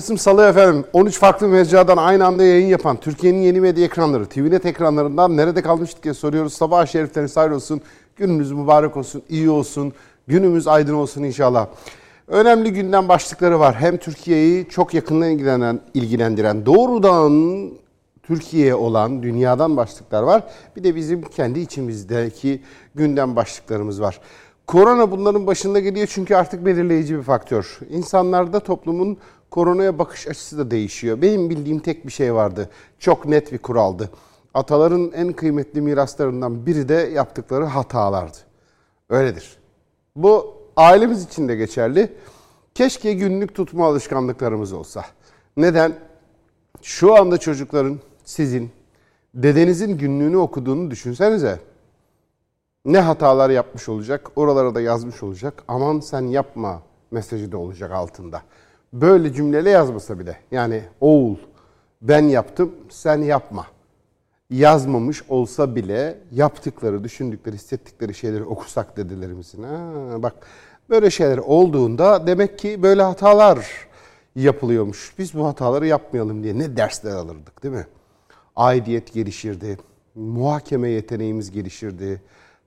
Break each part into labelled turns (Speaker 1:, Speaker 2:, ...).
Speaker 1: Kasım Salı efendim 13 farklı mecradan aynı anda yayın yapan Türkiye'nin yeni medya ekranları TVNet ekranlarından nerede kalmıştık diye soruyoruz. Sabah şerifleriniz hayır olsun, gününüz mübarek olsun, iyi olsun, günümüz aydın olsun inşallah. Önemli gündem başlıkları var. Hem Türkiye'yi çok yakından ilgilenen, ilgilendiren doğrudan Türkiye'ye olan dünyadan başlıklar var. Bir de bizim kendi içimizdeki gündem başlıklarımız var. Korona bunların başında geliyor çünkü artık belirleyici bir faktör. İnsanlarda toplumun koronaya bakış açısı da değişiyor. Benim bildiğim tek bir şey vardı. Çok net bir kuraldı. Ataların en kıymetli miraslarından biri de yaptıkları hatalardı. Öyledir. Bu ailemiz için de geçerli. Keşke günlük tutma alışkanlıklarımız olsa. Neden? Şu anda çocukların sizin dedenizin günlüğünü okuduğunu düşünsenize. Ne hatalar yapmış olacak, oralara da yazmış olacak. Aman sen yapma mesajı da olacak altında. Böyle cümleyle yazmasa bile. Yani oğul ben yaptım sen yapma. Yazmamış olsa bile yaptıkları, düşündükleri, hissettikleri şeyleri okusak dedelerimizin. Ha, bak böyle şeyler olduğunda demek ki böyle hatalar yapılıyormuş. Biz bu hataları yapmayalım diye ne dersler alırdık değil mi? Aidiyet gelişirdi, muhakeme yeteneğimiz gelişirdi,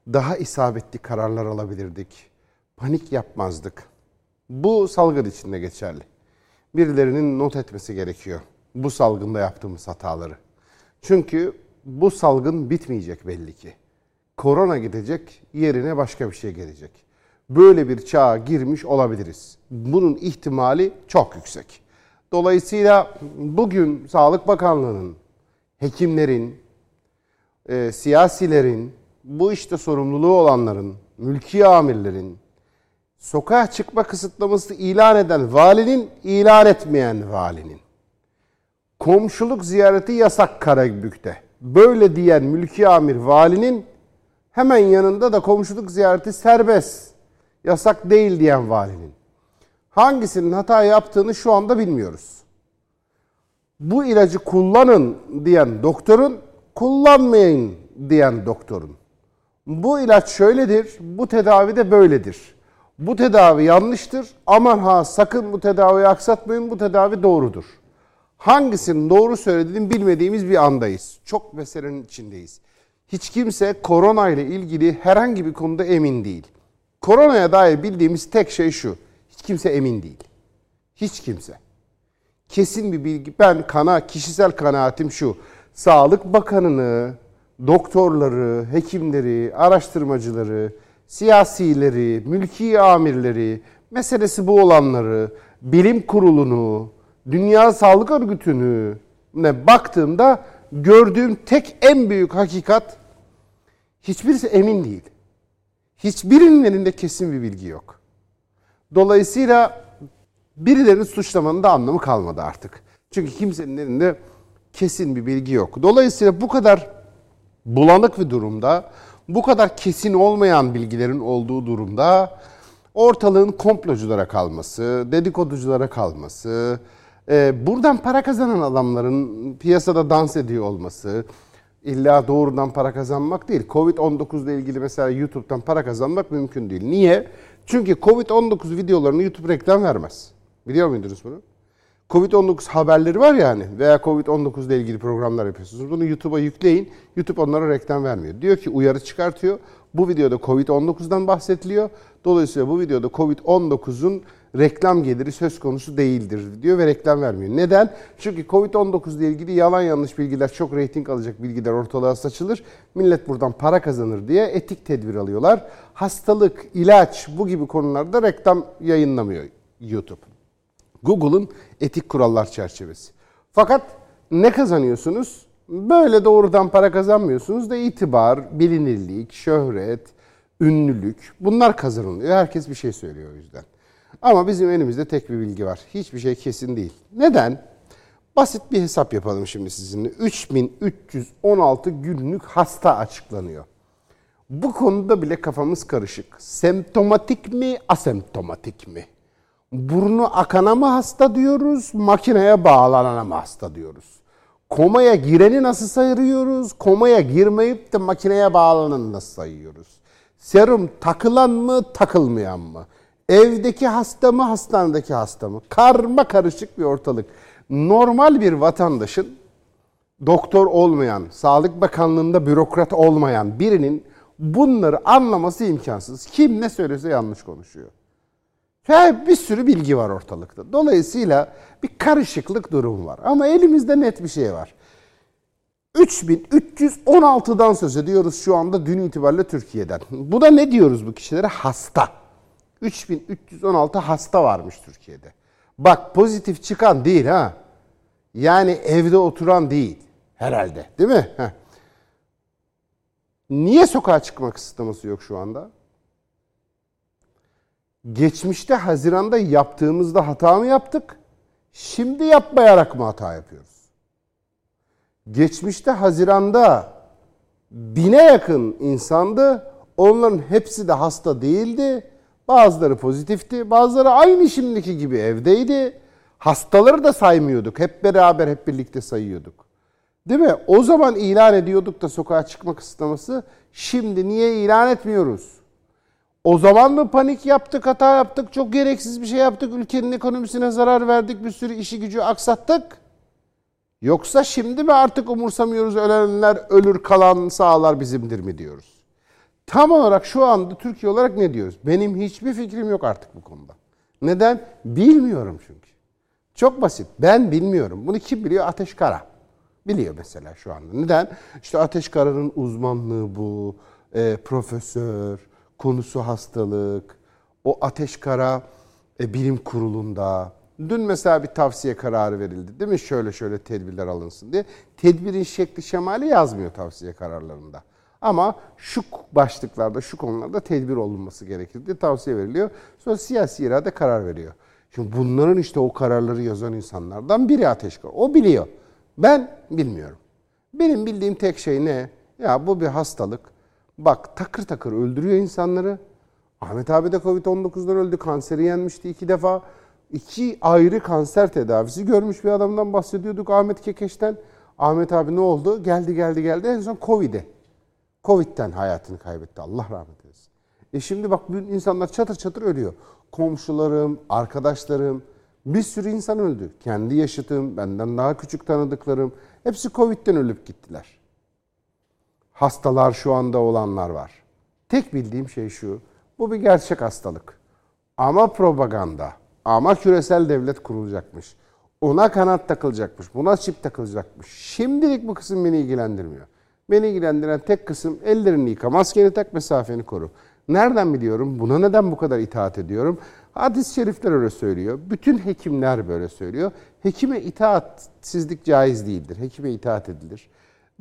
Speaker 1: daha isabetli kararlar alabilirdik, panik yapmazdık. Bu salgın içinde geçerli. Birilerinin not etmesi gerekiyor bu salgında yaptığımız hataları. Çünkü bu salgın bitmeyecek belli ki. Korona gidecek, yerine başka bir şey gelecek. Böyle bir çağa girmiş olabiliriz. Bunun ihtimali çok yüksek. Dolayısıyla bugün Sağlık Bakanlığı'nın, hekimlerin, e, siyasilerin, bu işte sorumluluğu olanların, mülki amirlerin, sokağa çıkma kısıtlaması ilan eden valinin, ilan etmeyen valinin, komşuluk ziyareti yasak Karabük'te. Böyle diyen mülki amir valinin hemen yanında da komşuluk ziyareti serbest, yasak değil diyen valinin. Hangisinin hata yaptığını şu anda bilmiyoruz. Bu ilacı kullanın diyen doktorun, kullanmayın diyen doktorun. Bu ilaç şöyledir, bu tedavi de böyledir. Bu tedavi yanlıştır. Aman ha sakın bu tedaviyi aksatmayın, bu tedavi doğrudur. Hangisinin doğru söylediğini bilmediğimiz bir andayız. Çok meselenin içindeyiz. Hiç kimse korona ile ilgili herhangi bir konuda emin değil. Koronaya dair bildiğimiz tek şey şu. Hiç kimse emin değil. Hiç kimse. Kesin bir bilgi. Ben kana, kişisel kanaatim şu. Sağlık Bakanı'nı, doktorları, hekimleri, araştırmacıları, siyasileri, mülki amirleri, meselesi bu olanları, bilim kurulunu, Dünya Sağlık Örgütü'nü ne baktığımda gördüğüm tek en büyük hakikat hiçbirisi emin değil. Hiçbirinin elinde kesin bir bilgi yok. Dolayısıyla birilerini suçlamanın da anlamı kalmadı artık. Çünkü kimsenin elinde kesin bir bilgi yok. Dolayısıyla bu kadar bulanık bir durumda, bu kadar kesin olmayan bilgilerin olduğu durumda ortalığın komploculara kalması, dedikoduculara kalması, e, buradan para kazanan adamların piyasada dans ediyor olması, illa doğrudan para kazanmak değil. Covid-19 ile ilgili mesela YouTube'dan para kazanmak mümkün değil. Niye? Çünkü Covid-19 videolarını YouTube reklam vermez. Biliyor muydunuz bunu? Covid-19 haberleri var yani veya Covid-19 ile ilgili programlar yapıyorsunuz. Bunu YouTube'a yükleyin. YouTube onlara reklam vermiyor. Diyor ki uyarı çıkartıyor. Bu videoda Covid-19'dan bahsediliyor. Dolayısıyla bu videoda Covid-19'un reklam geliri söz konusu değildir diyor ve reklam vermiyor. Neden? Çünkü Covid-19 ile ilgili yalan yanlış bilgiler, çok reyting alacak bilgiler ortalığa saçılır. Millet buradan para kazanır diye etik tedbir alıyorlar. Hastalık, ilaç bu gibi konularda reklam yayınlamıyor YouTube. Google'ın etik kurallar çerçevesi. Fakat ne kazanıyorsunuz? Böyle doğrudan para kazanmıyorsunuz da itibar, bilinirlik, şöhret, ünlülük bunlar kazanılıyor. Herkes bir şey söylüyor o yüzden. Ama bizim elimizde tek bir bilgi var. Hiçbir şey kesin değil. Neden? Basit bir hesap yapalım şimdi sizinle. 3316 günlük hasta açıklanıyor. Bu konuda bile kafamız karışık. Semptomatik mi, asemptomatik mi? Burnu akana mı hasta diyoruz, makineye bağlanana mı hasta diyoruz? Komaya gireni nasıl sayıyoruz? Komaya girmeyip de makineye bağlananı nasıl sayıyoruz? Serum takılan mı, takılmayan mı? Evdeki hasta mı, hastanedeki hasta mı? Karma karışık bir ortalık. Normal bir vatandaşın doktor olmayan, Sağlık Bakanlığı'nda bürokrat olmayan birinin bunları anlaması imkansız. Kim ne söylese yanlış konuşuyor. Ve bir sürü bilgi var ortalıkta. Dolayısıyla bir karışıklık durum var. Ama elimizde net bir şey var. 3316'dan söz ediyoruz şu anda dün itibariyle Türkiye'den. Bu da ne diyoruz bu kişilere? Hasta. 3316 hasta varmış Türkiye'de. Bak pozitif çıkan değil ha. Yani evde oturan değil herhalde değil mi? Heh. Niye sokağa çıkma kısıtlaması yok şu anda? Geçmişte Haziran'da yaptığımızda hata mı yaptık? Şimdi yapmayarak mı hata yapıyoruz? Geçmişte Haziran'da bine yakın insandı. Onların hepsi de hasta değildi. Bazıları pozitifti. Bazıları aynı şimdiki gibi evdeydi. Hastaları da saymıyorduk. Hep beraber, hep birlikte sayıyorduk. Değil mi? O zaman ilan ediyorduk da sokağa çıkma kısıtlaması. Şimdi niye ilan etmiyoruz? O zaman mı panik yaptık, hata yaptık, çok gereksiz bir şey yaptık, ülkenin ekonomisine zarar verdik, bir sürü işi gücü aksattık? Yoksa şimdi mi artık umursamıyoruz ölenler ölür kalan sağlar bizimdir mi diyoruz? Tam olarak şu anda Türkiye olarak ne diyoruz? Benim hiçbir fikrim yok artık bu konuda. Neden? Bilmiyorum çünkü. Çok basit. Ben bilmiyorum. Bunu kim biliyor? Ateş Kara. Biliyor mesela şu anda. Neden? İşte Ateş Kara'nın uzmanlığı bu. E, profesör, konusu hastalık. O Ateş Kara e, bilim kurulunda. Dün mesela bir tavsiye kararı verildi değil mi? Şöyle şöyle tedbirler alınsın diye. Tedbirin şekli şemali yazmıyor tavsiye kararlarında. Ama şu başlıklarda, şu konularda tedbir olunması gerekir diye tavsiye veriliyor. Sonra siyasi irade karar veriyor. Şimdi bunların işte o kararları yazan insanlardan biri Ateşkar. O biliyor. Ben bilmiyorum. Benim bildiğim tek şey ne? Ya bu bir hastalık. Bak takır takır öldürüyor insanları. Ahmet abi de Covid-19'dan öldü. Kanseri yenmişti iki defa. İki ayrı kanser tedavisi görmüş bir adamdan bahsediyorduk Ahmet Kekeş'ten. Ahmet abi ne oldu? Geldi geldi geldi. En son Covid'e. Covid'den hayatını kaybetti. Allah rahmet eylesin. E şimdi bak insanlar çatır çatır ölüyor. Komşularım, arkadaşlarım, bir sürü insan öldü. Kendi yaşıtım, benden daha küçük tanıdıklarım. Hepsi Covid'den ölüp gittiler. Hastalar şu anda olanlar var. Tek bildiğim şey şu. Bu bir gerçek hastalık. Ama propaganda. Ama küresel devlet kurulacakmış. Ona kanat takılacakmış. Buna çip takılacakmış. Şimdilik bu kısım beni ilgilendirmiyor. Beni ilgilendiren tek kısım ellerini yıka, maskeni tak, mesafeni koru. Nereden biliyorum? Buna neden bu kadar itaat ediyorum? Hadis-i şerifler öyle söylüyor. Bütün hekimler böyle söylüyor. Hekime itaatsizlik caiz değildir. Hekime itaat edilir.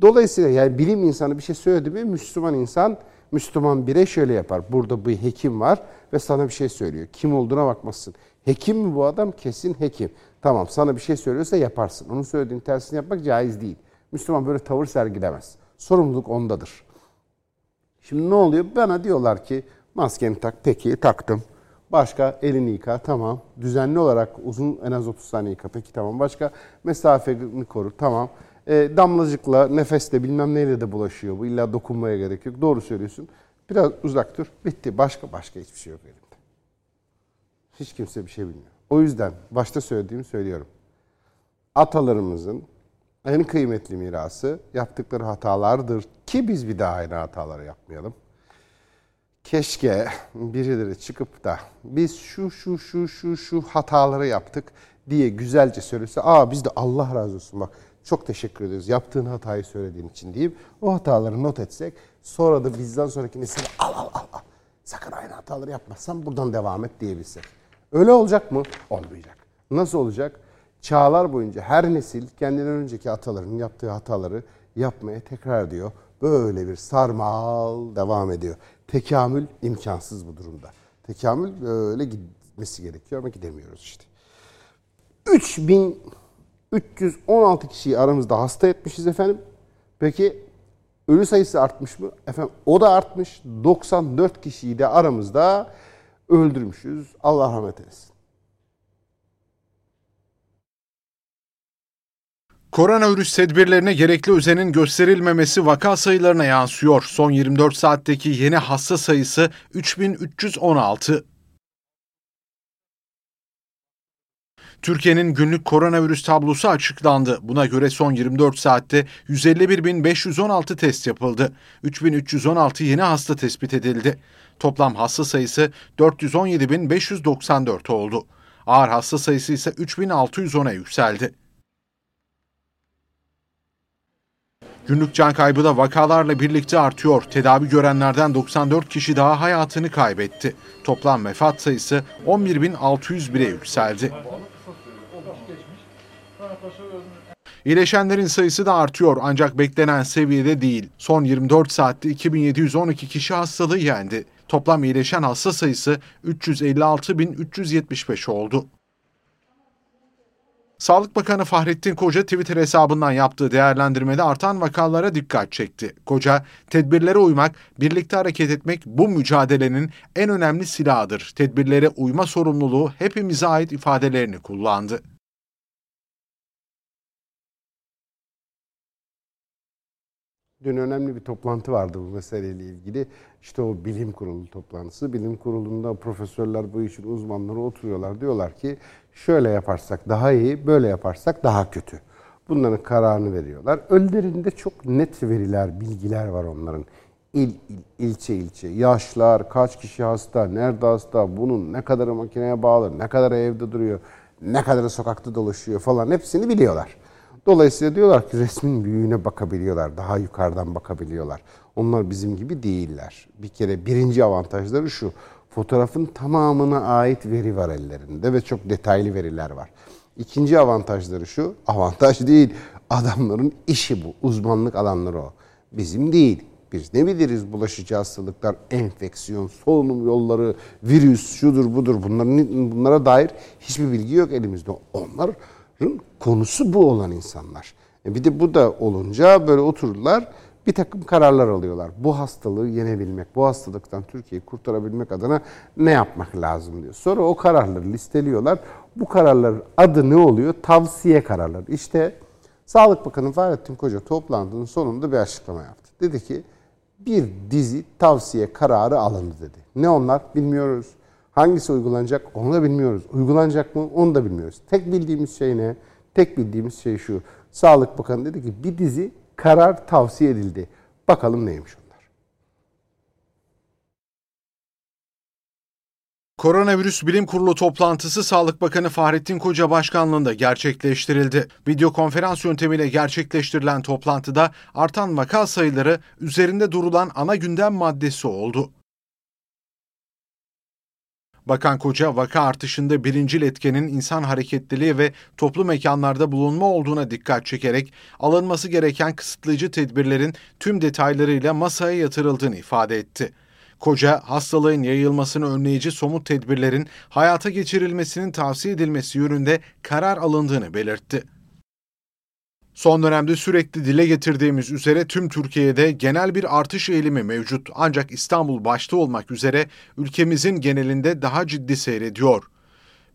Speaker 1: Dolayısıyla yani bilim insanı bir şey söyledi mi Müslüman insan, Müslüman bire şöyle yapar. Burada bir hekim var ve sana bir şey söylüyor. Kim olduğuna bakmasın. Hekim mi bu adam? Kesin hekim. Tamam sana bir şey söylüyorsa yaparsın. Onun söylediğin tersini yapmak caiz değil. Müslüman böyle tavır sergilemez. Sorumluluk ondadır. Şimdi ne oluyor? Bana diyorlar ki maskeni tak. Peki taktım. Başka elini yıka. Tamam. Düzenli olarak uzun en az 30 saniye yıka. Peki tamam. Başka mesafeni koru. Tamam. E, damlacıkla, nefesle bilmem neyle de bulaşıyor bu. İlla dokunmaya gerek yok. Doğru söylüyorsun. Biraz uzak dur. Bitti. Başka başka hiçbir şey yok elimde. Hiç kimse bir şey bilmiyor. O yüzden başta söylediğimi söylüyorum. Atalarımızın en kıymetli mirası yaptıkları hatalardır ki biz bir daha aynı hataları yapmayalım. Keşke birileri çıkıp da biz şu şu şu şu şu hataları yaptık diye güzelce söylese. Aa biz de Allah razı olsun bak çok teşekkür ederiz yaptığın hatayı söylediğin için deyip o hataları not etsek sonra da bizden sonraki nesile al al al al sakın aynı hataları yapmazsan buradan devam et diyebilsek. Öyle olacak mı? Olmayacak. Nasıl olacak? Çağlar boyunca her nesil kendinden önceki atalarının yaptığı hataları yapmaya tekrar ediyor. Böyle bir sarmal devam ediyor. Tekamül imkansız bu durumda. Tekamül böyle gitmesi gerekiyor ama gidemiyoruz işte. 3316 kişiyi aramızda hasta etmişiz efendim. Peki ölü sayısı artmış mı? Efendim o da artmış. 94 kişiyi de aramızda öldürmüşüz. Allah rahmet eylesin.
Speaker 2: Koronavirüs tedbirlerine gerekli özenin gösterilmemesi vaka sayılarına yansıyor. Son 24 saatteki yeni hasta sayısı 3316. Türkiye'nin günlük koronavirüs tablosu açıklandı. Buna göre son 24 saatte 151.516 test yapıldı. 3.316 yeni hasta tespit edildi. Toplam hasta sayısı 417.594 oldu. Ağır hasta sayısı ise 3.610'a yükseldi. Günlük can kaybı da vakalarla birlikte artıyor. Tedavi görenlerden 94 kişi daha hayatını kaybetti. Toplam vefat sayısı 11.601'e yükseldi. İyileşenlerin sayısı da artıyor ancak beklenen seviyede değil. Son 24 saatte 2712 kişi hastalığı yendi. Toplam iyileşen hasta sayısı 356.375 oldu. Sağlık Bakanı Fahrettin Koca Twitter hesabından yaptığı değerlendirmede artan vakalara dikkat çekti. Koca, tedbirlere uymak, birlikte hareket etmek bu mücadelenin en önemli silahıdır. Tedbirlere uyma sorumluluğu hepimize ait ifadelerini kullandı.
Speaker 1: Dün önemli bir toplantı vardı bu meseleyle ilgili. İşte o bilim kurulu toplantısı. Bilim kurulunda profesörler bu işin uzmanları oturuyorlar. Diyorlar ki şöyle yaparsak daha iyi, böyle yaparsak daha kötü. Bunların kararını veriyorlar. Önlerinde çok net veriler, bilgiler var onların. İl, il, ilçe ilçe, yaşlar, kaç kişi hasta, nerede hasta, bunun ne kadarı makineye bağlı, ne kadar evde duruyor, ne kadarı sokakta dolaşıyor falan hepsini biliyorlar. Dolayısıyla diyorlar ki resmin büyüğüne bakabiliyorlar, daha yukarıdan bakabiliyorlar. Onlar bizim gibi değiller. Bir kere birinci avantajları şu, fotoğrafın tamamına ait veri var ellerinde ve çok detaylı veriler var. İkinci avantajları şu, avantaj değil, adamların işi bu, uzmanlık alanları o. Bizim değil. Biz ne biliriz bulaşıcı hastalıklar, enfeksiyon, solunum yolları, virüs, şudur budur bunların bunlara dair hiçbir bilgi yok elimizde. Onlar konusu bu olan insanlar. E bir de bu da olunca böyle otururlar bir takım kararlar alıyorlar. Bu hastalığı yenebilmek, bu hastalıktan Türkiye'yi kurtarabilmek adına ne yapmak lazım diyor. Sonra o kararları listeliyorlar. Bu kararların adı ne oluyor? Tavsiye kararları. İşte Sağlık Bakanı Fahrettin Koca toplantının sonunda bir açıklama yaptı. Dedi ki bir dizi tavsiye kararı alındı dedi. Ne onlar bilmiyoruz. Hangisi uygulanacak onu da bilmiyoruz. Uygulanacak mı onu da bilmiyoruz. Tek bildiğimiz şey ne? Tek bildiğimiz şey şu. Sağlık Bakanı dedi ki bir dizi karar tavsiye edildi. Bakalım neymiş onlar.
Speaker 2: Koronavirüs Bilim Kurulu toplantısı Sağlık Bakanı Fahrettin Koca başkanlığında gerçekleştirildi. Video konferans yöntemiyle gerçekleştirilen toplantıda artan vaka sayıları üzerinde durulan ana gündem maddesi oldu. Bakan Koca vaka artışında birincil etkenin insan hareketliliği ve toplu mekanlarda bulunma olduğuna dikkat çekerek alınması gereken kısıtlayıcı tedbirlerin tüm detaylarıyla masaya yatırıldığını ifade etti. Koca, hastalığın yayılmasını önleyici somut tedbirlerin hayata geçirilmesinin tavsiye edilmesi yönünde karar alındığını belirtti. Son dönemde sürekli dile getirdiğimiz üzere tüm Türkiye'de genel bir artış eğilimi mevcut. Ancak İstanbul başta olmak üzere ülkemizin genelinde daha ciddi seyrediyor.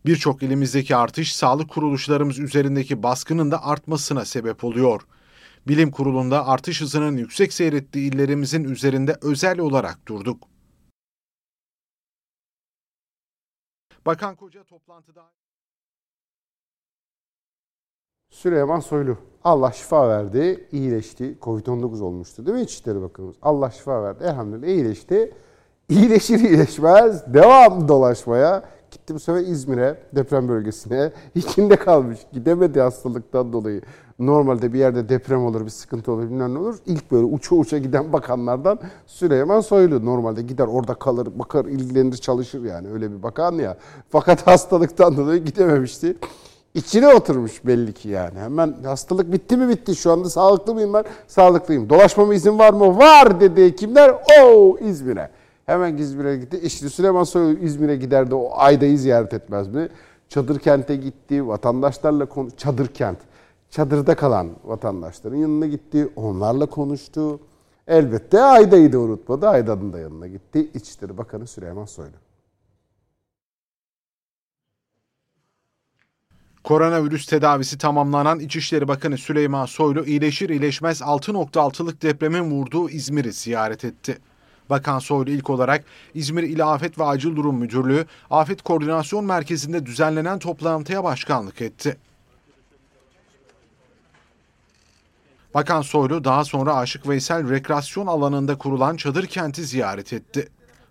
Speaker 2: Birçok ilimizdeki artış sağlık kuruluşlarımız üzerindeki baskının da artmasına sebep oluyor. Bilim Kurulu'nda artış hızının yüksek seyrettiği illerimizin üzerinde özel olarak durduk. Bakan Koca toplantıda
Speaker 1: Süleyman Soylu. Allah şifa verdi, iyileşti. Covid-19 olmuştu değil mi İçişleri Bakanımız? Allah şifa verdi, elhamdülillah iyileşti. İyileşir iyileşmez, devam dolaşmaya. Gitti bu sefer İzmir'e, deprem bölgesine. İçinde kalmış, gidemedi hastalıktan dolayı. Normalde bir yerde deprem olur, bir sıkıntı olur, bilmem ne olur. İlk böyle uça uça giden bakanlardan Süleyman Soylu. Normalde gider orada kalır, bakar, ilgilenir, çalışır yani. Öyle bir bakan ya. Fakat hastalıktan dolayı gidememişti. İçine oturmuş belli ki yani. Hemen hastalık bitti mi bitti. Şu anda sağlıklı mıyım ben? Sağlıklıyım. Dolaşmama izin var mı? Var dedi kimler? O İzmir'e. Hemen İzmir'e gitti. İşte Süleyman Soylu İzmir'e giderdi. O Ayda'yı ziyaret etmez mi? Çadır kente gitti. Vatandaşlarla konu çadır kent. Çadırda kalan vatandaşların yanına gitti. Onlarla konuştu. Elbette Ayda'yı da unutmadı. Ayda'nın da yanına gitti. İçişleri Bakanı Süleyman Soylu.
Speaker 2: Koronavirüs tedavisi tamamlanan İçişleri Bakanı Süleyman Soylu iyileşir iyileşmez 6.6'lık depremin vurduğu İzmir'i ziyaret etti. Bakan Soylu ilk olarak İzmir İl Afet ve Acil Durum Müdürlüğü Afet Koordinasyon Merkezi'nde düzenlenen toplantıya başkanlık etti. Bakan Soylu daha sonra Aşık Veysel rekreasyon alanında kurulan çadır kenti ziyaret etti.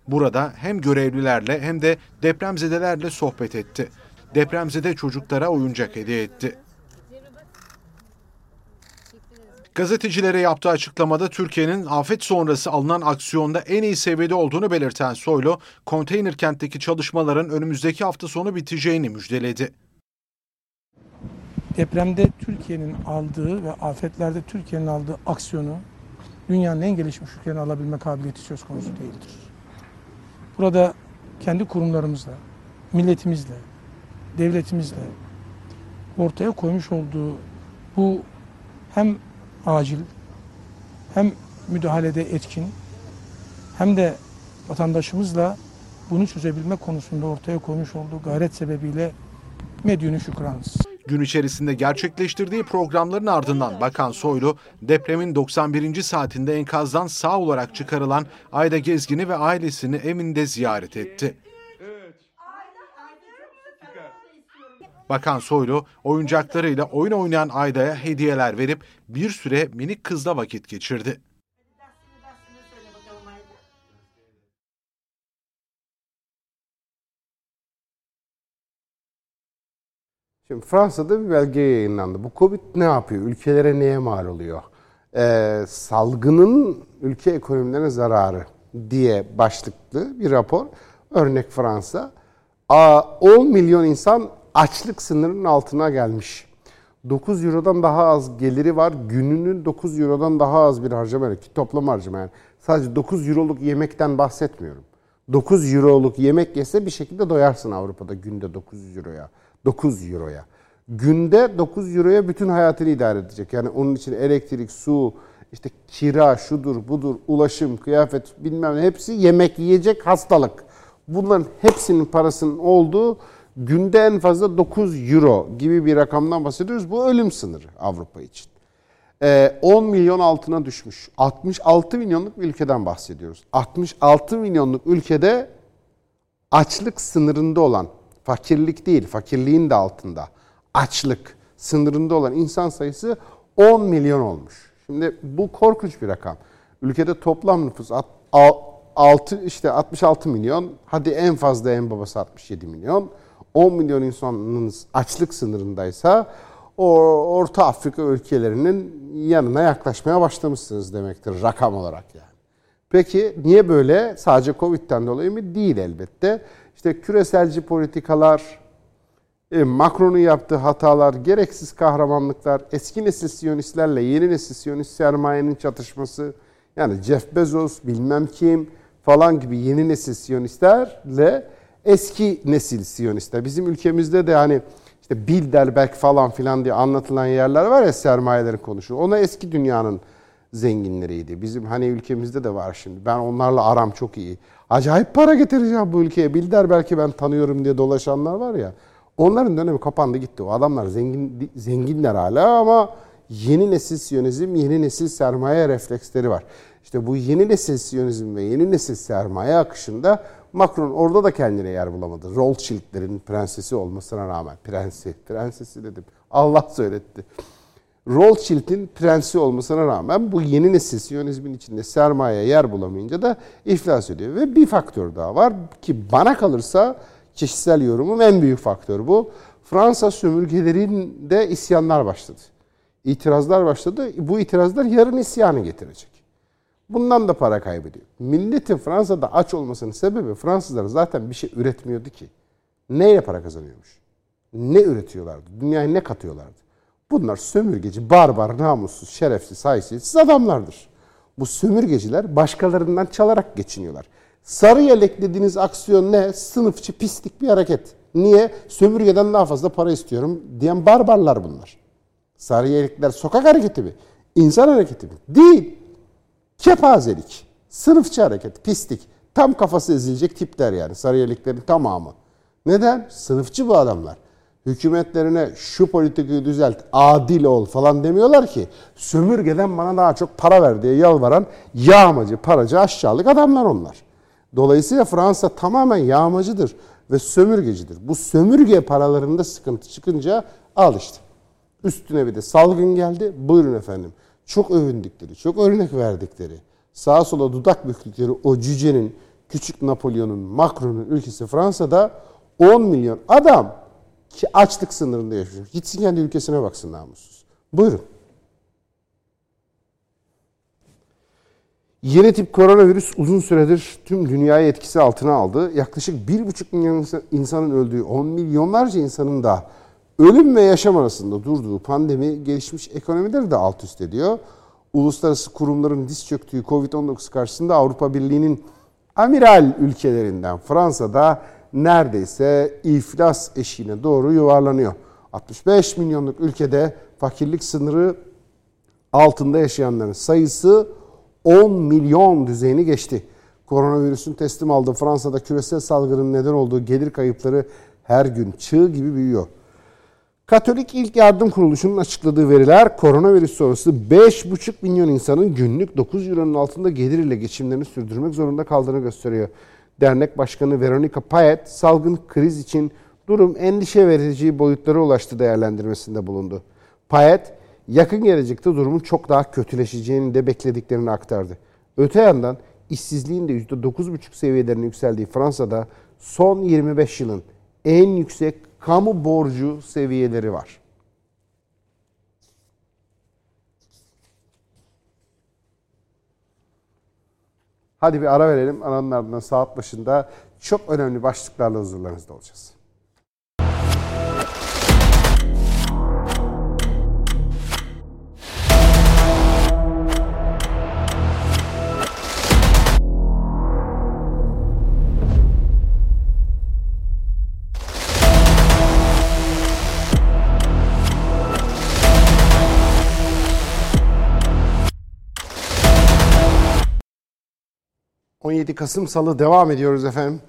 Speaker 2: Burada hem görevlilerle hem de depremzedelerle sohbet etti. Depremzede çocuklara oyuncak hediye etti. Gazetecilere yaptığı açıklamada Türkiye'nin afet sonrası alınan aksiyonda en iyi seviyede olduğunu belirten Soylu, konteyner kentteki çalışmaların önümüzdeki hafta sonu biteceğini müjdeledi.
Speaker 3: Depremde Türkiye'nin aldığı ve afetlerde Türkiye'nin aldığı aksiyonu dünyanın en gelişmiş ülkelerinin alabilme kabiliyeti söz konusu değildir. Burada kendi kurumlarımızla, milletimizle, devletimizle ortaya koymuş olduğu bu hem acil hem müdahalede etkin hem de vatandaşımızla bunu çözebilme konusunda ortaya koymuş olduğu gayret sebebiyle medyunu şükranız.
Speaker 2: Gün içerisinde gerçekleştirdiği programların ardından Bakan Soylu, depremin 91. saatinde enkazdan sağ olarak çıkarılan Ayda Gezgin'i ve ailesini evinde ziyaret etti. Bakan Soylu, oyuncaklarıyla oyun oynayan Ayda'ya hediyeler verip bir süre minik kızla vakit geçirdi.
Speaker 1: Şimdi Fransa'da bir belge yayınlandı. Bu Covid ne yapıyor? Ülkelere neye mal oluyor? Ee, salgının ülke ekonomilerine zararı diye başlıklı bir rapor. Örnek Fransa. 10 milyon insan açlık sınırının altına gelmiş. 9 Euro'dan daha az geliri var. Gününün 9 Euro'dan daha az bir harcama ki toplam harcama yani. Sadece 9 Euro'luk yemekten bahsetmiyorum. 9 Euro'luk yemek yese bir şekilde doyarsın Avrupa'da günde 9 Euro'ya. 9 Euro'ya. Günde 9 Euro'ya bütün hayatını idare edecek. Yani onun için elektrik, su, işte kira, şudur, budur, ulaşım, kıyafet bilmem ne hepsi yemek, yiyecek, hastalık. Bunların hepsinin parasının olduğu günde en fazla 9 euro gibi bir rakamdan bahsediyoruz. Bu ölüm sınırı Avrupa için. 10 ee, milyon altına düşmüş. 66 milyonluk bir ülkeden bahsediyoruz. 66 milyonluk ülkede açlık sınırında olan, fakirlik değil, fakirliğin de altında, açlık sınırında olan insan sayısı 10 milyon olmuş. Şimdi bu korkunç bir rakam. Ülkede toplam nüfus 6 işte 66 milyon, hadi en fazla en babası 67 milyon. 10 milyon insanınız açlık sınırındaysa o Orta Afrika ülkelerinin yanına yaklaşmaya başlamışsınız demektir rakam olarak yani. Peki niye böyle? Sadece Covid'den dolayı mı? Değil elbette. İşte küreselci politikalar, e, Macron'un yaptığı hatalar, gereksiz kahramanlıklar, eski nesil siyonistlerle yeni nesil siyonist sermayenin çatışması, yani Jeff Bezos, bilmem kim falan gibi yeni nesil siyonistlerle eski nesil siyonistler. Bizim ülkemizde de hani işte Bilderberg falan filan diye anlatılan yerler var ya sermayelerin konuşuyor. Ona eski dünyanın zenginleriydi. Bizim hani ülkemizde de var şimdi. Ben onlarla aram çok iyi. Acayip para getireceğim bu ülkeye. Bilder belki ben tanıyorum diye dolaşanlar var ya. Onların dönemi kapandı gitti. O adamlar zengin zenginler hala ama yeni nesil siyonizm, yeni nesil sermaye refleksleri var. İşte bu yeni nesil siyonizm ve yeni nesil sermaye akışında Macron orada da kendine yer bulamadı. Rothschild'lerin prensesi olmasına rağmen. Prensi, prensesi dedim. Allah söyletti. Rothschild'in prensi olmasına rağmen bu yeni nesil siyonizmin içinde sermaye yer bulamayınca da iflas ediyor. Ve bir faktör daha var ki bana kalırsa kişisel yorumum en büyük faktör bu. Fransa sömürgelerinde isyanlar başladı. İtirazlar başladı. Bu itirazlar yarın isyanı getirecek. Bundan da para kaybediyor. Milletin Fransa'da aç olmasının sebebi Fransızlar zaten bir şey üretmiyordu ki. Neyle para kazanıyormuş? Ne üretiyorlardı? Dünyaya ne katıyorlardı? Bunlar sömürgeci, barbar, namussuz, şerefsiz, haysiyetsiz adamlardır. Bu sömürgeciler başkalarından çalarak geçiniyorlar. Sarı yelek dediğiniz aksiyon ne? Sınıfçı, pislik bir hareket. Niye? Sömürgeden daha fazla para istiyorum diyen barbarlar bunlar. Sarı yelekler sokak hareketi mi? İnsan hareketi mi? Değil. Kepazelik, sınıfçı hareket, pislik. Tam kafası ezilecek tipler yani sarı yeleklerin tamamı. Neden? Sınıfçı bu adamlar. Hükümetlerine şu politikayı düzelt, adil ol falan demiyorlar ki. Sömürgeden bana daha çok para ver diye yalvaran yağmacı, paracı, aşağılık adamlar onlar. Dolayısıyla Fransa tamamen yağmacıdır ve sömürgecidir. Bu sömürge paralarında sıkıntı çıkınca al işte. Üstüne bir de salgın geldi. Buyurun efendim. Çok övündükleri, çok örnek verdikleri, sağa sola dudak büktükleri o cücenin, küçük Napolyon'un, Macron'un ülkesi Fransa'da 10 milyon adam ki açlık sınırında yaşıyor. Gitsin kendi ülkesine baksın namussuz. Buyurun. Yeni tip koronavirüs uzun süredir tüm dünyayı etkisi altına aldı. Yaklaşık 1,5 milyon insanın öldüğü, 10 milyonlarca insanın da ölüm ve yaşam arasında durduğu pandemi gelişmiş ekonomileri de alt üst ediyor. Uluslararası kurumların diz çöktüğü Covid-19 karşısında Avrupa Birliği'nin amiral ülkelerinden Fransa'da neredeyse iflas eşiğine doğru yuvarlanıyor. 65 milyonluk ülkede fakirlik sınırı altında yaşayanların sayısı 10 milyon düzeyini geçti. Koronavirüsün teslim aldığı Fransa'da küresel salgının neden olduğu gelir kayıpları her gün çığ gibi büyüyor. Katolik İlk Yardım Kuruluşu'nun açıkladığı veriler koronavirüs sonrası 5,5 milyon insanın günlük 9 euronun altında gelir ile geçimlerini sürdürmek zorunda kaldığını gösteriyor. Dernek Başkanı Veronica Payet salgın kriz için durum endişe verici boyutlara ulaştı değerlendirmesinde bulundu. Payet yakın gelecekte durumun çok daha kötüleşeceğini de beklediklerini aktardı. Öte yandan işsizliğin de %9,5 seviyelerine yükseldiği Fransa'da son 25 yılın en yüksek kamu borcu seviyeleri var. Hadi bir ara verelim. Aranın ardından saat başında çok önemli başlıklarla huzurlarınızda olacağız. 17 Kasım Salı devam ediyoruz efendim.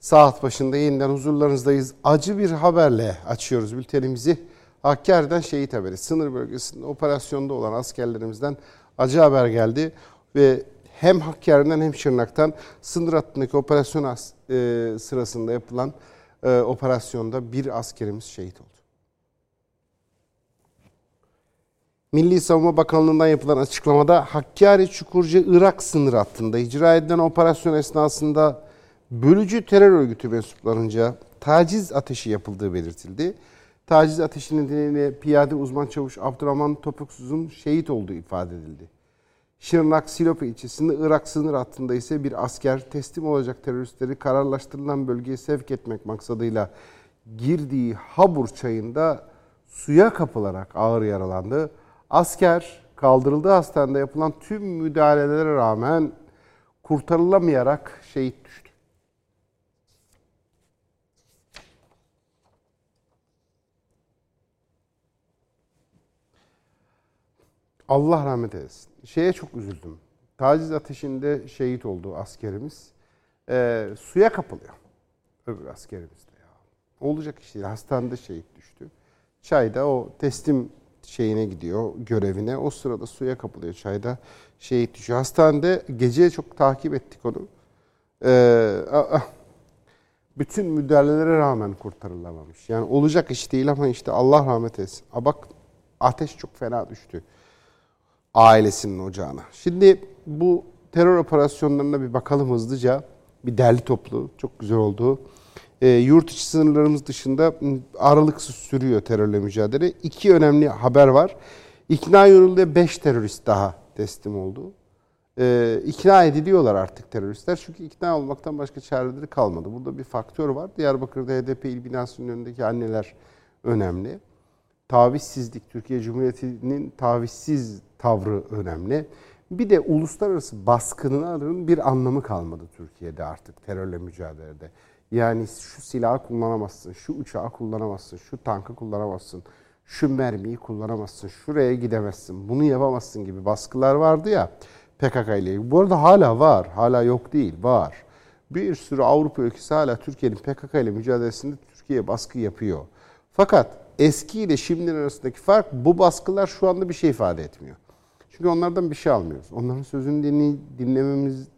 Speaker 1: Saat başında yeniden huzurlarınızdayız. Acı bir haberle açıyoruz bültenimizi. Hakkari'den şehit haberi. Sınır bölgesinde operasyonda olan askerlerimizden acı haber geldi. Ve hem Hakkari'den hem Şırnak'tan sınır hattındaki operasyon e, sırasında yapılan e, operasyonda bir askerimiz şehit oldu. Milli Savunma Bakanlığı'ndan yapılan açıklamada Hakkari Çukurca Irak sınır hattında icra edilen operasyon esnasında bölücü terör örgütü mensuplarınca taciz ateşi yapıldığı belirtildi. Taciz ateşi nedeniyle piyade uzman çavuş Abdurrahman Topuksuz'un şehit olduğu ifade edildi. Şırnak Silopi ilçesinde Irak sınır hattında ise bir asker teslim olacak teröristleri kararlaştırılan bölgeye sevk etmek maksadıyla girdiği Habur çayında suya kapılarak ağır yaralandı. Asker kaldırıldığı hastanede yapılan tüm müdahalelere rağmen kurtarılamayarak şehit düştü. Allah rahmet eylesin. Şeye çok üzüldüm. Taciz ateşinde şehit oldu askerimiz. Ee, suya kapılıyor. Öbür askerimiz de ya. Olacak iş değil. Hastanede şehit düştü. Çayda o teslim şeyine gidiyor görevine. O sırada suya kapılıyor çayda şehit düşüyor. Hastanede gece çok takip ettik onu. Ee, bütün müdahalelere rağmen kurtarılamamış. Yani olacak iş değil ama işte Allah rahmet etsin. A bak ateş çok fena düştü ailesinin ocağına. Şimdi bu terör operasyonlarına bir bakalım hızlıca. Bir derli toplu, çok güzel oldu e, yurt içi sınırlarımız dışında aralıksız sürüyor terörle mücadele. İki önemli haber var. İkna yoluyla 5 terörist daha teslim oldu. E, ikna ediliyorlar artık teröristler. Çünkü ikna olmaktan başka çareleri kalmadı. Burada bir faktör var. Diyarbakır'da HDP il binasının önündeki anneler önemli. Tavizsizlik, Türkiye Cumhuriyeti'nin tavizsiz tavrı önemli. Bir de uluslararası baskının bir anlamı kalmadı Türkiye'de artık terörle mücadelede. Yani şu silahı kullanamazsın, şu uçağı kullanamazsın, şu tankı kullanamazsın, şu mermiyi kullanamazsın, şuraya gidemezsin, bunu yapamazsın gibi baskılar vardı ya PKK ile. Bu arada hala var, hala yok değil, var. Bir sürü Avrupa ülkesi hala Türkiye'nin PKK ile mücadelesinde Türkiye'ye baskı yapıyor. Fakat eski ile şimdinin arasındaki fark bu baskılar şu anda bir şey ifade etmiyor. Çünkü onlardan bir şey almıyoruz. Onların sözünü dinle, dinlememiz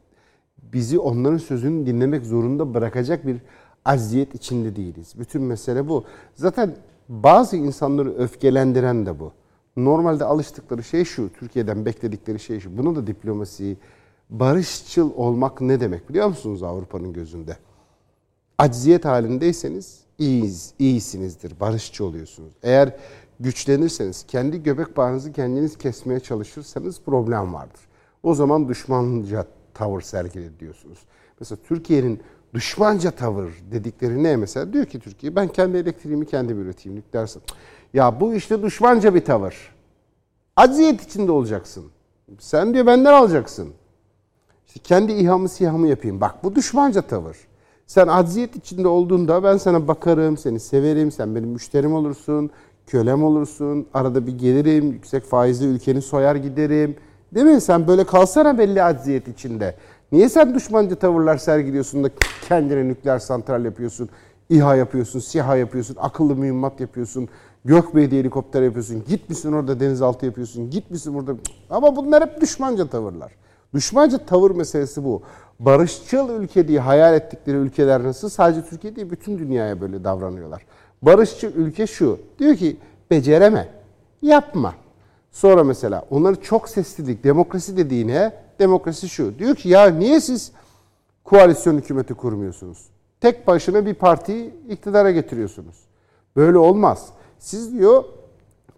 Speaker 1: bizi onların sözünü dinlemek zorunda bırakacak bir aziyet içinde değiliz. Bütün mesele bu. Zaten bazı insanları öfkelendiren de bu. Normalde alıştıkları şey şu, Türkiye'den bekledikleri şey şu. Bunu da diplomasi, barışçıl olmak ne demek biliyor musunuz Avrupa'nın gözünde? Acziyet halindeyseniz iyiyiz, iyisinizdir, barışçı oluyorsunuz. Eğer güçlenirseniz, kendi göbek bağınızı kendiniz kesmeye çalışırsanız problem vardır. O zaman düşmanca tavır sergile diyorsunuz. Mesela Türkiye'nin düşmanca tavır dedikleri ne mesela? Diyor ki Türkiye ben kendi elektriğimi kendim üreteyim nükleer Ya bu işte düşmanca bir tavır. Acziyet içinde olacaksın. Sen diyor benden alacaksın. İşte kendi İHA'mı SİHA'mı yapayım. Bak bu düşmanca tavır. Sen acziyet içinde olduğunda ben sana bakarım, seni severim, sen benim müşterim olursun, kölem olursun, arada bir gelirim, yüksek faizli ülkeni soyar giderim. Değil mi? Sen böyle kalsana belli acziyet içinde. Niye sen düşmanca tavırlar sergiliyorsun da kendine nükleer santral yapıyorsun, İHA yapıyorsun, SİHA yapıyorsun, akıllı mühimmat yapıyorsun, Gökbey'de helikopter yapıyorsun, gitmişsin orada denizaltı yapıyorsun, gitmişsin burada. Ama bunlar hep düşmanca tavırlar. Düşmanca tavır meselesi bu. Barışçıl ülke diye hayal ettikleri ülkeler nasıl? Sadece Türkiye değil, bütün dünyaya böyle davranıyorlar. Barışçıl ülke şu, diyor ki becereme, yapma. Sonra mesela onları çok seslilik, demokrasi dediğine demokrasi şu. Diyor ki ya niye siz koalisyon hükümeti kurmuyorsunuz? Tek başına bir partiyi iktidara getiriyorsunuz. Böyle olmaz. Siz diyor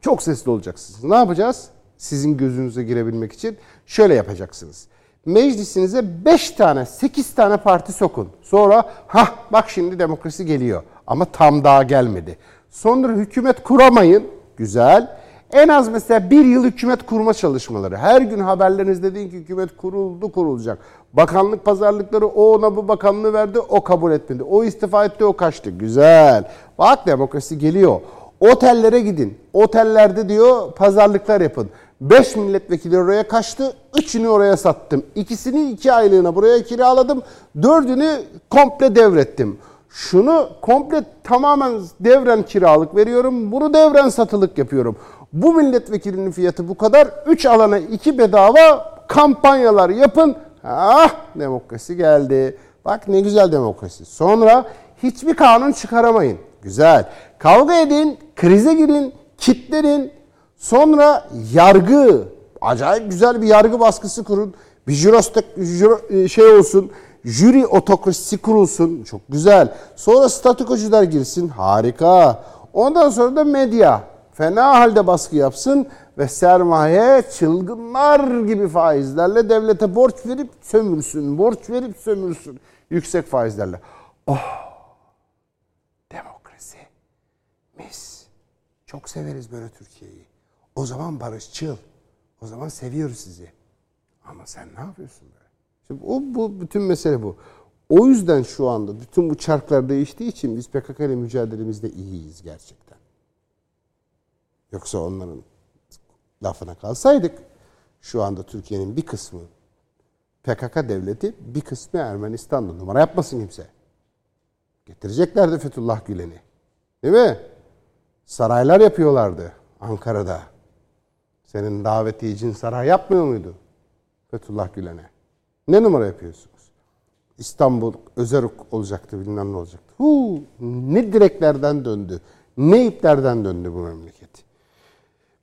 Speaker 1: çok sesli olacaksınız. Ne yapacağız? Sizin gözünüze girebilmek için şöyle yapacaksınız. Meclisinize 5 tane, 8 tane parti sokun. Sonra ha bak şimdi demokrasi geliyor ama tam daha gelmedi. Sonra hükümet kuramayın. Güzel. En az mesela bir yıl hükümet kurma çalışmaları. Her gün haberlerinizde deyin ki hükümet kuruldu kurulacak. Bakanlık pazarlıkları o ona bu bakanlığı verdi o kabul etmedi. O istifa etti o kaçtı. Güzel. Bak demokrasi geliyor. Otellere gidin. Otellerde diyor pazarlıklar yapın. 5 milletvekili oraya kaçtı. Üçünü oraya sattım. İkisini iki aylığına buraya kiraladım. Dördünü komple devrettim. Şunu komple tamamen devren kiralık veriyorum. Bunu devren satılık yapıyorum. Bu milletvekilinin fiyatı bu kadar. Üç alana iki bedava kampanyalar yapın. Ah demokrasi geldi. Bak ne güzel demokrasi. Sonra hiçbir kanun çıkaramayın. Güzel. Kavga edin, krize girin, kitlerin. Sonra yargı. Acayip güzel bir yargı baskısı kurun. Bir jurostek, jüro, şey olsun. Jüri otokrasisi kurulsun. Çok güzel. Sonra statükocular girsin. Harika. Ondan sonra da medya fena halde baskı yapsın ve sermaye çılgınlar gibi faizlerle devlete borç verip sömürsün. Borç verip sömürsün. Yüksek faizlerle. Oh! Demokrasi. Mis. Çok severiz böyle Türkiye'yi. O zaman barışçıl. O zaman seviyoruz sizi. Ama sen ne yapıyorsun böyle? O bu bütün mesele bu. O yüzden şu anda bütün bu çarklar değiştiği için biz PKK ile mücadelemizde iyiyiz gerçekten. Yoksa onların lafına kalsaydık şu anda Türkiye'nin bir kısmı PKK devleti bir kısmı Ermenistan'da numara yapmasın kimse. Getireceklerdi Fethullah Gülen'i. Değil mi? Saraylar yapıyorlardı Ankara'da. Senin davetiyecin saray yapmıyor muydu? Fethullah Gülen'e. Ne numara yapıyorsunuz? İstanbul özel olacaktı bilmem ne olacaktı. Huu, ne direklerden döndü. Ne iplerden döndü bu memleket.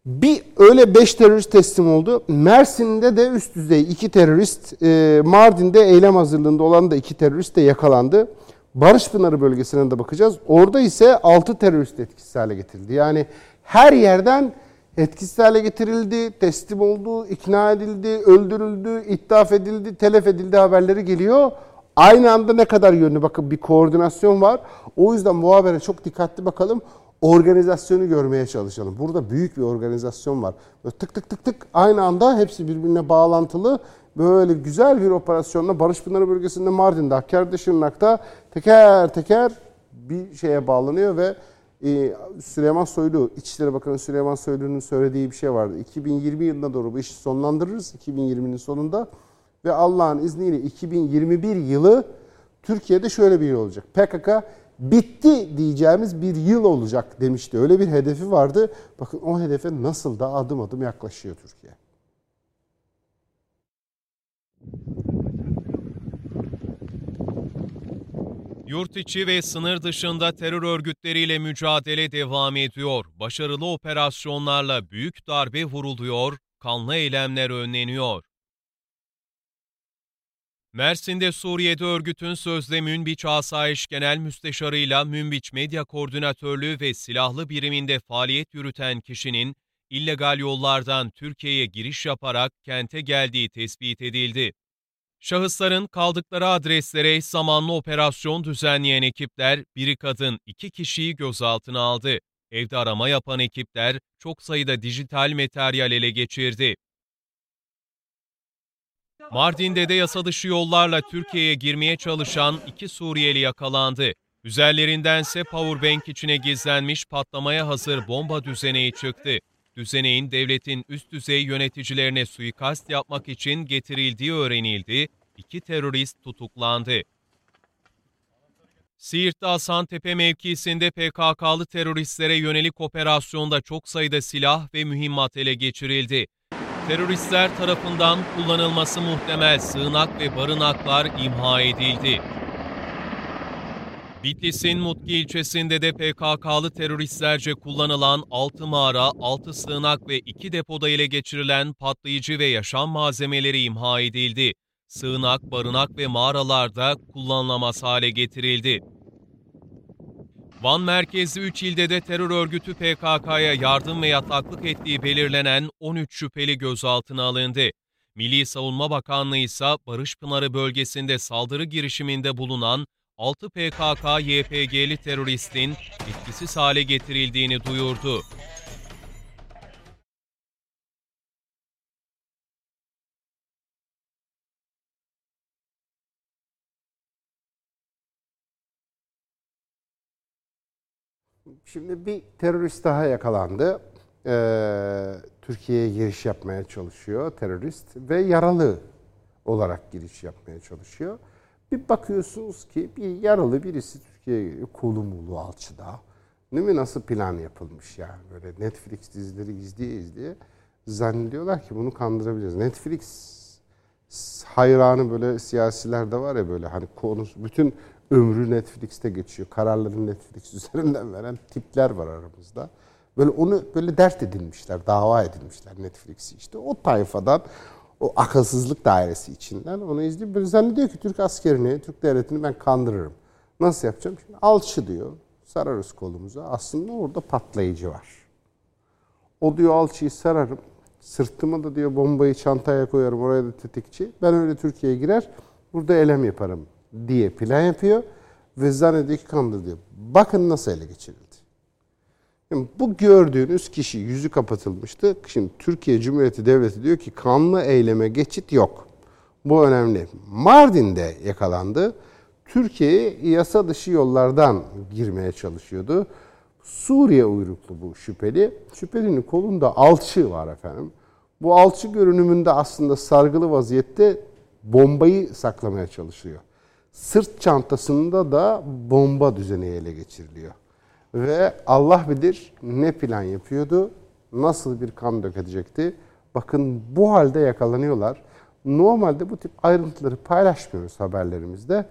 Speaker 1: Bir öyle beş terörist teslim oldu. Mersin'de de üst düzey iki terörist, e, Mardin'de eylem hazırlığında olan da iki terörist de yakalandı. Barış Pınarı bölgesine de bakacağız. Orada ise altı terörist etkisiz hale getirildi. Yani her yerden etkisiz hale getirildi, teslim oldu, ikna edildi, öldürüldü, ithaf edildi, telef edildi haberleri geliyor. Aynı anda ne kadar yönlü bakın bir koordinasyon var. O yüzden bu habere çok dikkatli bakalım. Organizasyonu görmeye çalışalım. Burada büyük bir organizasyon var. Böyle tık tık tık tık aynı anda hepsi birbirine bağlantılı. Böyle güzel bir operasyonla Barış Pınarı bölgesinde Mardin'de, Hakkari'de, Şırnak'ta teker teker bir şeye bağlanıyor ve e, Süleyman Soylu, İçişleri Bakanı Süleyman Soylu'nun söylediği bir şey vardı. 2020 yılına doğru bu işi sonlandırırız 2020'nin sonunda ve Allah'ın izniyle 2021 yılı Türkiye'de şöyle bir yıl olacak. PKK bitti diyeceğimiz bir yıl olacak demişti. Öyle bir hedefi vardı. Bakın o hedefe nasıl da adım adım yaklaşıyor Türkiye.
Speaker 4: Yurt içi ve sınır dışında terör örgütleriyle mücadele devam ediyor. Başarılı operasyonlarla büyük darbe vuruluyor, kanlı eylemler önleniyor. Mersin'de Suriye'de örgütün sözde Münbiç Asayiş Genel Müsteşarı'yla Münbiç Medya Koordinatörlüğü ve silahlı biriminde faaliyet yürüten kişinin illegal yollardan Türkiye'ye giriş yaparak kente geldiği tespit edildi. Şahısların kaldıkları adreslere zamanlı operasyon düzenleyen ekipler biri kadın iki kişiyi gözaltına aldı. Evde arama yapan ekipler çok sayıda dijital materyal ele geçirdi. Mardin'de de yasa dışı yollarla Türkiye'ye girmeye çalışan iki Suriyeli yakalandı. Üzerlerindense powerbank içine gizlenmiş patlamaya hazır bomba düzeneği çıktı. Düzeneğin devletin üst düzey yöneticilerine suikast yapmak için getirildiği öğrenildi. İki terörist tutuklandı. Siirt'te Hasantepe mevkisinde PKK'lı teröristlere yönelik operasyonda çok sayıda silah ve mühimmat ele geçirildi. Teröristler tarafından kullanılması muhtemel sığınak ve barınaklar imha edildi. Bitlis'in Mutki ilçesinde de PKK'lı teröristlerce kullanılan 6 mağara, 6 sığınak ve 2 depoda ele geçirilen patlayıcı ve yaşam malzemeleri imha edildi. Sığınak, barınak ve mağaralarda kullanılamaz hale getirildi. Van merkezli 3 ilde de terör örgütü PKK'ya yardım ve yataklık ettiği belirlenen 13 şüpheli gözaltına alındı. Milli Savunma Bakanlığı ise Barış Pınarı bölgesinde saldırı girişiminde bulunan 6 PKK-YPG'li teröristin etkisiz hale getirildiğini duyurdu.
Speaker 1: Şimdi bir terörist daha yakalandı. Ee, Türkiye'ye giriş yapmaya çalışıyor terörist ve yaralı olarak giriş yapmaya çalışıyor. Bir bakıyorsunuz ki bir yaralı birisi Türkiye'ye geliyor. Kolu mulu alçıda. Değil mi? Nasıl plan yapılmış yani. Böyle Netflix dizileri izleye izleye zannediyorlar ki bunu kandırabiliriz. Netflix hayranı böyle siyasiler de var ya böyle hani konusu bütün ömrü Netflix'te geçiyor. Kararları Netflix üzerinden veren tipler var aramızda. Böyle onu böyle dert edilmişler, dava edilmişler Netflix'i işte. O tayfadan, o akılsızlık dairesi içinden onu izliyor. Böyle zannediyor ki Türk askerini, Türk devletini ben kandırırım. Nasıl yapacağım? Şimdi alçı diyor, sararız kolumuza. Aslında orada patlayıcı var. O diyor alçıyı sararım. Sırtıma da diyor bombayı çantaya koyarım. Oraya da tetikçi. Ben öyle Türkiye'ye girer. Burada elem yaparım diye plan yapıyor. Ve zannediyor ki kandır diyor. Bakın nasıl ele geçirildi. Şimdi bu gördüğünüz kişi yüzü kapatılmıştı. Şimdi Türkiye Cumhuriyeti Devleti diyor ki kanlı eyleme geçit yok. Bu önemli. Mardin'de yakalandı. Türkiye'ye yasa dışı yollardan girmeye çalışıyordu. Suriye uyruklu bu şüpheli. Şüphelinin kolunda alçı var efendim. Bu alçı görünümünde aslında sargılı vaziyette bombayı saklamaya çalışıyor. Sırt çantasında da bomba düzeni ele geçiriliyor. Ve Allah bilir ne plan yapıyordu, nasıl bir kan dökecekti. Bakın bu halde yakalanıyorlar. Normalde bu tip ayrıntıları paylaşmıyoruz haberlerimizde.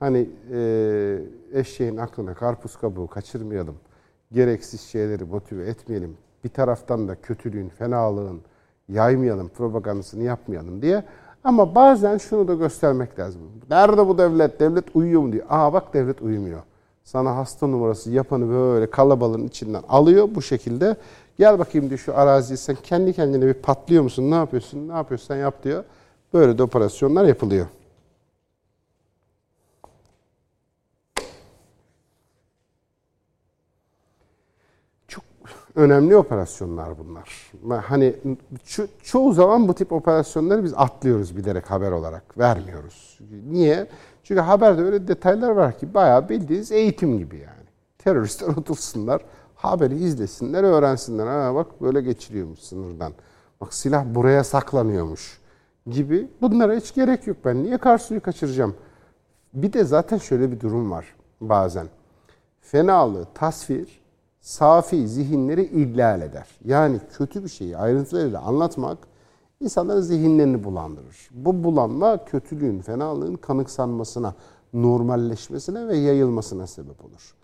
Speaker 1: Hani e, eşeğin aklına karpuz kabuğu kaçırmayalım. Gereksiz şeyleri motive etmeyelim. Bir taraftan da kötülüğün, fenalığın yaymayalım, propagandasını yapmayalım diye. Ama bazen şunu da göstermek lazım. Nerede bu devlet? Devlet uyuyor mu diyor. Aa bak devlet uyumuyor. Sana hasta numarası yapanı böyle kalabalığın içinden alıyor bu şekilde. Gel bakayım diyor şu araziyi sen kendi kendine bir patlıyor musun? Ne yapıyorsun? Ne yapıyorsan yap diyor. Böyle de operasyonlar yapılıyor. Çok önemli operasyonlar bunlar. Hani ço- çoğu zaman bu tip operasyonları biz atlıyoruz bilerek haber olarak vermiyoruz. Niye? Çünkü haberde öyle detaylar var ki bayağı bildiğiniz eğitim gibi yani. Teröristler otursunlar, haberi izlesinler, öğrensinler. Ha bak böyle geçiriyormuş sınırdan. Bak silah buraya saklanıyormuş gibi. Bunlara hiç gerek yok. Ben niye Karsu'yu kaçıracağım? Bir de zaten şöyle bir durum var bazen. fenalığı tasvir, safi zihinleri ihlal eder. Yani kötü bir şeyi ayrıntılarıyla anlatmak insanların zihinlerini bulandırır. Bu bulanma kötülüğün, fenalığın kanıksanmasına, normalleşmesine ve yayılmasına sebep olur.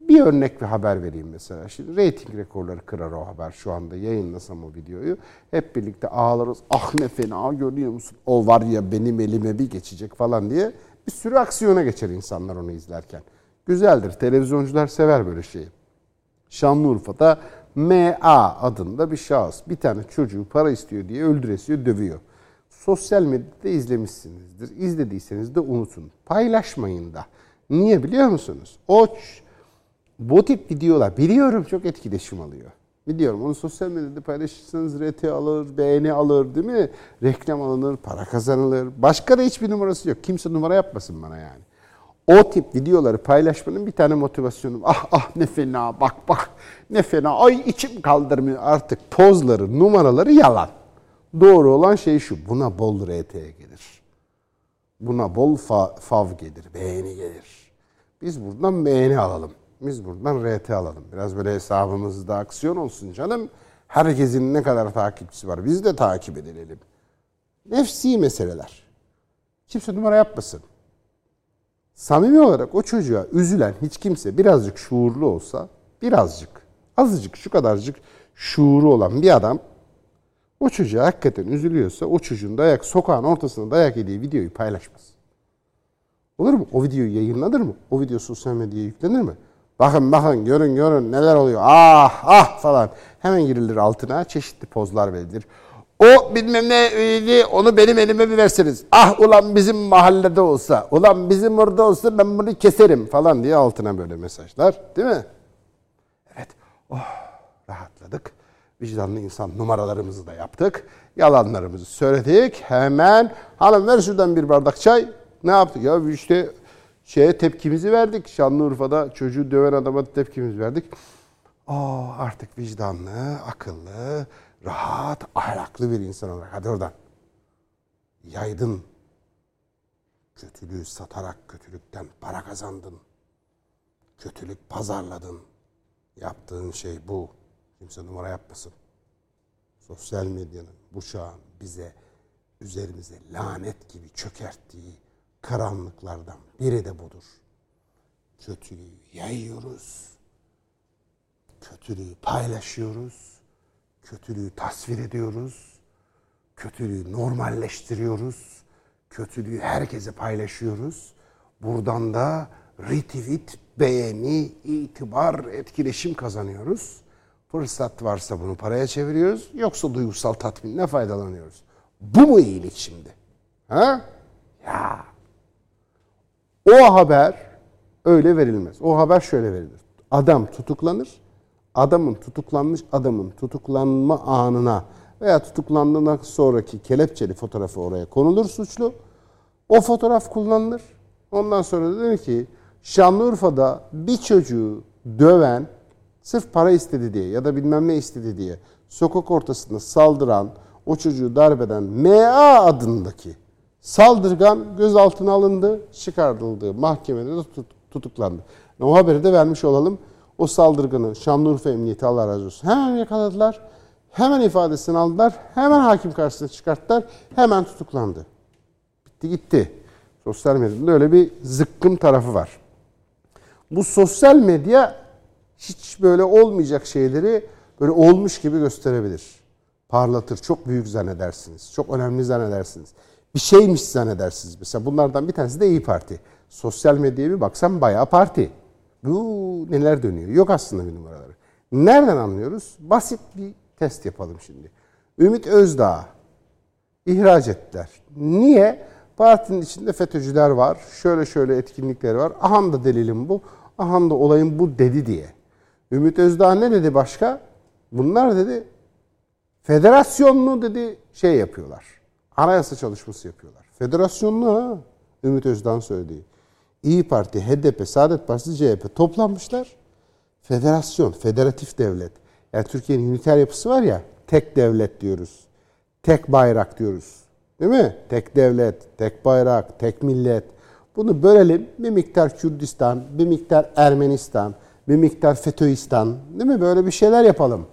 Speaker 1: Bir örnek bir haber vereyim mesela. Şimdi reyting rekorları kırar o haber şu anda yayınlasam o videoyu. Hep birlikte ağlarız. Ah ne fena görüyor musun? O var ya benim elime bir geçecek falan diye. Bir sürü aksiyona geçer insanlar onu izlerken. Güzeldir. Televizyoncular sever böyle şeyi. Şanlıurfa'da MA adında bir şahıs bir tane çocuğu para istiyor diye öldüresiyor, dövüyor. Sosyal medyada izlemişsinizdir. İzlediyseniz de unutun. Paylaşmayın da. Niye biliyor musunuz? O bu tip videolar biliyorum çok etkileşim alıyor. Biliyorum onu sosyal medyada paylaşırsanız RT alır, beğeni alır değil mi? Reklam alınır, para kazanılır. Başka da hiçbir numarası yok. Kimse numara yapmasın bana yani. O tip videoları paylaşmanın bir tane motivasyonu. Ah ah ne fena bak bak ne fena ay içim kaldırmıyor artık pozları numaraları yalan. Doğru olan şey şu buna bol RT gelir. Buna bol fa fav gelir, beğeni gelir. Biz buradan beğeni alalım. Biz buradan RT alalım. Biraz böyle hesabımızda aksiyon olsun canım. Herkesin ne kadar takipçisi var biz de takip edelim. Nefsi meseleler. Kimse numara yapmasın. Samimi olarak o çocuğa üzülen hiç kimse birazcık şuurlu olsa, birazcık, azıcık, şu kadarcık şuuru olan bir adam o çocuğa hakikaten üzülüyorsa o çocuğun dayak sokağın ortasında dayak yediği videoyu paylaşmaz. Olur mu? O videoyu yayınlanır mı? O video sosyal medyaya yüklenir mi? Bakın bakın görün görün neler oluyor. Ah ah falan. Hemen girilir altına çeşitli pozlar verilir. O bilmem ne onu benim elime bir verseniz. Ah ulan bizim mahallede olsa, ulan bizim orada olsa ben bunu keserim falan diye altına böyle mesajlar. Değil mi? Evet. Oh rahatladık. Vicdanlı insan numaralarımızı da yaptık. Yalanlarımızı söyledik. Hemen hanım ver şuradan bir bardak çay. Ne yaptık ya işte şeye tepkimizi verdik. Şanlıurfa'da çocuğu döven adama tepkimizi verdik. Oh, artık vicdanlı, akıllı, rahat, ahlaklı bir insan olarak. Hadi oradan. Yaydın. Kötülüğü satarak kötülükten para kazandın. Kötülük pazarladın. Yaptığın şey bu. Kimse numara yapmasın. Sosyal medyanın bu çağın bize üzerimize lanet gibi çökerttiği karanlıklardan biri de budur. Kötülüğü yayıyoruz. Kötülüğü paylaşıyoruz. Kötülüğü tasvir ediyoruz. Kötülüğü normalleştiriyoruz. Kötülüğü herkese paylaşıyoruz. Buradan da retweet, beğeni, itibar, etkileşim kazanıyoruz. Fırsat varsa bunu paraya çeviriyoruz. Yoksa duygusal tatminle faydalanıyoruz. Bu mu iyilik şimdi? Ha? Ya. O haber öyle verilmez. O haber şöyle verilir. Adam tutuklanır. Adamın tutuklanmış adamın tutuklanma anına veya tutuklandığından sonraki kelepçeli fotoğrafı oraya konulur suçlu. O fotoğraf kullanılır. Ondan sonra da denir ki Şanlıurfa'da bir çocuğu döven sırf para istedi diye ya da bilmem ne istedi diye sokak ortasında saldıran o çocuğu darbeden MA adındaki Saldırgan gözaltına alındı, çıkartıldı. Mahkemede de tutuklandı. O haberi de vermiş olalım. O saldırganı Şanlıurfa Emniyeti Allah razı olsun. Hemen yakaladılar. Hemen ifadesini aldılar. Hemen hakim karşısına çıkarttılar. Hemen tutuklandı. Bitti gitti. Sosyal medyada öyle bir zıkkım tarafı var. Bu sosyal medya hiç böyle olmayacak şeyleri böyle olmuş gibi gösterebilir. Parlatır. Çok büyük zannedersiniz. Çok önemli zannedersiniz bir şeymiş zannedersiniz. Mesela bunlardan bir tanesi de İyi Parti. Sosyal medyaya bir baksam bayağı parti. Bu neler dönüyor? Yok aslında bir numaraları. Nereden anlıyoruz? Basit bir test yapalım şimdi. Ümit Özdağ ihraç ettiler. Niye? Partinin içinde FETÖ'cüler var. Şöyle şöyle etkinlikleri var. Ahan da delilim bu. Ahan da olayım bu dedi diye. Ümit Özdağ ne dedi başka? Bunlar dedi federasyonlu dedi şey yapıyorlar anayasa çalışması yapıyorlar. Federasyonlu ha. Ümit Özdağ'ın söylediği. İyi Parti, HDP, Saadet Partisi, CHP toplanmışlar. Federasyon, federatif devlet. Yani Türkiye'nin üniter yapısı var ya, tek devlet diyoruz. Tek bayrak diyoruz. Değil mi? Tek devlet, tek bayrak, tek millet. Bunu bölelim. Bir miktar Kürdistan, bir miktar Ermenistan, bir miktar FETÖ'istan değil mi? Böyle bir şeyler yapalım.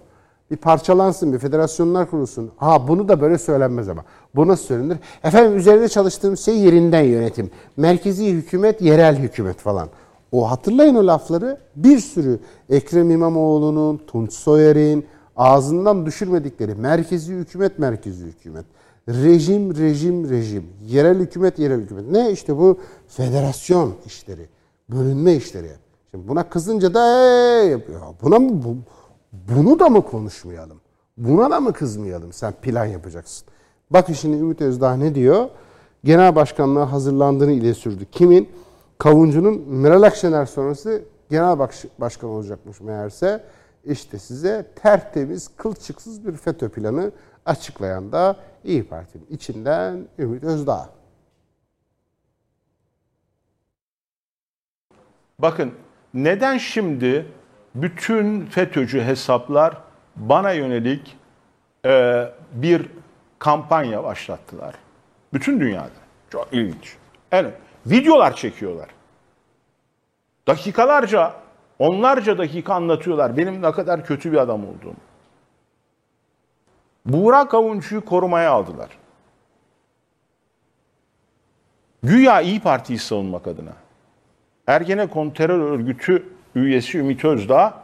Speaker 1: Bir parçalansın, bir federasyonlar kurulsun. Ha bunu da böyle söylenmez ama. Bu nasıl söylenir? Efendim üzerinde çalıştığımız şey yerinden yönetim. Merkezi hükümet, yerel hükümet falan. O hatırlayın o lafları. Bir sürü Ekrem İmamoğlu'nun, Tunç Soyer'in ağzından düşürmedikleri merkezi hükümet, merkezi hükümet. Rejim, rejim, rejim. Yerel hükümet, yerel hükümet. Ne işte bu federasyon işleri. Bölünme işleri. Şimdi buna kızınca da yapıyor. Buna mı, bu, bunu da mı konuşmayalım? Buna da mı kızmayalım? Sen plan yapacaksın. Bak şimdi Ümit Özdağ ne diyor? Genel başkanlığa hazırlandığını ile sürdü. Kimin? Kavuncu'nun Meral Akşener sonrası genel baş- başkan olacakmış meğerse. İşte size tertemiz, kılçıksız bir FETÖ planı açıklayan da İyi Parti'nin içinden Ümit Özdağ.
Speaker 5: Bakın neden şimdi bütün FETÖ'cü hesaplar bana yönelik e, bir kampanya başlattılar. Bütün dünyada. Çok ilginç. Evet. Videolar çekiyorlar. Dakikalarca, onlarca dakika anlatıyorlar benim ne kadar kötü bir adam olduğumu. Buğra Kavuncu'yu korumaya aldılar. Güya İyi Parti'yi savunmak adına. Ergenekon terör örgütü üyesi Ümit Özdağ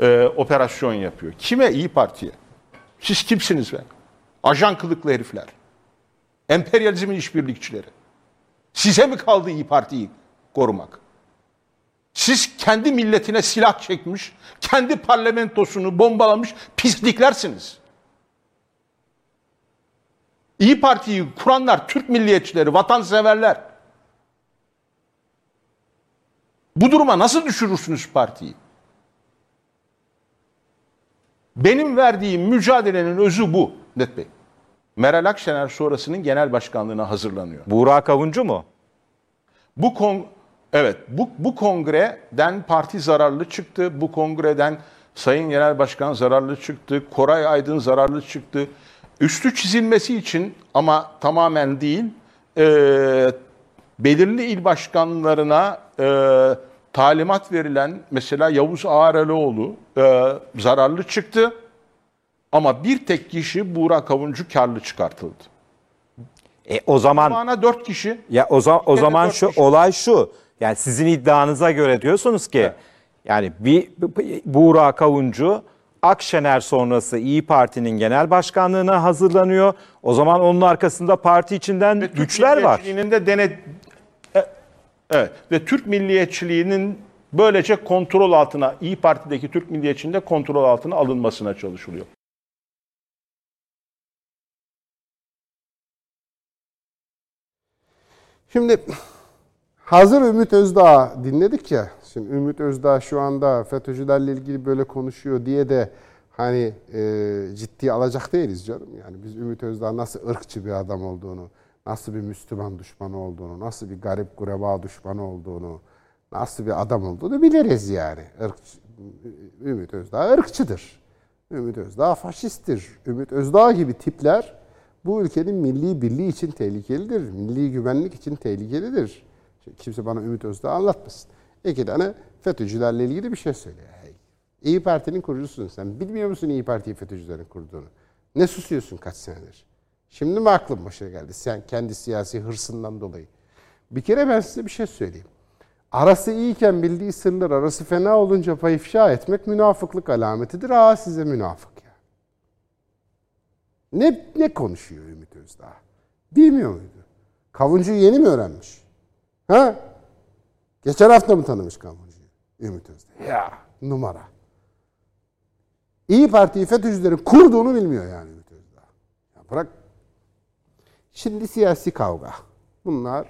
Speaker 5: e, operasyon yapıyor. Kime? İyi Parti'ye. Siz kimsiniz be? Ajan kılıklı herifler. Emperyalizmin işbirlikçileri. Size mi kaldı İyi Parti'yi korumak? Siz kendi milletine silah çekmiş, kendi parlamentosunu bombalamış pisliklersiniz. İyi Parti'yi kuranlar Türk milliyetçileri, vatanseverler. Bu duruma nasıl düşürürsünüz partiyi? Benim verdiğim mücadelenin özü bu Net Bey. Meral Akşener sonrasının genel başkanlığına hazırlanıyor.
Speaker 6: Buğra Kavuncu mu?
Speaker 5: Bu kon evet bu bu kongreden parti zararlı çıktı. Bu kongreden Sayın Genel Başkan zararlı çıktı. Koray Aydın zararlı çıktı. Üstü çizilmesi için ama tamamen değil e, belirli il başkanlarına e, talimat verilen mesela Yavuz Ağaralioğlu e, zararlı çıktı. Ama bir tek kişi Buğra Kavuncu karlı çıkartıldı.
Speaker 6: E o zaman
Speaker 5: Bana dört kişi
Speaker 6: ya o zaman o zaman şu
Speaker 5: kişi.
Speaker 6: olay şu. Yani sizin iddianıza göre diyorsunuz ki yani bir Buğra Kavuncu Akşener sonrası İyi Parti'nin genel başkanlığına hazırlanıyor. O zaman onun arkasında parti içinden
Speaker 5: ve
Speaker 6: güçler var.
Speaker 5: milliyetçiliğinin de denet evet ve Türk milliyetçiliğinin böylece kontrol altına İyi Parti'deki Türk milliyetçiliğinin de kontrol altına alınmasına çalışılıyor.
Speaker 1: Şimdi hazır Ümit Özdağ dinledik ya. Şimdi Ümit Özdağ şu anda FETÖ'cülerle ilgili böyle konuşuyor diye de hani e, ciddiye alacak değiliz canım. Yani biz Ümit Özdağ nasıl ırkçı bir adam olduğunu, nasıl bir Müslüman düşmanı olduğunu, nasıl bir garip gureba düşmanı olduğunu, nasıl bir adam olduğunu biliriz yani. Irkçı, Ümit Özdağ ırkçıdır. Ümit Özdağ faşisttir. Ümit Özdağ gibi tipler bu ülkenin milli birliği için tehlikelidir. Milli güvenlik için tehlikelidir. Kimse bana Ümit Özdağ anlatmasın. İki tane FETÖ'cülerle ilgili bir şey söyle. Hey. İyi Parti'nin kurucusun sen. Bilmiyor musun İyi Parti'yi FETÖ'cülerin kurduğunu? Ne susuyorsun kaç senedir? Şimdi mi aklın başa geldi? Sen kendi siyasi hırsından dolayı. Bir kere ben size bir şey söyleyeyim. Arası iyiyken bildiği sırlar arası fena olunca pay ifşa etmek münafıklık alametidir. Aa size münafık ya. Ne, ne konuşuyor Ümit Özdağ? Bilmiyor muydu? Kavuncu'yu yeni mi öğrenmiş? Ha? Geçen hafta mı tanımış Kavuncu'yu? Ümit Özdağ. Ya numara. İyi Parti'yi FETÖ'cülerin kurduğunu bilmiyor yani Ümit Özdağ. Ya bırak. Şimdi siyasi kavga. Bunlar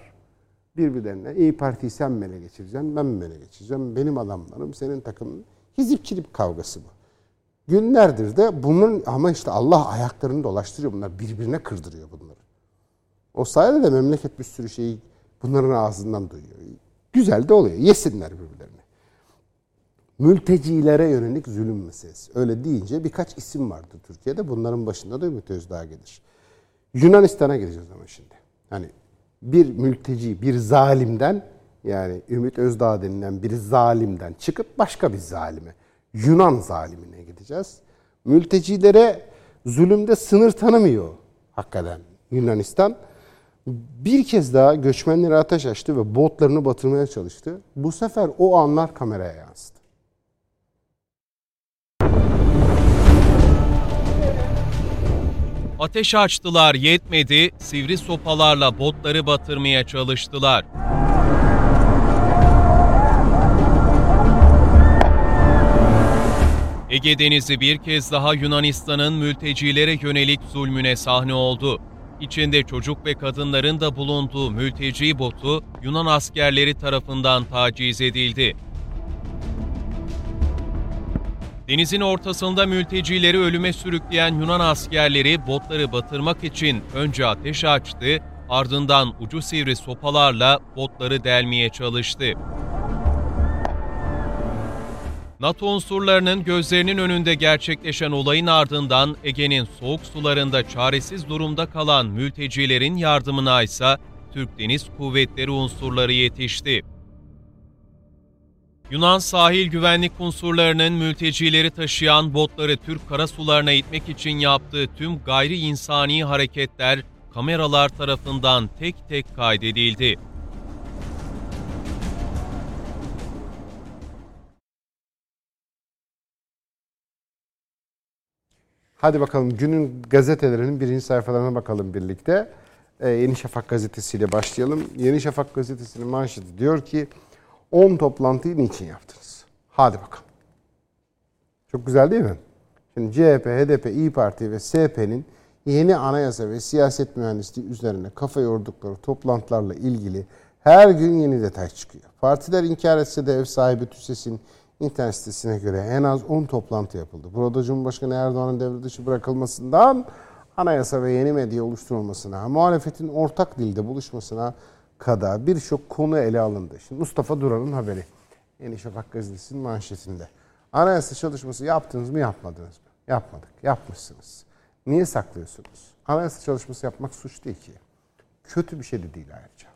Speaker 1: birbirlerine İyi Parti'yi sen mi ele geçireceksin, ben mi ele geçireceğim, benim adamlarım, senin takımın. Hizipçilik kavgası bu. Günlerdir de bunların ama işte Allah ayaklarını dolaştırıyor bunlar. Birbirine kırdırıyor bunları. O sayede de memleket bir sürü şeyi bunların ağzından duyuyor. Güzel de oluyor. Yesinler birbirlerini. Mültecilere yönelik zulüm meselesi. Öyle deyince birkaç isim vardı Türkiye'de. Bunların başında da Ümit Özdağ gelir. Yunanistan'a gireceğiz ama şimdi. Hani bir mülteci, bir zalimden Yani Ümit Özdağ denilen bir zalimden çıkıp başka bir zalime, Yunan zalimine gideceğiz. Mültecilere zulümde sınır tanımıyor hakikaten Yunanistan. Bir kez daha göçmenlere ateş açtı ve botlarını batırmaya çalıştı. Bu sefer o anlar kameraya yansıdı.
Speaker 4: Ateş açtılar yetmedi, sivri sopalarla botları batırmaya çalıştılar. Ege Denizi bir kez daha Yunanistan'ın mültecilere yönelik zulmüne sahne oldu. İçinde çocuk ve kadınların da bulunduğu mülteci botu Yunan askerleri tarafından taciz edildi. Denizin ortasında mültecileri ölüme sürükleyen Yunan askerleri botları batırmak için önce ateş açtı, ardından ucu sivri sopalarla botları delmeye çalıştı. NATO unsurlarının gözlerinin önünde gerçekleşen olayın ardından Ege'nin soğuk sularında çaresiz durumda kalan mültecilerin yardımına ise Türk Deniz Kuvvetleri unsurları yetişti. Yunan sahil güvenlik unsurlarının mültecileri taşıyan botları Türk karasularına itmek için yaptığı tüm gayri insani hareketler kameralar tarafından tek tek kaydedildi.
Speaker 1: Hadi bakalım günün gazetelerinin birinci sayfalarına bakalım birlikte. Ee, Yeni Şafak gazetesiyle başlayalım. Yeni Şafak gazetesinin manşeti diyor ki 10 toplantıyı niçin yaptınız? Hadi bakalım. Çok güzel değil mi? Şimdi CHP, HDP, İyi Parti ve SP'nin yeni anayasa ve siyaset mühendisliği üzerine kafa yordukları toplantılarla ilgili her gün yeni detay çıkıyor. Partiler inkar etse de ev sahibi TÜSES'in internet sitesine göre en az 10 toplantı yapıldı. Burada Cumhurbaşkanı Erdoğan'ın devre dışı bırakılmasından anayasa ve yeni medya oluşturulmasına, muhalefetin ortak dilde buluşmasına kadar birçok konu ele alındı. Şimdi Mustafa Duran'ın haberi. Yeni Şafak gazetesinin manşetinde. Anayasa çalışması yaptınız mı yapmadınız mı? Yapmadık. Yapmışsınız. Niye saklıyorsunuz? Anayasa çalışması yapmak suç değil ki. Kötü bir şey de değil ayrıca.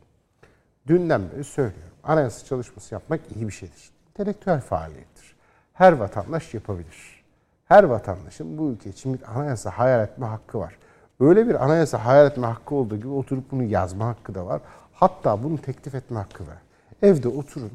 Speaker 1: Dünden beri söylüyorum. Anayasa çalışması yapmak iyi bir şeydir. İntelektüel faaliyettir. Her vatandaş yapabilir. Her vatandaşın bu ülke için bir anayasa hayal etme hakkı var. Öyle bir anayasa hayal etme hakkı olduğu gibi oturup bunu yazma hakkı da var. Hatta bunu teklif etme hakkı var. Evde oturun,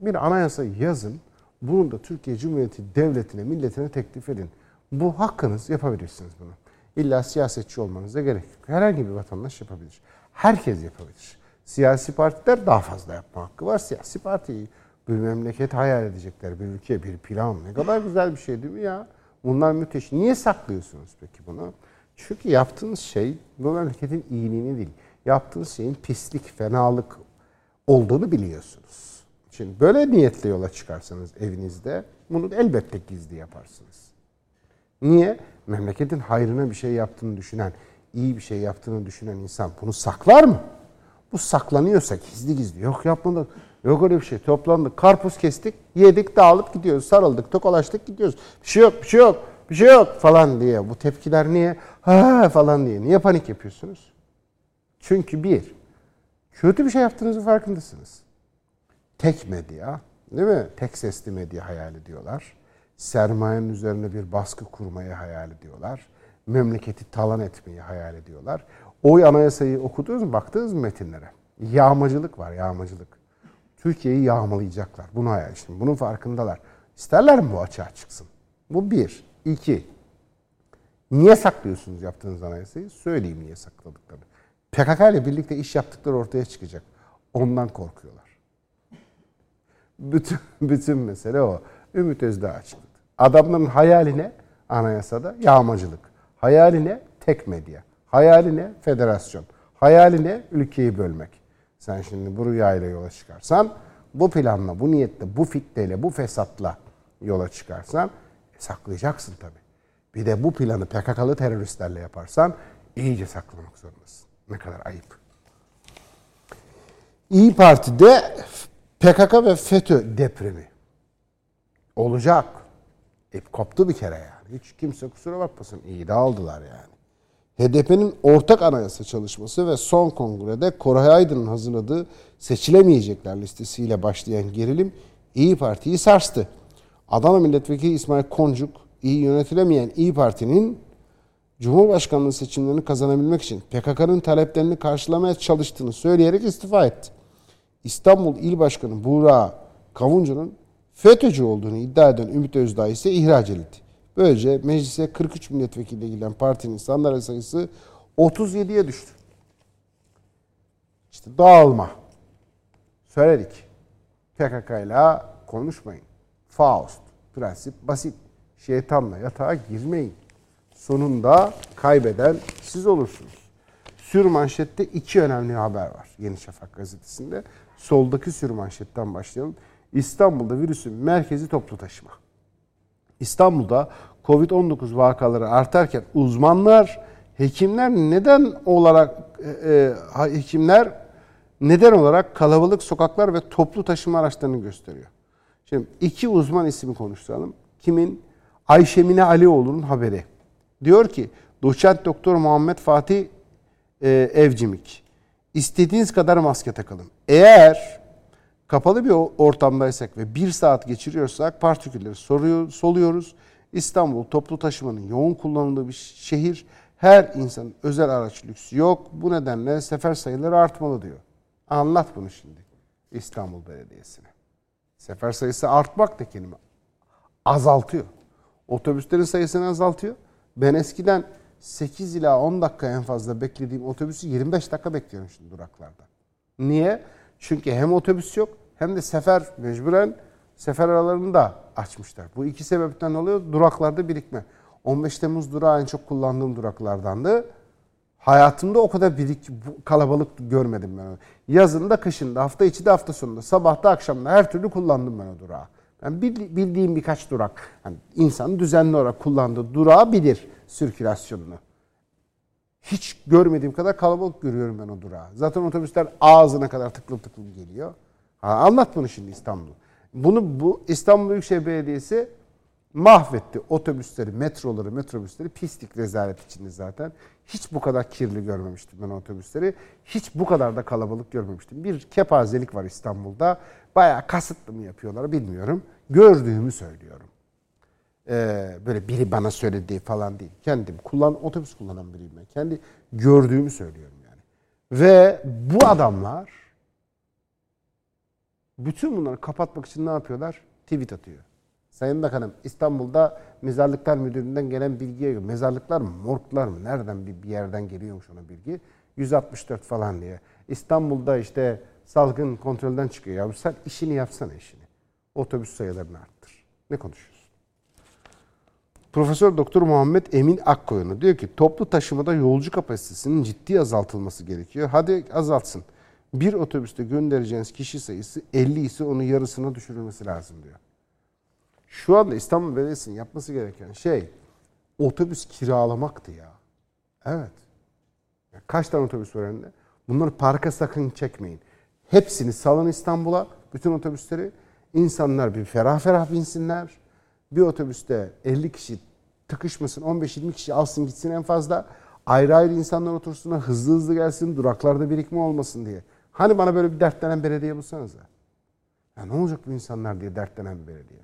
Speaker 1: bir anayasa yazın, bunu da Türkiye Cumhuriyeti Devleti'ne, milletine teklif edin. Bu hakkınız, yapabilirsiniz bunu. İlla siyasetçi olmanıza gerek yok. Herhangi bir vatandaş yapabilir. Herkes yapabilir. Siyasi partiler daha fazla yapma hakkı var. Siyasi partiyi bir memleket hayal edecekler, bir ülke, bir plan. Ne kadar güzel bir şey değil mi ya? Bunlar müthiş. Niye saklıyorsunuz peki bunu? Çünkü yaptığınız şey bu memleketin iyiliğini değil. Yaptığınız şeyin pislik, fenalık olduğunu biliyorsunuz. Şimdi böyle niyetle yola çıkarsanız evinizde bunu elbette gizli yaparsınız. Niye? Memleketin hayrına bir şey yaptığını düşünen, iyi bir şey yaptığını düşünen insan bunu saklar mı? Bu saklanıyorsa gizli gizli. Yok yapmadık. Yok öyle bir şey. Toplandık. Karpuz kestik. Yedik dağılıp gidiyoruz. Sarıldık. Tokalaştık gidiyoruz. Bir şey yok. Bir şey yok. Bir şey yok falan diye. Bu tepkiler niye? Ha falan diye. Niye panik yapıyorsunuz? Çünkü bir, kötü bir şey yaptığınızı farkındasınız. Tek medya, değil mi? Tek sesli medya hayal ediyorlar. Sermayenin üzerine bir baskı kurmayı hayal ediyorlar. Memleketi talan etmeyi hayal ediyorlar. O anayasayı okudunuz mu? Baktınız mı metinlere? Yağmacılık var, yağmacılık. Türkiye'yi yağmalayacaklar. Bunu hayal şimdi. Bunun farkındalar. İsterler mi bu açığa çıksın? Bu bir. İki. Niye saklıyorsunuz yaptığınız anayasayı? Söyleyeyim niye sakladıklarını. PKK ile birlikte iş yaptıkları ortaya çıkacak. Ondan korkuyorlar. Bütün, bütün mesele o. Ümit Özdağ açıkladı. Adamların hayaline anayasada yağmacılık. Hayaline tek medya. Hayaline federasyon. Hayaline ülkeyi bölmek. Sen şimdi bu rüyayla yola çıkarsan, bu planla, bu niyetle, bu fitneyle, bu fesatla yola çıkarsan e, saklayacaksın tabii. Bir de bu planı PKK'lı teröristlerle yaparsan iyice saklamak zorundasın. Ne kadar ayıp. İyi Parti'de PKK ve FETÖ depremi olacak. E, koptu bir kere yani. Hiç kimse kusura bakmasın. İyi de aldılar yani. HDP'nin ortak anayasa çalışması ve son kongrede Koray Aydın'ın hazırladığı seçilemeyecekler listesiyle başlayan gerilim İyi Parti'yi sarstı. Adana Milletvekili İsmail Koncuk, iyi yönetilemeyen İyi Parti'nin Cumhurbaşkanlığı seçimlerini kazanabilmek için PKK'nın taleplerini karşılamaya çalıştığını söyleyerek istifa etti. İstanbul İl Başkanı Buğra Kavuncu'nun FETÖ'cü olduğunu iddia eden Ümit Özdağ ise ihraç edildi. Böylece meclise 43 milletvekiliyle giden partinin sandalye sayısı 37'ye düştü. İşte dağılma. Söyledik. PKK ile konuşmayın. Faust. Prensip basit. Şeytanla yatağa girmeyin. Sonunda kaybeden siz olursunuz. Sür manşette iki önemli haber var Yeni Şafak gazetesinde. Soldaki sür manşetten başlayalım. İstanbul'da virüsün merkezi toplu taşıma. İstanbul'da Covid-19 vakaları artarken uzmanlar, hekimler neden olarak e, e, hekimler neden olarak kalabalık sokaklar ve toplu taşıma araçlarını gösteriyor. Şimdi iki uzman ismi konuşturalım. Kimin? Ayşemine Alioğlu'nun haberi. Diyor ki doçent doktor Muhammed Fatih e, Evcimik. İstediğiniz kadar maske takalım. Eğer kapalı bir ortamdaysak ve bir saat geçiriyorsak partikülleri soruyor, soluyoruz. İstanbul toplu taşımanın yoğun kullanıldığı bir şehir. Her insanın özel araç lüksü yok. Bu nedenle sefer sayıları artmalı diyor. Anlat bunu şimdi İstanbul Belediyesi'ne. Sefer sayısı artmak da kelime. Azaltıyor. Otobüslerin sayısını azaltıyor. Ben eskiden 8 ila 10 dakika en fazla beklediğim otobüsü 25 dakika bekliyorum şimdi duraklarda. Niye? Çünkü hem otobüs yok hem de sefer mecburen sefer aralarını da açmışlar. Bu iki sebepten oluyor duraklarda birikme. 15 Temmuz durağı en çok kullandığım duraklardandı. Hayatımda o kadar birik kalabalık görmedim ben onu. Yazında, kışında, hafta içi de hafta sonunda, sabahta, akşamda her türlü kullandım ben o durağı. Ben bildiğim birkaç durak. Yani insan düzenli olarak kullandığı durağı bilir sirkülasyonunu. Hiç görmediğim kadar kalabalık görüyorum ben o durağı. Zaten otobüsler ağzına kadar tıklım tıklım geliyor. Ha, anlat bunu şimdi İstanbul. Bunu bu İstanbul Büyükşehir Belediyesi mahvetti. Otobüsleri, metroları, metrobüsleri pislik rezalet içinde zaten. Hiç bu kadar kirli görmemiştim ben otobüsleri. Hiç bu kadar da kalabalık görmemiştim. Bir kepazelik var İstanbul'da. Bayağı kasıtlı mı yapıyorlar bilmiyorum. Gördüğümü söylüyorum. Ee, böyle biri bana söylediği falan değil. Kendim kullan otobüs kullanan biriyim ben. Kendi gördüğümü söylüyorum yani. Ve bu adamlar bütün bunları kapatmak için ne yapıyorlar? Tweet atıyor. Sayın Bakanım İstanbul'da Mezarlıklar Müdürlüğü'nden gelen bilgiye göre mezarlıklar mı, morglar mı nereden bir, bir yerden geliyormuş ona bilgi. 164 falan diye. İstanbul'da işte salgın kontrolden çıkıyor. Ya sen işini yapsana işini. Otobüs sayılarını arttır. Ne konuşuyorsun? Profesör Doktor Muhammed Emin Akkoyunlu diyor ki toplu taşımada yolcu kapasitesinin ciddi azaltılması gerekiyor. Hadi azaltsın. Bir otobüste göndereceğiniz kişi sayısı 50 ise onun yarısına düşürülmesi lazım diyor. Şu anda İstanbul Belediyesi'nin yapması gereken şey otobüs kiralamaktı ya. Evet. Kaç tane otobüs var elinde? Bunları parka sakın çekmeyin. Hepsini salın İstanbul'a, bütün otobüsleri. İnsanlar bir ferah ferah binsinler. Bir otobüste 50 kişi tıkışmasın, 15-20 kişi alsın gitsin en fazla. Ayrı ayrı insanlar otursunlar, hızlı hızlı gelsin, duraklarda birikme olmasın diye. Hani bana böyle bir dertlenen belediye bulsanıza. Ya ne olacak bu insanlar diye dertlenen bir belediye.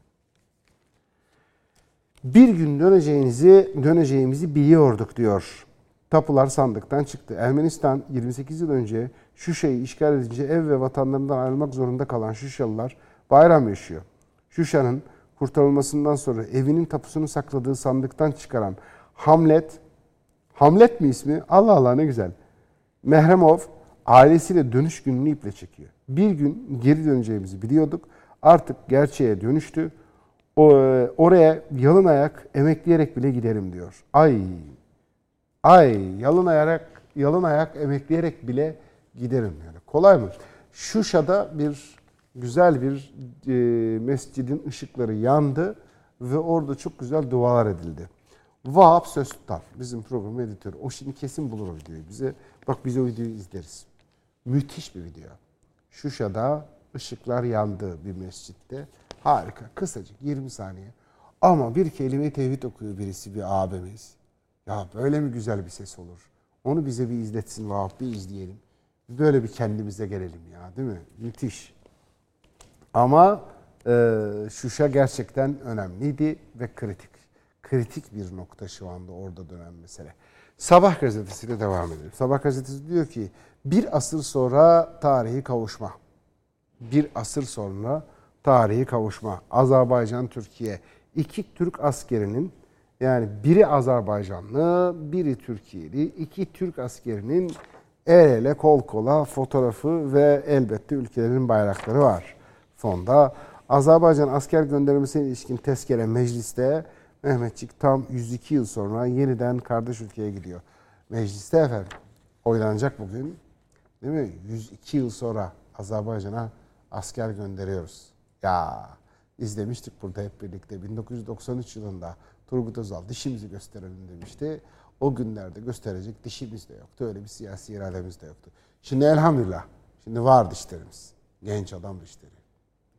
Speaker 1: Bir gün döneceğinizi, döneceğimizi biliyorduk diyor. Tapular sandıktan çıktı. Ermenistan 28 yıl önce Şuşa'yı işgal edince ev ve vatanlarından ayrılmak zorunda kalan Şuşalılar bayram yaşıyor. Şuşa'nın kurtarılmasından sonra evinin tapusunu sakladığı sandıktan çıkaran Hamlet, Hamlet mi ismi? Allah Allah ne güzel. Mehremov ailesiyle dönüş gününü iple çekiyor. Bir gün geri döneceğimizi biliyorduk. Artık gerçeğe dönüştü. O, oraya yalın ayak emekleyerek bile giderim diyor. Ay, ay yalın ayak, yalın ayak emekleyerek bile giderim yani. Kolay mı? Şuşa'da bir güzel bir e, mescidin ışıkları yandı ve orada çok güzel dualar edildi. Vahap Söztaf bizim program editörü. O şimdi kesin bulur o videoyu bize. Bak biz o videoyu izleriz. Müthiş bir video. Şuşa'da ışıklar yandı bir mescitte. Harika. Kısacık 20 saniye. Ama bir kelime tevhid okuyor birisi bir abimiz. Ya böyle mi güzel bir ses olur? Onu bize bir izletsin Vahap bir izleyelim. Böyle bir kendimize gelelim ya değil mi? Müthiş. Ama e, Şuşa gerçekten önemliydi ve kritik. Kritik bir nokta şu anda orada dönen mesele. Sabah gazetesiyle devam edelim. Sabah gazetesi diyor ki bir asır sonra tarihi kavuşma. Bir asır sonra tarihi kavuşma. Azerbaycan, Türkiye. İki Türk askerinin yani biri Azerbaycanlı, biri Türkiye'li. iki Türk askerinin el ele kol kola fotoğrafı ve elbette ülkelerin bayrakları var fonda. Azerbaycan asker göndermesine ilişkin tezkere mecliste Mehmetçik tam 102 yıl sonra yeniden kardeş ülkeye gidiyor. Mecliste efendim oylanacak bugün. Değil mi? 102 yıl sonra Azerbaycan'a asker gönderiyoruz. Ya izlemiştik burada hep birlikte. 1993 yılında Turgut Özal dişimizi gösterelim demişti. O günlerde gösterecek dişimiz de yoktu. Öyle bir siyasi irademiz de yoktu. Şimdi elhamdülillah. Şimdi var dişlerimiz. Genç adam dişleri.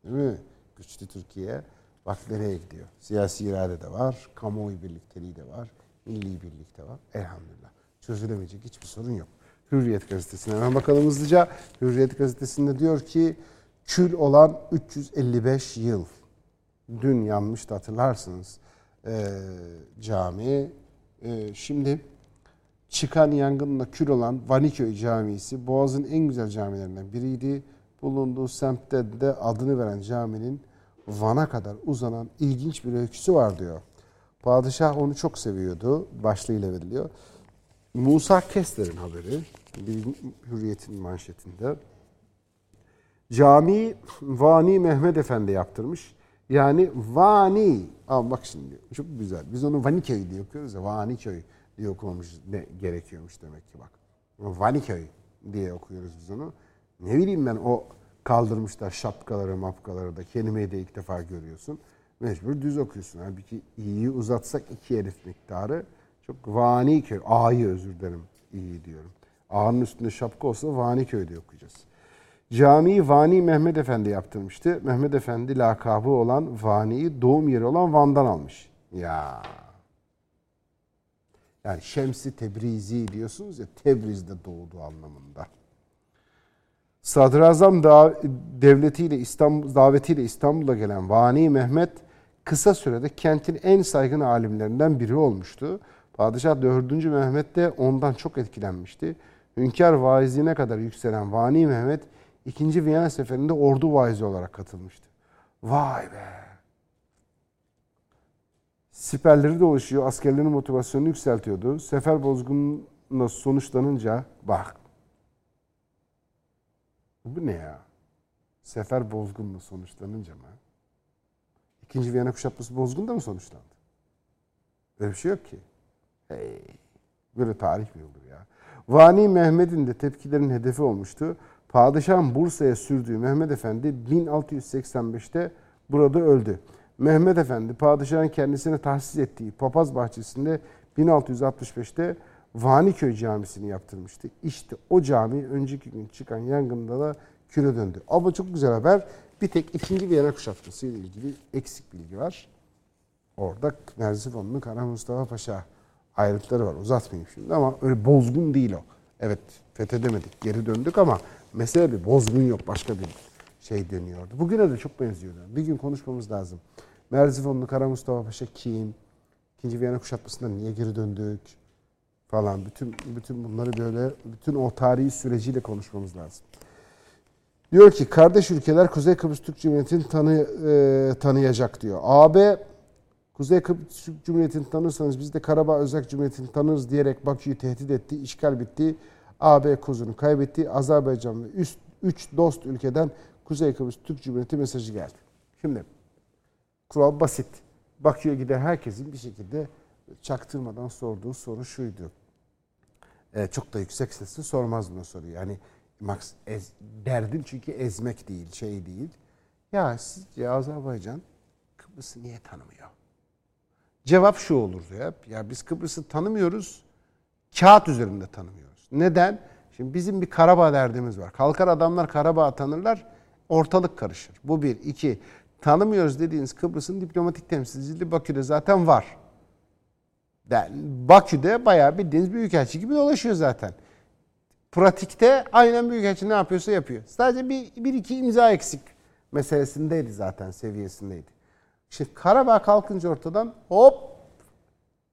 Speaker 1: Değil mi? Güçlü Türkiye. Bak nereye gidiyor. Siyasi irade de var. Kamuoyu birlikteliği de var. Milli birlik de var. Elhamdülillah. Çözülemeyecek hiçbir sorun yok. Hürriyet gazetesine hemen bakalım hızlıca. Hürriyet gazetesinde diyor ki kül olan 355 yıl. Dün yanmıştı hatırlarsınız e, cami. E, şimdi çıkan yangınla kül olan Vaniköy Camisi Boğaz'ın en güzel camilerinden biriydi. Bulunduğu semtte de adını veren caminin Van'a kadar uzanan ilginç bir öyküsü var diyor. Padişah onu çok seviyordu. Başlığıyla veriliyor. Musa Kessler'in haberi. Bir hürriyetin manşetinde. Cami Vani Mehmet Efendi yaptırmış. Yani Vani. Ama bak şimdi çok güzel. Biz onu Vaniköy diye okuyoruz ya. Vaniköy diye okumamız ne gerekiyormuş demek ki bak. Vaniköy diye okuyoruz biz onu. Ne bileyim ben o kaldırmışlar şapkaları mapkaları da kelimeyi de ilk defa görüyorsun. Mecbur düz okuyorsun. Halbuki i'yi uzatsak iki elif miktarı çok Vani köy. A'yı özür dilerim iyi diyorum. A'nın üstünde şapka olsa Vani köy diye okuyacağız. Camiyi Vani Mehmet Efendi yaptırmıştı. Mehmet Efendi lakabı olan Vani'yi doğum yeri olan Van'dan almış. Ya. Yani Şemsi Tebrizi diyorsunuz ya Tebriz'de doğdu anlamında. Sadrazam devletiyle İstanbul davetiyle İstanbul'a gelen Vani Mehmet kısa sürede kentin en saygın alimlerinden biri olmuştu. Padişah 4. Mehmet de ondan çok etkilenmişti. Hünkâr vaizliğine kadar yükselen Vani Mehmet 2. Viyana seferinde ordu vaizi olarak katılmıştı. Vay be! Siperleri dolaşıyor, askerlerin motivasyonunu yükseltiyordu. Sefer bozgununa sonuçlanınca bak bu ne ya? Sefer bozgunla sonuçlanınca mı? İkinci Viyana kuşatması bozgun da mı sonuçlandı? Öyle bir şey yok ki. Hey, böyle tarih mi olur ya? Vani Mehmet'in de tepkilerin hedefi olmuştu. Padişahın Bursa'ya sürdüğü Mehmet Efendi 1685'te burada öldü. Mehmet Efendi padişahın kendisine tahsis ettiği papaz bahçesinde 1665'te Vaniköy Camisi'ni yaptırmıştı. İşte o cami önceki gün çıkan yangında da küre döndü. Ama çok güzel haber. Bir tek ikinci Viyana kuşatması ile ilgili eksik bilgi var. Orada Merzifonlu Kara Mustafa Paşa ayrıntıları var. Uzatmayayım şimdi ama öyle bozgun değil o. Evet fethedemedik, geri döndük ama mesele bir bozgun yok. Başka bir şey dönüyordu. Bugüne de çok benziyordu. Bir gün konuşmamız lazım. Merzifonlu Kara Mustafa Paşa kim? İkinci Viyana kuşatmasından niye geri döndük? Falan bütün bütün bunları böyle bütün o tarihi süreciyle konuşmamız lazım. Diyor ki kardeş ülkeler Kuzey Kıbrıs Türk Cumhuriyeti'ni tanı, e, tanıyacak diyor. AB Kuzey Kıbrıs Türk Cumhuriyeti'ni tanırsanız biz de Karabağ Özerk Cumhuriyeti'ni tanırız diyerek Bakü'yü tehdit etti. işgal bitti. AB kozunu kaybetti. Azerbaycan ve üst, üç dost ülkeden Kuzey Kıbrıs Türk Cumhuriyeti mesajı geldi. Şimdi kural basit. Bakü'ye giden herkesin bir şekilde çaktırmadan sorduğu soru şuydu e, çok da yüksek sesle sormaz o soruyu. Yani Max ez, derdin çünkü ezmek değil, şey değil. Ya sizce Azerbaycan Kıbrıs'ı niye tanımıyor? Cevap şu olurdu ya. Ya biz Kıbrıs'ı tanımıyoruz. Kağıt üzerinde tanımıyoruz. Neden? Şimdi bizim bir Karabağ derdimiz var. Kalkar adamlar Karabağ tanırlar. Ortalık karışır. Bu bir. iki. Tanımıyoruz dediğiniz Kıbrıs'ın diplomatik temsilciliği Bakü'de zaten var. Yani Bakü'de bayağı bildiğiniz büyükelçi gibi dolaşıyor zaten. Pratikte aynen büyükelçi ne yapıyorsa yapıyor. Sadece bir, bir iki imza eksik meselesindeydi zaten seviyesindeydi. İşte Karabağ kalkınca ortadan hop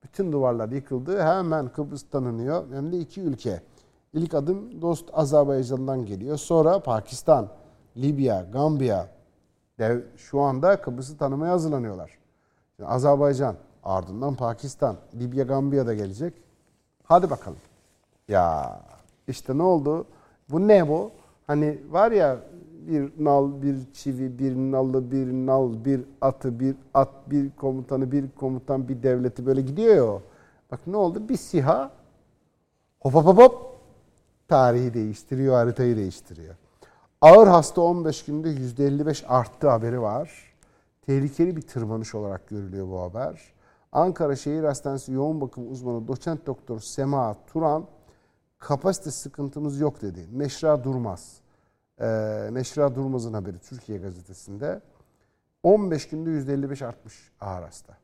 Speaker 1: bütün duvarlar yıkıldı. Hemen Kıbrıs tanınıyor. Hem de iki ülke. İlk adım dost Azerbaycan'dan geliyor. Sonra Pakistan, Libya, Gambiya. Dev, şu anda Kıbrıs'ı tanımaya hazırlanıyorlar. Şimdi Azerbaycan, ardından Pakistan, Libya, Gambiya da gelecek. Hadi bakalım. Ya işte ne oldu? Bu ne bu? Hani var ya bir nal, bir çivi, bir nalı, bir nal, bir atı, bir at, bir komutanı, bir komutan, bir devleti böyle gidiyor ya. Bak ne oldu? Bir siha hop hop hop hop tarihi değiştiriyor, haritayı değiştiriyor. Ağır hasta 15 günde %55 arttı haberi var. Tehlikeli bir tırmanış olarak görülüyor bu haber. Ankara Şehir Hastanesi yoğun bakım uzmanı doçent doktor Sema Turan kapasite sıkıntımız yok dedi. Neşra Durmaz. Ee, Neşra Durmaz'ın haberi Türkiye Gazetesi'nde. 15 günde %55 artmış ağır hasta.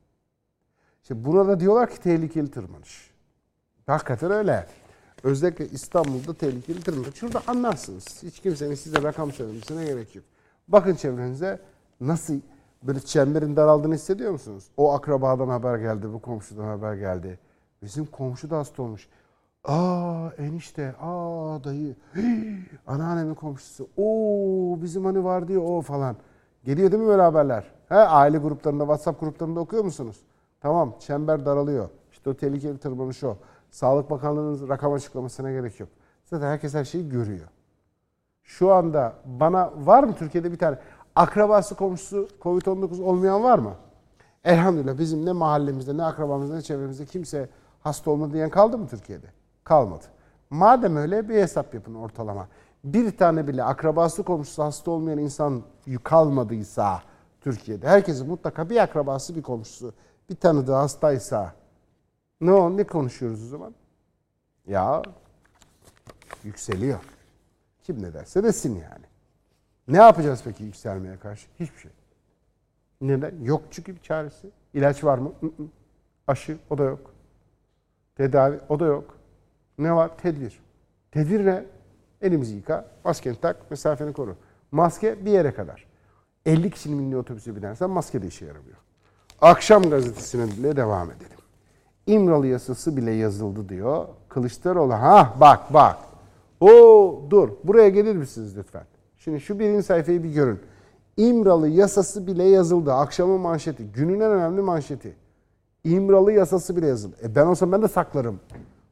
Speaker 1: İşte burada diyorlar ki tehlikeli tırmanış. Hakikaten öyle. Özellikle İstanbul'da tehlikeli tırmanış. Şurada anlarsınız. Hiç kimsenin size rakam söylemesine gerek yok. Bakın çevrenize nasıl böyle çemberin daraldığını hissediyor musunuz? O akrabadan haber geldi, bu komşudan haber geldi. Bizim komşu da hasta olmuş. Aa enişte, aa dayı, hii, anneannemin komşusu, oo bizim hani var diyor o falan. Geliyor değil mi böyle haberler? He, aile gruplarında, WhatsApp gruplarında okuyor musunuz? Tamam, çember daralıyor. İşte o tehlikeli tırmanış o. Sağlık Bakanlığı'nın rakam açıklamasına gerek yok. Zaten herkes her şeyi görüyor. Şu anda bana var mı Türkiye'de bir tane akrabası komşusu Covid-19 olmayan var mı? Elhamdülillah bizim ne mahallemizde ne akrabamızda ne çevremizde kimse hasta olmadı diyen kaldı mı Türkiye'de? Kalmadı. Madem öyle bir hesap yapın ortalama. Bir tane bile akrabası komşusu hasta olmayan insan kalmadıysa Türkiye'de herkesin mutlaka bir akrabası bir komşusu bir tanıdığı hastaysa ne o ne konuşuyoruz o zaman? Ya yükseliyor. Kim ne derse desin yani. Ne yapacağız peki yükselmeye karşı? Hiçbir şey. Neden? Yok çünkü bir çaresi. İlaç var mı? Hı hı. Aşı o da yok. Tedavi o da yok. Ne var? Tedbir. Tedbir ne? Elimizi yıka, maskeni tak, mesafeni koru. Maske bir yere kadar. 50 kişinin bindiği otobüse binersen maske de işe yaramıyor. Akşam gazetesine bile devam edelim. İmralı yasası bile yazıldı diyor. Kılıçdaroğlu ha bak bak. O dur buraya gelir misiniz lütfen? Şimdi şu birinci sayfayı bir görün. İmralı yasası bile yazıldı. Akşamın manşeti. Günün en önemli manşeti. İmralı yasası bile yazıldı. E ben olsam ben de saklarım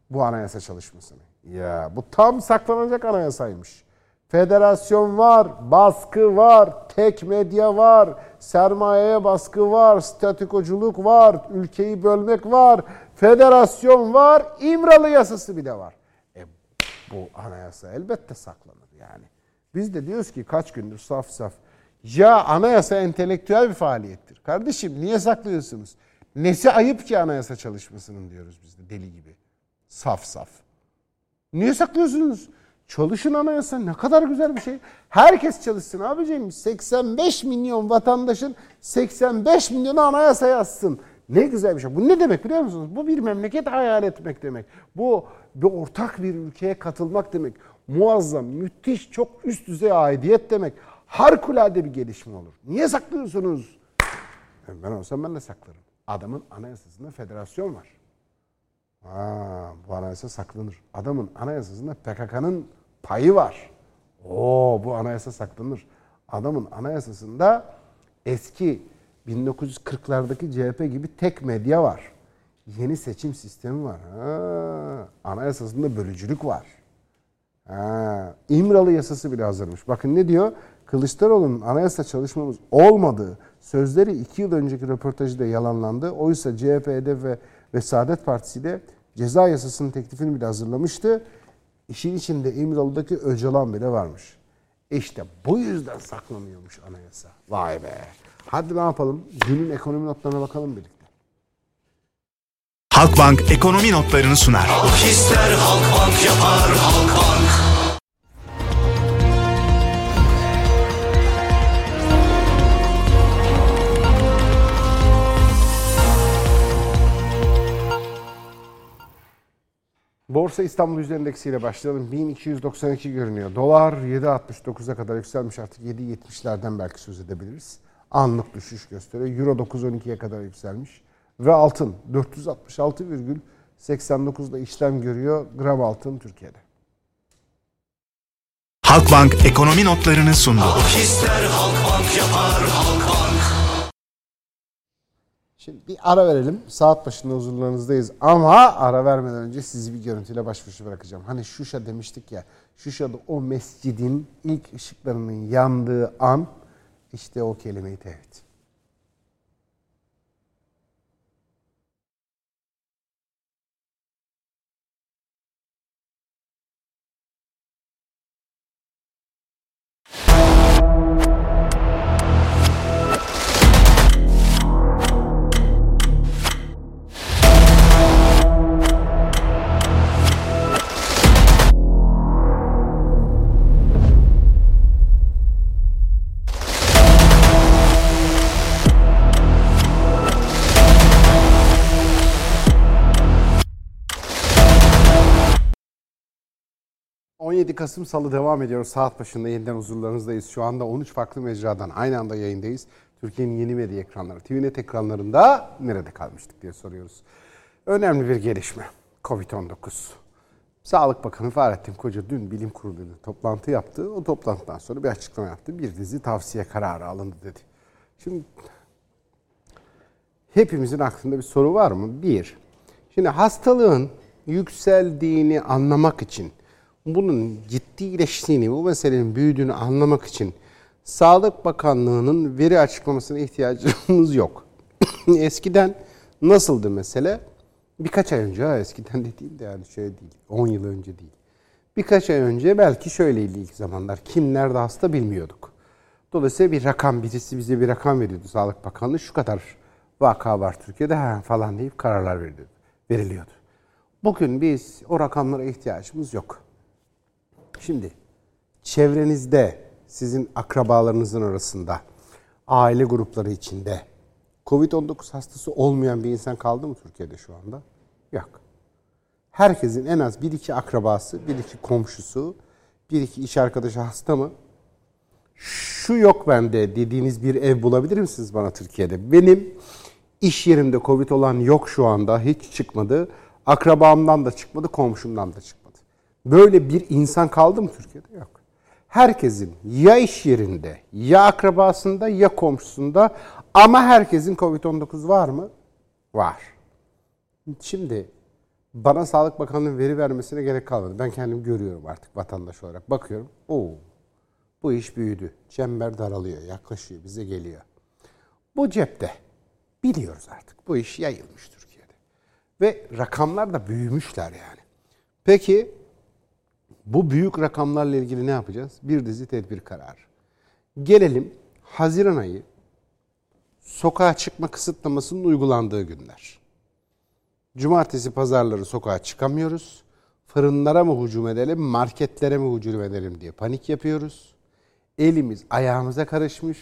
Speaker 1: bu anayasa çalışmasını. Ya bu tam saklanacak anayasaymış. Federasyon var, baskı var, tek medya var, sermayeye baskı var, statikoculuk var, ülkeyi bölmek var, federasyon var, İmralı yasası bile var. E bu anayasa elbette saklanır yani. Biz de diyoruz ki kaç gündür saf saf. Ya anayasa entelektüel bir faaliyettir. Kardeşim niye saklıyorsunuz? Nesi ayıp ki anayasa çalışmasının diyoruz biz de deli gibi. Saf saf. Niye saklıyorsunuz? Çalışın anayasa ne kadar güzel bir şey. Herkes çalışsın abiciğim. 85 milyon vatandaşın 85 milyonu anayasa yazsın. Ne güzel bir şey. Bu ne demek biliyor musunuz? Bu bir memleket hayal etmek demek. Bu bir ortak bir ülkeye katılmak demek. Muazzam, müthiş, çok üst düzey aidiyet demek. Harikulade bir gelişme olur. Niye saklıyorsunuz? Ben olsam ben de saklarım. Adamın anayasasında federasyon var. Ha, bu anayasa saklanır. Adamın anayasasında PKK'nın payı var. Oo, bu anayasa saklanır. Adamın anayasasında eski 1940'lardaki CHP gibi tek medya var. Yeni seçim sistemi var. Ha, anayasasında bölücülük var. Ha, İmralı yasası bile hazırmış. Bakın ne diyor? Kılıçdaroğlu'nun anayasa çalışmamız olmadığı sözleri iki yıl önceki röportajı da yalanlandı. Oysa CHP, HDP ve, ve Saadet Partisi de ceza yasasının teklifini bile hazırlamıştı. İşin içinde İmralı'daki Öcalan bile varmış. İşte bu yüzden saklanıyormuş anayasa. Vay be. Hadi ne yapalım? Günün ekonomi notlarına bakalım birlikte.
Speaker 7: Halkbank ekonomi notlarını sunar.
Speaker 8: Halk ister Halkbank yapar Halkbank.
Speaker 1: Borsa İstanbul Yüzde Endeksi ile başlayalım. 1292 görünüyor. Dolar 7.69'a kadar yükselmiş artık 7.70'lerden belki söz edebiliriz. Anlık düşüş gösteriyor. Euro 9.12'ye kadar yükselmiş. Ve altın 466,89'da işlem görüyor gram altın Türkiye'de.
Speaker 7: Halkbank ekonomi notlarını sundu.
Speaker 8: Halk ister Halkbank yapar Halkbank.
Speaker 1: Şimdi bir ara verelim. Saat başında huzurlarınızdayız. Ama ara vermeden önce sizi bir görüntüyle baş başa bırakacağım. Hani Şuşa demiştik ya. Şuşa'da o mescidin ilk ışıklarının yandığı an işte o kelime-i tevhid. You. ...17 Kasım Salı devam ediyor. Saat başında yeniden huzurlarınızdayız. Şu anda 13 farklı mecradan aynı anda yayındayız. Türkiye'nin yeni medya ekranları, TVNet ekranlarında nerede kalmıştık diye soruyoruz. Önemli bir gelişme. Covid-19. Sağlık Bakanı Fahrettin Koca dün bilim kuruluyla toplantı yaptı. O toplantıdan sonra bir açıklama yaptı. Bir dizi tavsiye kararı alındı dedi. Şimdi hepimizin aklında bir soru var mı? Bir, şimdi hastalığın yükseldiğini anlamak için, bunun ciddileştiğini, bu meselenin büyüdüğünü anlamak için Sağlık Bakanlığı'nın veri açıklamasına ihtiyacımız yok. Eskiden nasıldı mesele? Birkaç ay önce, ha, eskiden dediğim de yani şöyle değil, 10 yıl önce değil. Birkaç ay önce belki şöyleydi ilk zamanlar. Kim nerede hasta bilmiyorduk. Dolayısıyla bir rakam, birisi bize bir rakam veriyordu Sağlık Bakanlığı. Şu kadar vaka var Türkiye'de ha, falan deyip kararlar veriliyordu, veriliyordu. Bugün biz o rakamlara ihtiyacımız yok. Şimdi çevrenizde sizin akrabalarınızın arasında aile grupları içinde Covid-19 hastası olmayan bir insan kaldı mı Türkiye'de şu anda? Yok. Herkesin en az bir iki akrabası, bir iki komşusu, bir iki iş arkadaşı hasta mı? Şu yok bende dediğiniz bir ev bulabilir misiniz bana Türkiye'de? Benim iş yerimde Covid olan yok şu anda. Hiç çıkmadı. Akrabamdan da çıkmadı, komşumdan da çıkmadı. Böyle bir insan kaldı mı Türkiye'de? Yok. Herkesin ya iş yerinde, ya akrabasında, ya komşusunda ama herkesin Covid-19 var mı? Var. Şimdi bana Sağlık Bakanlığı'nın veri vermesine gerek kalmadı. Ben kendim görüyorum artık vatandaş olarak. Bakıyorum. Oo, bu iş büyüdü. Çember daralıyor, yaklaşıyor, bize geliyor. Bu cepte. Biliyoruz artık. Bu iş yayılmış Türkiye'de. Ve rakamlar da büyümüşler yani. Peki bu büyük rakamlarla ilgili ne yapacağız? Bir dizi tedbir kararı. Gelelim Haziran ayı sokağa çıkma kısıtlamasının uygulandığı günler. Cumartesi pazarları sokağa çıkamıyoruz. Fırınlara mı hücum edelim, marketlere mi hücum edelim diye panik yapıyoruz. Elimiz ayağımıza karışmış.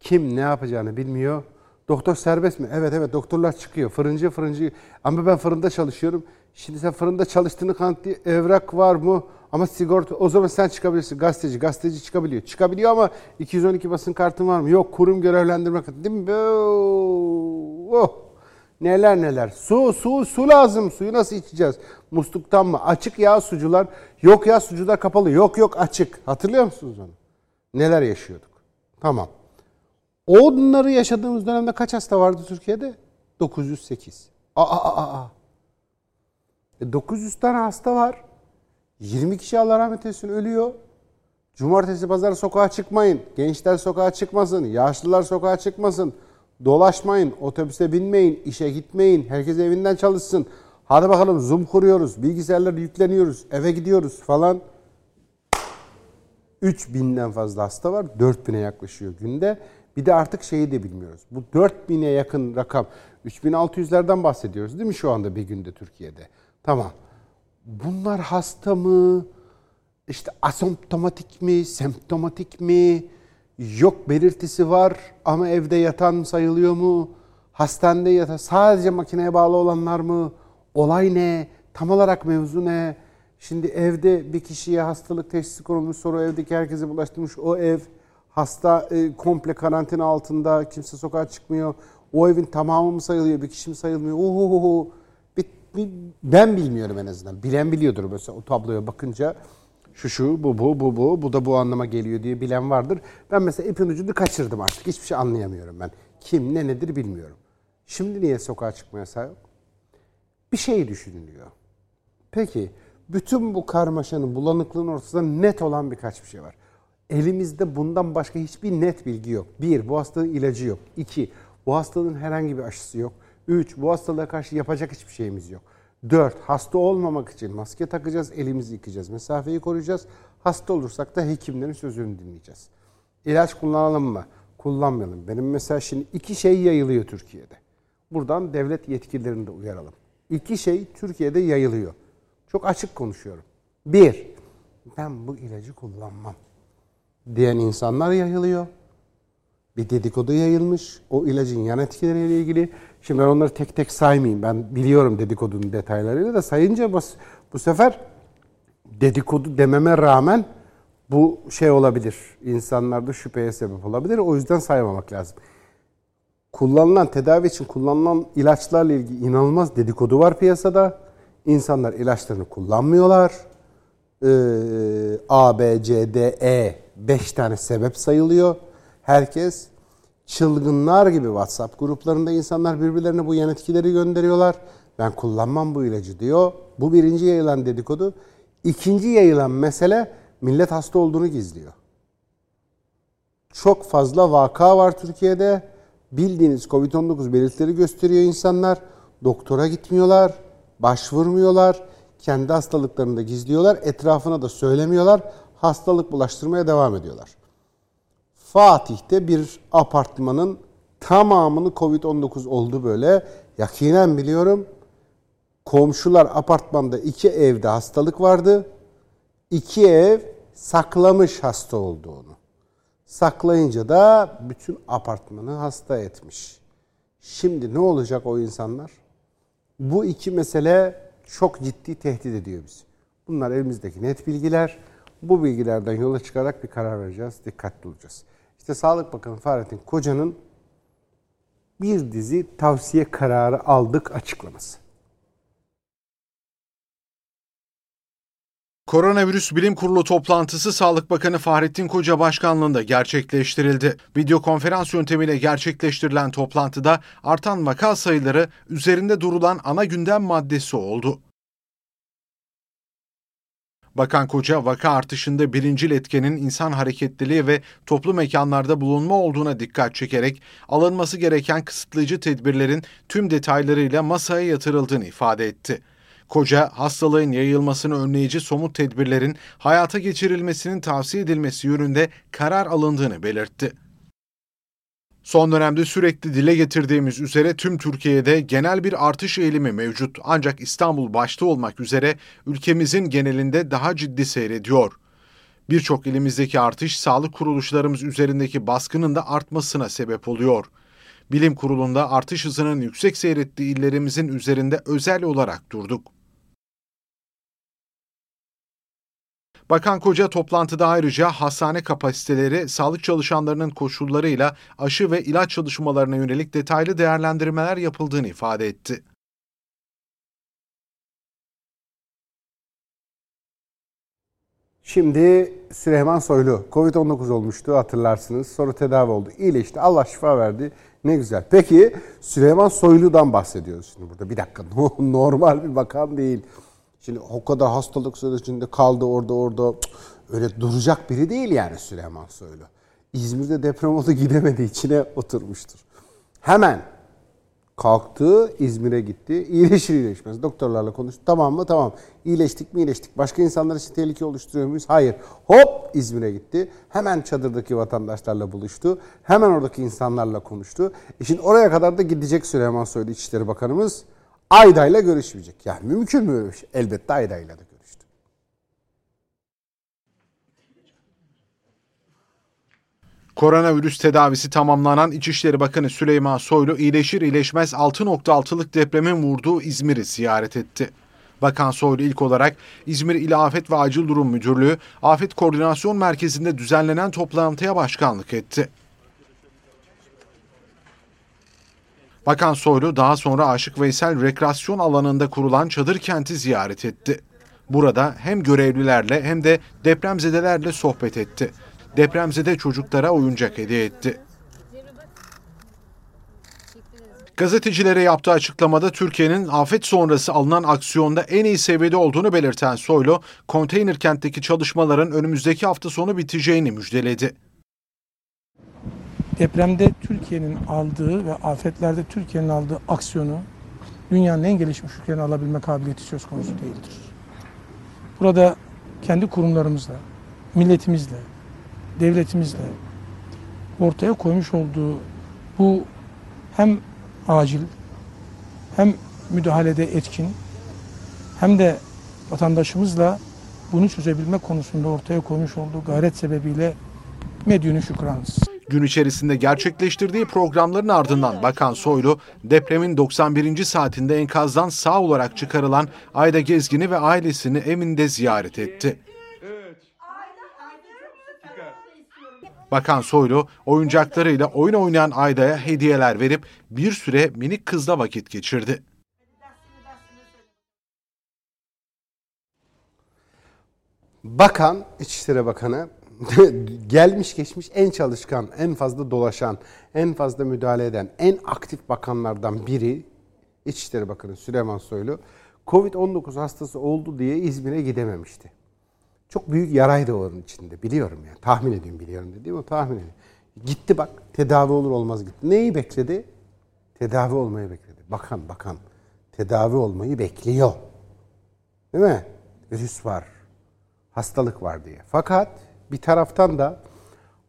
Speaker 1: Kim ne yapacağını bilmiyor. Doktor serbest mi? Evet evet doktorlar çıkıyor. Fırıncı fırıncı. Ama ben fırında çalışıyorum. Şimdi sen fırında çalıştığını kanıtlıyor. Evrak var mı? Ama sigorta o zaman sen çıkabilirsin. Gazeteci, gazeteci çıkabiliyor. Çıkabiliyor ama 212 basın kartın var mı? Yok kurum görevlendirme kartı. Değil mi? Oh. Neler neler. Su, su, su lazım. Suyu nasıl içeceğiz? Musluktan mı? Açık ya sucular. Yok ya sucular kapalı. Yok yok açık. Hatırlıyor musunuz onu? Neler yaşıyorduk? Tamam. Onları yaşadığımız dönemde kaç hasta vardı Türkiye'de? 908. Aa, aa, aa. E 900 tane hasta var. 20 kişi Allah rahmet eylesin ölüyor. Cumartesi pazar sokağa çıkmayın. Gençler sokağa çıkmasın. Yaşlılar sokağa çıkmasın. Dolaşmayın. Otobüse binmeyin. işe gitmeyin. Herkes evinden çalışsın. Hadi bakalım Zoom kuruyoruz. Bilgisayarları yükleniyoruz. Eve gidiyoruz falan. 3000'den fazla hasta var. 4000'e yaklaşıyor günde. Bir de artık şeyi de bilmiyoruz. Bu 4000'e yakın rakam. 3600'lerden bahsediyoruz değil mi şu anda bir günde Türkiye'de? Tamam. Bunlar hasta mı? İşte asomptomatik mi? Semptomatik mi? Yok belirtisi var ama evde yatan sayılıyor mu? Hastanede yatan sadece makineye bağlı olanlar mı? Olay ne? Tam olarak mevzu ne? Şimdi evde bir kişiye hastalık teşhisi konulmuş sonra evdeki herkese bulaştırmış. O ev hasta e, komple karantina altında kimse sokağa çıkmıyor. O evin tamamı mı sayılıyor bir kişi mi sayılmıyor? Oho, bir, bir, ben bilmiyorum en azından. Bilen biliyordur mesela o tabloya bakınca şu şu bu bu bu bu bu da bu anlama geliyor diye bilen vardır. Ben mesela ipin ucunu kaçırdım artık. Hiçbir şey anlayamıyorum ben. Kim ne nedir bilmiyorum. Şimdi niye sokağa çıkma yasağı yok? Bir şey düşünülüyor. Peki bütün bu karmaşanın, bulanıklığın ortasında net olan birkaç bir şey var. Elimizde bundan başka hiçbir net bilgi yok. Bir, bu hastalığın ilacı yok. İki, bu hastalığın herhangi bir aşısı yok. Üç, bu hastalığa karşı yapacak hiçbir şeyimiz yok. Dört, hasta olmamak için maske takacağız, elimizi yıkayacağız, mesafeyi koruyacağız. Hasta olursak da hekimlerin sözünü dinleyeceğiz. İlaç kullanalım mı? Kullanmayalım. Benim mesela şimdi iki şey yayılıyor Türkiye'de. Buradan devlet yetkililerini de uyaralım. İki şey Türkiye'de yayılıyor. Çok açık konuşuyorum. Bir, ben bu ilacı kullanmam diyen insanlar yayılıyor. Bir dedikodu yayılmış. O ilacın yan etkileriyle ilgili. Şimdi ben onları tek tek saymayayım. Ben biliyorum dedikodunun detaylarıyla da sayınca bu, bu sefer dedikodu dememe rağmen bu şey olabilir. İnsanlarda şüpheye sebep olabilir. O yüzden saymamak lazım. Kullanılan, tedavi için kullanılan ilaçlarla ilgili inanılmaz dedikodu var piyasada. İnsanlar ilaçlarını kullanmıyorlar. Ee, A, B, C, D, E 5 tane sebep sayılıyor. Herkes çılgınlar gibi WhatsApp gruplarında insanlar birbirlerine bu yan etkileri gönderiyorlar. Ben kullanmam bu ilacı diyor. Bu birinci yayılan dedikodu. İkinci yayılan mesele millet hasta olduğunu gizliyor. Çok fazla vaka var Türkiye'de. Bildiğiniz Covid-19 belirtileri gösteriyor insanlar. Doktora gitmiyorlar, başvurmuyorlar. Kendi hastalıklarını da gizliyorlar. Etrafına da söylemiyorlar. Hastalık bulaştırmaya devam ediyorlar. Fatih'te bir apartmanın tamamını Covid-19 oldu böyle. Yakinen biliyorum. Komşular apartmanda iki evde hastalık vardı. İki ev saklamış hasta olduğunu. Saklayınca da bütün apartmanı hasta etmiş. Şimdi ne olacak o insanlar? Bu iki mesele çok ciddi tehdit ediyor bizi. Bunlar elimizdeki net bilgiler. Bu bilgilerden yola çıkarak bir karar vereceğiz. Dikkatli olacağız. İşte Sağlık Bakanı Fahrettin Koca'nın bir dizi tavsiye kararı aldık açıklaması.
Speaker 2: Koronavirüs Bilim Kurulu toplantısı Sağlık Bakanı Fahrettin Koca başkanlığında gerçekleştirildi. Video konferans yöntemiyle gerçekleştirilen toplantıda artan vaka sayıları üzerinde durulan ana gündem maddesi oldu. Bakan Koca vaka artışında birincil etkenin insan hareketliliği ve toplu mekanlarda bulunma olduğuna dikkat çekerek alınması gereken kısıtlayıcı tedbirlerin tüm detaylarıyla masaya yatırıldığını ifade etti. Koca, hastalığın yayılmasını önleyici somut tedbirlerin hayata geçirilmesinin tavsiye edilmesi yönünde karar alındığını belirtti. Son dönemde sürekli dile getirdiğimiz üzere tüm Türkiye'de genel bir artış eğilimi mevcut. Ancak İstanbul başta olmak üzere ülkemizin genelinde daha ciddi seyrediyor. Birçok ilimizdeki artış sağlık kuruluşlarımız üzerindeki baskının da artmasına sebep oluyor. Bilim Kurulu'nda artış hızının yüksek seyrettiği illerimizin üzerinde özel olarak durduk. Bakan Koca toplantıda ayrıca hastane kapasiteleri, sağlık çalışanlarının koşullarıyla aşı ve ilaç çalışmalarına yönelik detaylı değerlendirmeler yapıldığını ifade etti.
Speaker 1: Şimdi Süleyman Soylu Covid-19 olmuştu hatırlarsınız. Sonra tedavi oldu. İyileşti. Allah şifa verdi. Ne güzel. Peki Süleyman Soylu'dan bahsediyoruz şimdi burada. Bir dakika. Normal bir bakan değil. Şimdi o kadar hastalık sürecinde kaldı orada orada. Öyle duracak biri değil yani Süleyman Soylu. İzmir'de deprem oldu gidemedi içine oturmuştur. Hemen kalktı İzmir'e gitti. İyileşir iyileşmez. Doktorlarla konuştu. Tamam mı? Tamam. İyileştik mi? İyileştik. Başka insanlar için tehlike oluşturuyor muyuz? Hayır. Hop İzmir'e gitti. Hemen çadırdaki vatandaşlarla buluştu. Hemen oradaki insanlarla konuştu. E şimdi oraya kadar da gidecek Süleyman Soylu İçişleri Bakanımız. Ayda'yla görüşmeyecek. Yani mümkün mü şey? Elbette Ayda'yla da görüştü.
Speaker 2: Koronavirüs tedavisi tamamlanan İçişleri Bakanı Süleyman Soylu iyileşir iyileşmez 6.6'lık depremin vurduğu İzmir'i ziyaret etti. Bakan Soylu ilk olarak İzmir İl Afet ve Acil Durum Müdürlüğü Afet Koordinasyon Merkezi'nde düzenlenen toplantıya başkanlık etti. Bakan Soylu daha sonra Aşık Veysel rekreasyon alanında kurulan çadır kenti ziyaret etti. Burada hem görevlilerle hem de depremzedelerle sohbet etti. Depremzede çocuklara oyuncak hediye etti. Gazetecilere yaptığı açıklamada Türkiye'nin afet sonrası alınan aksiyonda en iyi seviyede olduğunu belirten Soylu, konteyner kentteki çalışmaların önümüzdeki hafta sonu biteceğini müjdeledi.
Speaker 3: Depremde Türkiye'nin aldığı ve afetlerde Türkiye'nin aldığı aksiyonu dünyanın en gelişmiş ülkelerin alabilme kabiliyeti söz konusu değildir. Burada kendi kurumlarımızla, milletimizle, devletimizle ortaya koymuş olduğu bu hem acil hem müdahalede etkin hem de vatandaşımızla bunu çözebilme konusunda ortaya koymuş olduğu gayret sebebiyle medyunu şükranız.
Speaker 2: Gün içerisinde gerçekleştirdiği programların ardından Bakan Soylu, depremin 91. saatinde enkazdan sağ olarak çıkarılan Ayda Gezgin'i ve ailesini evinde ziyaret etti. Bakan Soylu, oyuncaklarıyla oyun oynayan Ayda'ya hediyeler verip bir süre minik kızla vakit geçirdi.
Speaker 1: Bakan, İçişleri Bakanı gelmiş geçmiş en çalışkan, en fazla dolaşan, en fazla müdahale eden, en aktif bakanlardan biri İçişleri Bakanı Süleyman Soylu Covid-19 hastası oldu diye İzmir'e gidememişti. Çok büyük yaraydı onun içinde biliyorum yani. Tahmin ediyorum biliyorum dediğim o tahmin ediyorum. Gitti bak tedavi olur olmaz gitti. Neyi bekledi? Tedavi olmayı bekledi. Bakan bakan tedavi olmayı bekliyor. Değil mi? Virüs var. Hastalık var diye. Fakat bir taraftan da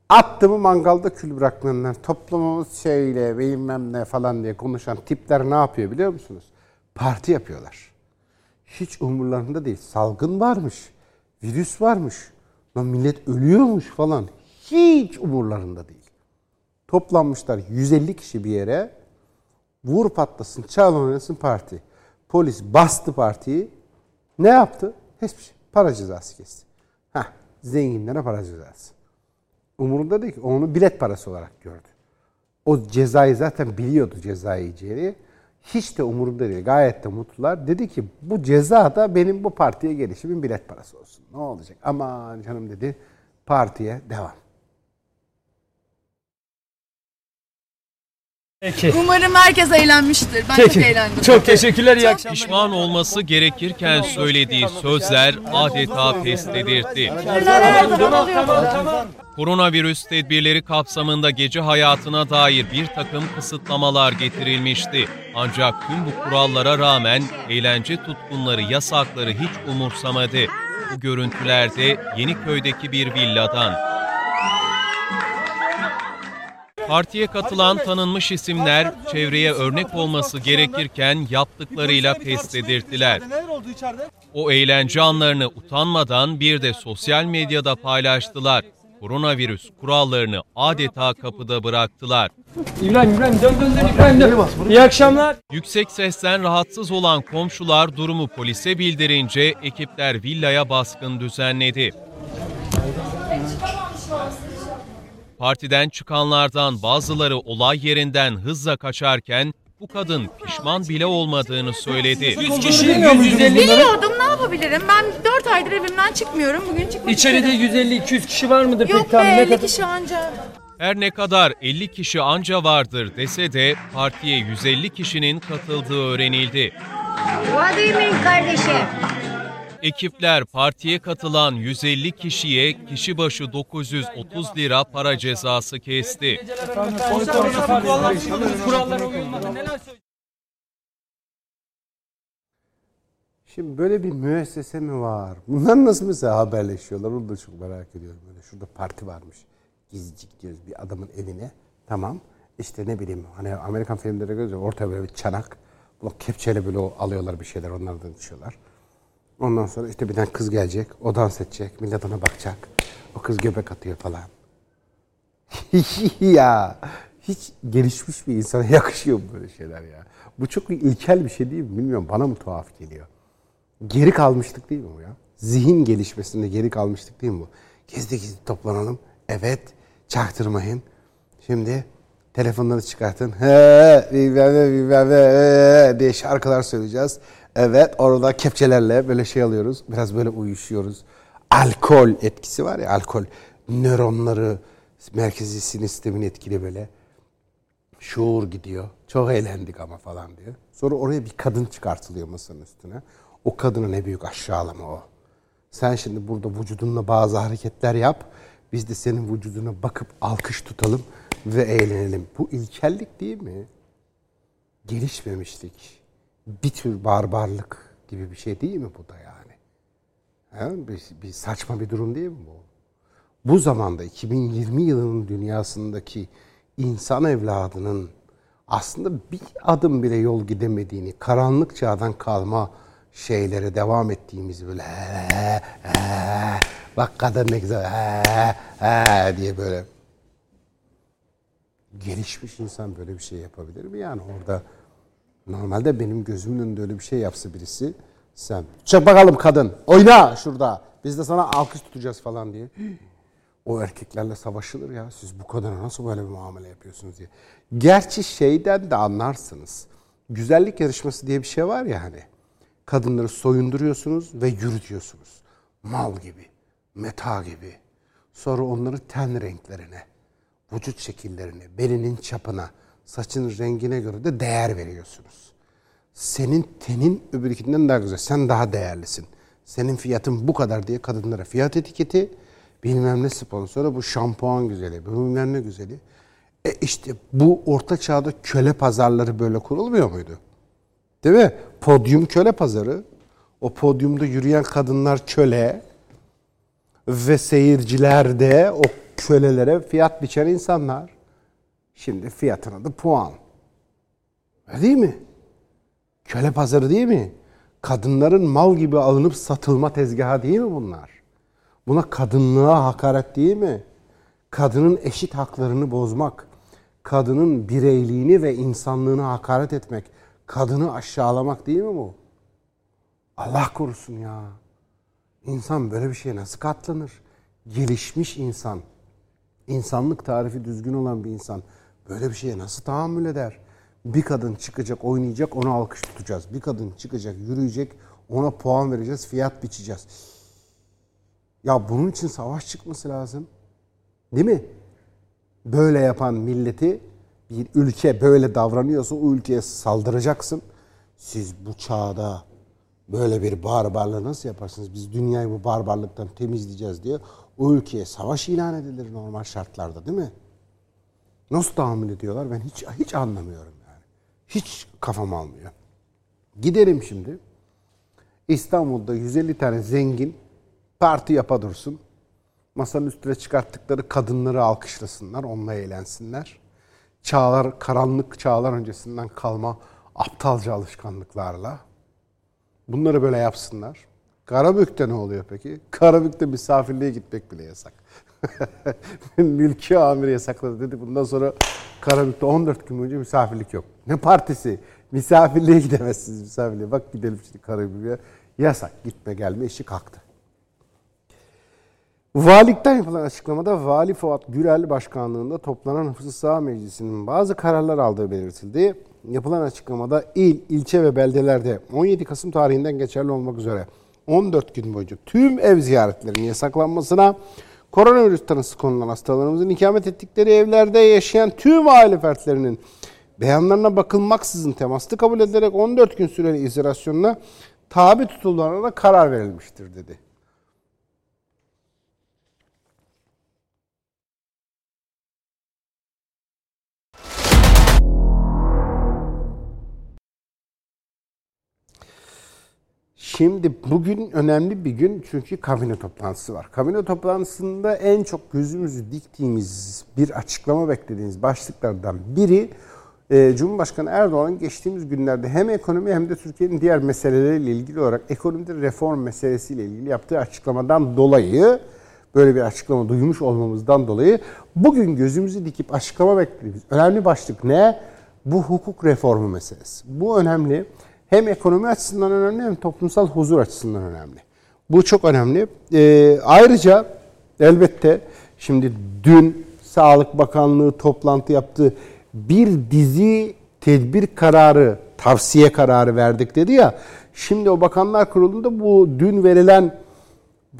Speaker 1: attı mı mangalda kül bırakmayanlar, toplumumuz şeyle bilmem ne falan diye konuşan tipler ne yapıyor biliyor musunuz? Parti yapıyorlar. Hiç umurlarında değil. Salgın varmış, virüs varmış, lan millet ölüyormuş falan. Hiç umurlarında değil. Toplanmışlar 150 kişi bir yere, vur patlasın, çal oynasın parti. Polis bastı partiyi, ne yaptı? Hiçbir şey. Para cezası kesti. Zenginlere para cezası. Umurunda değil ki. Onu bilet parası olarak gördü. O cezayı zaten biliyordu ceza yiyeceğini. Hiç de umurunda değil. Gayet de mutlular. Dedi ki bu ceza da benim bu partiye gelişimin bilet parası olsun. Ne olacak? Aman canım dedi. Partiye devam.
Speaker 9: Peki.
Speaker 10: Umarım herkes eğlenmiştir. Ben
Speaker 9: Peki.
Speaker 10: çok eğlendim.
Speaker 9: Çok teşekkürler. iyi akşamlar.
Speaker 4: Pişman olması gerekirken söylediği sözler adeta pes dedirtti. Koronavirüs tedbirleri kapsamında gece hayatına dair bir takım kısıtlamalar getirilmişti. Ancak tüm bu kurallara rağmen eğlence tutkunları yasakları hiç umursamadı. Bu görüntülerde Yeniköy'deki bir villadan. Partiye katılan tanınmış isimler çevreye örnek olması gerekirken yaptıklarıyla pes dedirttiler. O eğlence anlarını utanmadan bir de sosyal medyada paylaştılar. Koronavirüs kurallarını adeta kapıda bıraktılar.
Speaker 9: İbrahim İbrahim dön dön dön İbrahim dön. İyi akşamlar.
Speaker 4: Yüksek sesten rahatsız olan komşular durumu polise bildirince ekipler villaya baskın düzenledi. Partiden çıkanlardan bazıları olay yerinden hızla kaçarken bu kadın pişman bile olmadığını söyledi.
Speaker 9: 100 kişi 150
Speaker 10: Biliyordum ne yapabilirim? Ben 4 aydır evimden çıkmıyorum. Bugün çıkmak
Speaker 9: İçeride
Speaker 10: istedim.
Speaker 9: 150-200 kişi var mıdır
Speaker 10: Yok
Speaker 9: pek
Speaker 10: be
Speaker 9: tahmin
Speaker 10: 50
Speaker 9: kadar?
Speaker 10: kişi anca.
Speaker 4: Her ne kadar 50 kişi anca vardır dese de partiye 150 kişinin katıldığı öğrenildi.
Speaker 11: Vladimir kardeşim.
Speaker 4: Ekipler partiye katılan 150 kişiye kişi başı 930 lira para cezası kesti.
Speaker 1: Şimdi böyle bir müessese mi var? Bunlar nasıl mesela haberleşiyorlar? Onu da çok merak ediyorum. Böyle şurada parti varmış. Gizlice gidiyoruz bir adamın evine. Tamam. İşte ne bileyim hani Amerikan filmlerinde görüyoruz ya, ortaya böyle bir çanak. Bunu kepçeyle böyle alıyorlar bir şeyler onlardan içiyorlar. Ondan sonra işte bir tane kız gelecek. O dans edecek. Millet ona bakacak. O kız göbek atıyor falan. ya hiç gelişmiş bir insana yakışıyor böyle şeyler ya? Bu çok ilkel bir şey değil mi? Bilmiyorum bana mı tuhaf geliyor? Geri kalmıştık değil mi bu ya? Zihin gelişmesinde geri kalmıştık değil mi bu? Gizli gizli toplanalım. Evet. Çaktırmayın. Şimdi telefonları çıkartın. He, bilmem ne, bilmem ne, diye şarkılar söyleyeceğiz. Evet orada kepçelerle böyle şey alıyoruz. Biraz böyle uyuşuyoruz. Alkol etkisi var ya alkol. Nöronları, merkezi sinir sistemini etkili böyle. Şuur gidiyor. Çok eğlendik ama falan diyor. Sonra oraya bir kadın çıkartılıyor masanın üstüne. O kadına ne büyük aşağılama o. Sen şimdi burada vücudunla bazı hareketler yap. Biz de senin vücuduna bakıp alkış tutalım ve eğlenelim. Bu ilkellik değil mi? Gelişmemişlik. Bir tür barbarlık gibi bir şey değil mi bu da yani? He? Bir, bir saçma bir durum değil mi bu? Bu zamanda 2020 yılının dünyasındaki insan evladının aslında bir adım bile yol gidemediğini, karanlık çağdan kalma şeylere devam ettiğimizi böyle he, he, bak kadın ne güzel he, he diye böyle gelişmiş insan böyle bir şey yapabilir mi? Yani orada normalde benim gözümün önünde öyle bir şey yapsa birisi sen çık bakalım kadın oyna şurada biz de sana alkış tutacağız falan diye. O erkeklerle savaşılır ya. Siz bu kadına nasıl böyle bir muamele yapıyorsunuz diye. Gerçi şeyden de anlarsınız. Güzellik yarışması diye bir şey var ya hani. Kadınları soyunduruyorsunuz ve yürütüyorsunuz. Mal gibi, meta gibi. Sonra onları ten renklerine, vücut şekillerine, belinin çapına, saçın rengine göre de değer veriyorsunuz. Senin tenin öbürkinden daha güzel. Sen daha değerlisin. Senin fiyatın bu kadar diye kadınlara fiyat etiketi, bilmem ne sponsoru, bu şampuan güzeli, bu bilmem ne güzeli. E işte bu orta çağda köle pazarları böyle kurulmuyor muydu? Değil mi? Podyum köle pazarı. O podyumda yürüyen kadınlar köle ve seyirciler de o kölelere fiyat biçen insanlar. Şimdi fiyatın adı puan. Öyle değil mi? Köle pazarı değil mi? Kadınların mal gibi alınıp satılma tezgahı değil mi bunlar? Buna kadınlığa hakaret değil mi? Kadının eşit haklarını bozmak, kadının bireyliğini ve insanlığını hakaret etmek, kadını aşağılamak değil mi bu? Allah korusun ya. İnsan böyle bir şeye nasıl katlanır? Gelişmiş insan, insanlık tarifi düzgün olan bir insan böyle bir şeye nasıl tahammül eder? Bir kadın çıkacak, oynayacak, ona alkış tutacağız. Bir kadın çıkacak, yürüyecek, ona puan vereceğiz, fiyat biçeceğiz. Ya bunun için savaş çıkması lazım. Değil mi? Böyle yapan milleti bir ülke böyle davranıyorsa o ülkeye saldıracaksın. Siz bu çağda böyle bir barbarlığı nasıl yaparsınız? Biz dünyayı bu barbarlıktan temizleyeceğiz diye o ülkeye savaş ilan edilir normal şartlarda değil mi? Nasıl tahammül ediyorlar ben hiç hiç anlamıyorum yani. Hiç kafam almıyor. Gidelim şimdi. İstanbul'da 150 tane zengin parti yapa dursun. Masanın üstüne çıkarttıkları kadınları alkışlasınlar, onunla eğlensinler. Çağlar, karanlık çağlar öncesinden kalma aptalca alışkanlıklarla. Bunları böyle yapsınlar. Karabük'te ne oluyor peki? Karabük'te misafirliğe gitmek bile yasak. Mülki amir yasakladı dedi. Bundan sonra Karabük'te 14 gün boyunca misafirlik yok. Ne partisi? Misafirliğe gidemezsiniz misafirliğe. Bak gidelim şimdi Karabük'e. Yasak. Gitme gelme işi kalktı. Valilikten yapılan açıklamada Vali Fuat Gürel başkanlığında toplanan Hıfzı Sağ Meclisi'nin bazı kararlar aldığı belirtildi. Yapılan açıklamada il, ilçe ve beldelerde 17 Kasım tarihinden geçerli olmak üzere 14 gün boyunca tüm ev ziyaretlerinin yasaklanmasına, koronavirüs tanısı konulan hastalarımızın ikamet ettikleri evlerde yaşayan tüm aile fertlerinin beyanlarına bakılmaksızın temaslı kabul edilerek 14 gün süreli izolasyonuna tabi tutulmalarına karar verilmiştir dedi. Şimdi bugün önemli bir gün çünkü kabine toplantısı var. Kabine toplantısında en çok gözümüzü diktiğimiz bir açıklama beklediğimiz başlıklardan biri e, Cumhurbaşkanı Erdoğan'ın geçtiğimiz günlerde hem ekonomi hem de Türkiye'nin diğer meseleleriyle ilgili olarak ekonomide reform meselesiyle ilgili yaptığı açıklamadan dolayı böyle bir açıklama duymuş olmamızdan dolayı bugün gözümüzü dikip açıklama beklediğimiz önemli başlık ne? Bu hukuk reformu meselesi. Bu önemli hem ekonomi açısından önemli hem toplumsal huzur açısından önemli. Bu çok önemli. Ee, ayrıca elbette şimdi dün Sağlık Bakanlığı toplantı yaptı. Bir dizi tedbir kararı, tavsiye kararı verdik dedi ya. Şimdi o Bakanlar Kurulu'nda bu dün verilen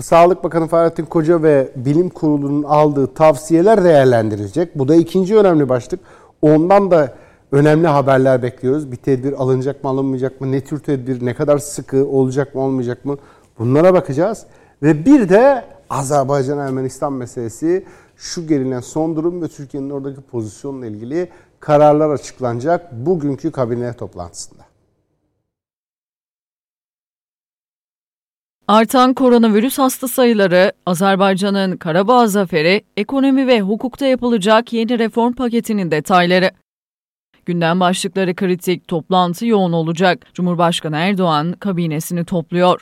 Speaker 1: Sağlık Bakanı Fahrettin Koca ve Bilim Kurulu'nun aldığı tavsiyeler değerlendirilecek. Bu da ikinci önemli başlık. Ondan da önemli haberler bekliyoruz. Bir tedbir alınacak mı alınmayacak mı? Ne tür tedbir, ne kadar sıkı olacak mı olmayacak mı? Bunlara bakacağız. Ve bir de Azerbaycan-Ermenistan meselesi şu gelinen son durum ve Türkiye'nin oradaki pozisyonla ilgili kararlar açıklanacak bugünkü kabine toplantısında.
Speaker 12: Artan koronavirüs hasta sayıları, Azerbaycan'ın Karabağ zaferi, ekonomi ve hukukta yapılacak yeni reform paketinin detayları. Gündem başlıkları kritik, toplantı yoğun olacak. Cumhurbaşkanı Erdoğan kabinesini topluyor.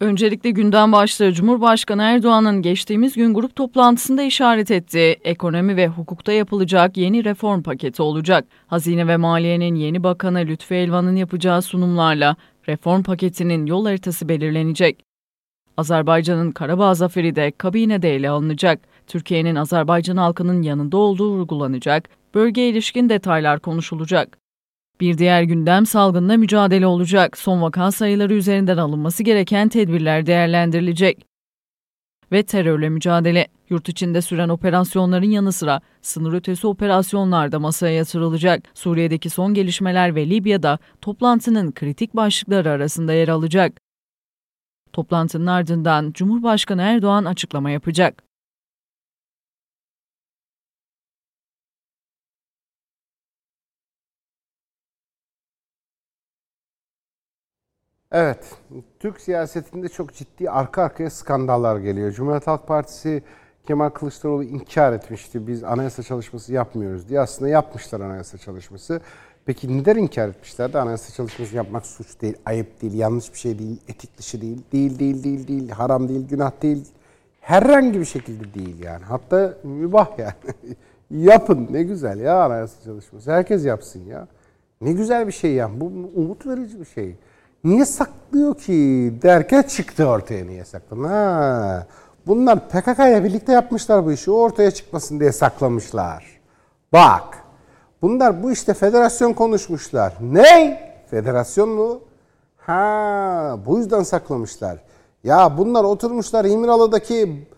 Speaker 12: Öncelikle gündem başlığı Cumhurbaşkanı Erdoğan'ın geçtiğimiz gün grup toplantısında işaret ettiği ekonomi ve hukukta yapılacak yeni reform paketi olacak. Hazine ve Maliye'nin yeni bakanı Lütfü Elvan'ın yapacağı sunumlarla reform paketinin yol haritası belirlenecek. Azerbaycan'ın Karabağ zaferi de kabinede ele alınacak. Türkiye'nin Azerbaycan halkının yanında olduğu vurgulanacak. Bölgeye ilişkin detaylar konuşulacak. Bir diğer gündem salgınla mücadele olacak. Son vaka sayıları üzerinden alınması gereken tedbirler değerlendirilecek. Ve terörle mücadele. Yurt içinde süren operasyonların yanı sıra sınır ötesi operasyonlar da masaya yatırılacak. Suriye'deki son gelişmeler ve Libya'da toplantının kritik başlıkları arasında yer alacak. Toplantının ardından Cumhurbaşkanı Erdoğan açıklama yapacak.
Speaker 1: Evet, Türk siyasetinde çok ciddi arka arkaya skandallar geliyor. Cumhuriyet Halk Partisi Kemal Kılıçdaroğlu inkar etmişti. Biz anayasa çalışması yapmıyoruz diye. Aslında yapmışlar anayasa çalışması. Peki neden inkar etmişlerdi? Anayasa çalışması yapmak suç değil, ayıp değil, yanlış bir şey değil, etik dışı değil, değil, değil, değil, değil, haram değil, günah değil. Herhangi bir şekilde değil yani. Hatta mübah yani. Yapın ne güzel ya anayasa çalışması. Herkes yapsın ya. Ne güzel bir şey ya. Bu umut verici bir şey. Niye saklıyor ki derken çıktı ortaya niye saklıyor? Ha, bunlar PKK ile birlikte yapmışlar bu işi. Ortaya çıkmasın diye saklamışlar. Bak. Bunlar bu işte federasyon konuşmuşlar. Ne? Federasyon mu? Ha, bu yüzden saklamışlar. Ya bunlar oturmuşlar İmralı'daki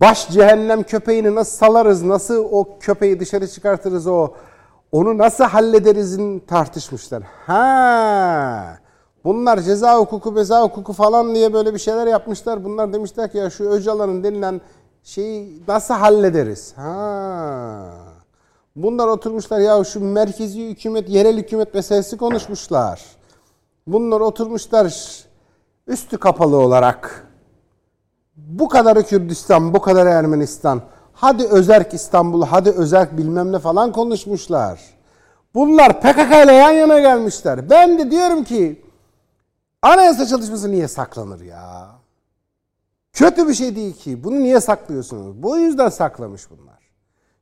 Speaker 1: baş cehennem köpeğini nasıl salarız, nasıl o köpeği dışarı çıkartırız o, onu nasıl hallederizin tartışmışlar. Ha, bunlar ceza hukuku, beza hukuku falan diye böyle bir şeyler yapmışlar. Bunlar demişler ki ya şu Öcalan'ın denilen şeyi nasıl hallederiz? Ha. Bunlar oturmuşlar ya şu merkezi hükümet, yerel hükümet meselesi konuşmuşlar. Bunlar oturmuşlar üstü kapalı olarak. Bu kadarı Kürdistan, bu kadar Ermenistan. Hadi özerk İstanbul, hadi özerk bilmem ne falan konuşmuşlar. Bunlar PKK ile yan yana gelmişler. Ben de diyorum ki anayasa çalışması niye saklanır ya? Kötü bir şey değil ki. Bunu niye saklıyorsunuz? Bu yüzden saklamış bunlar.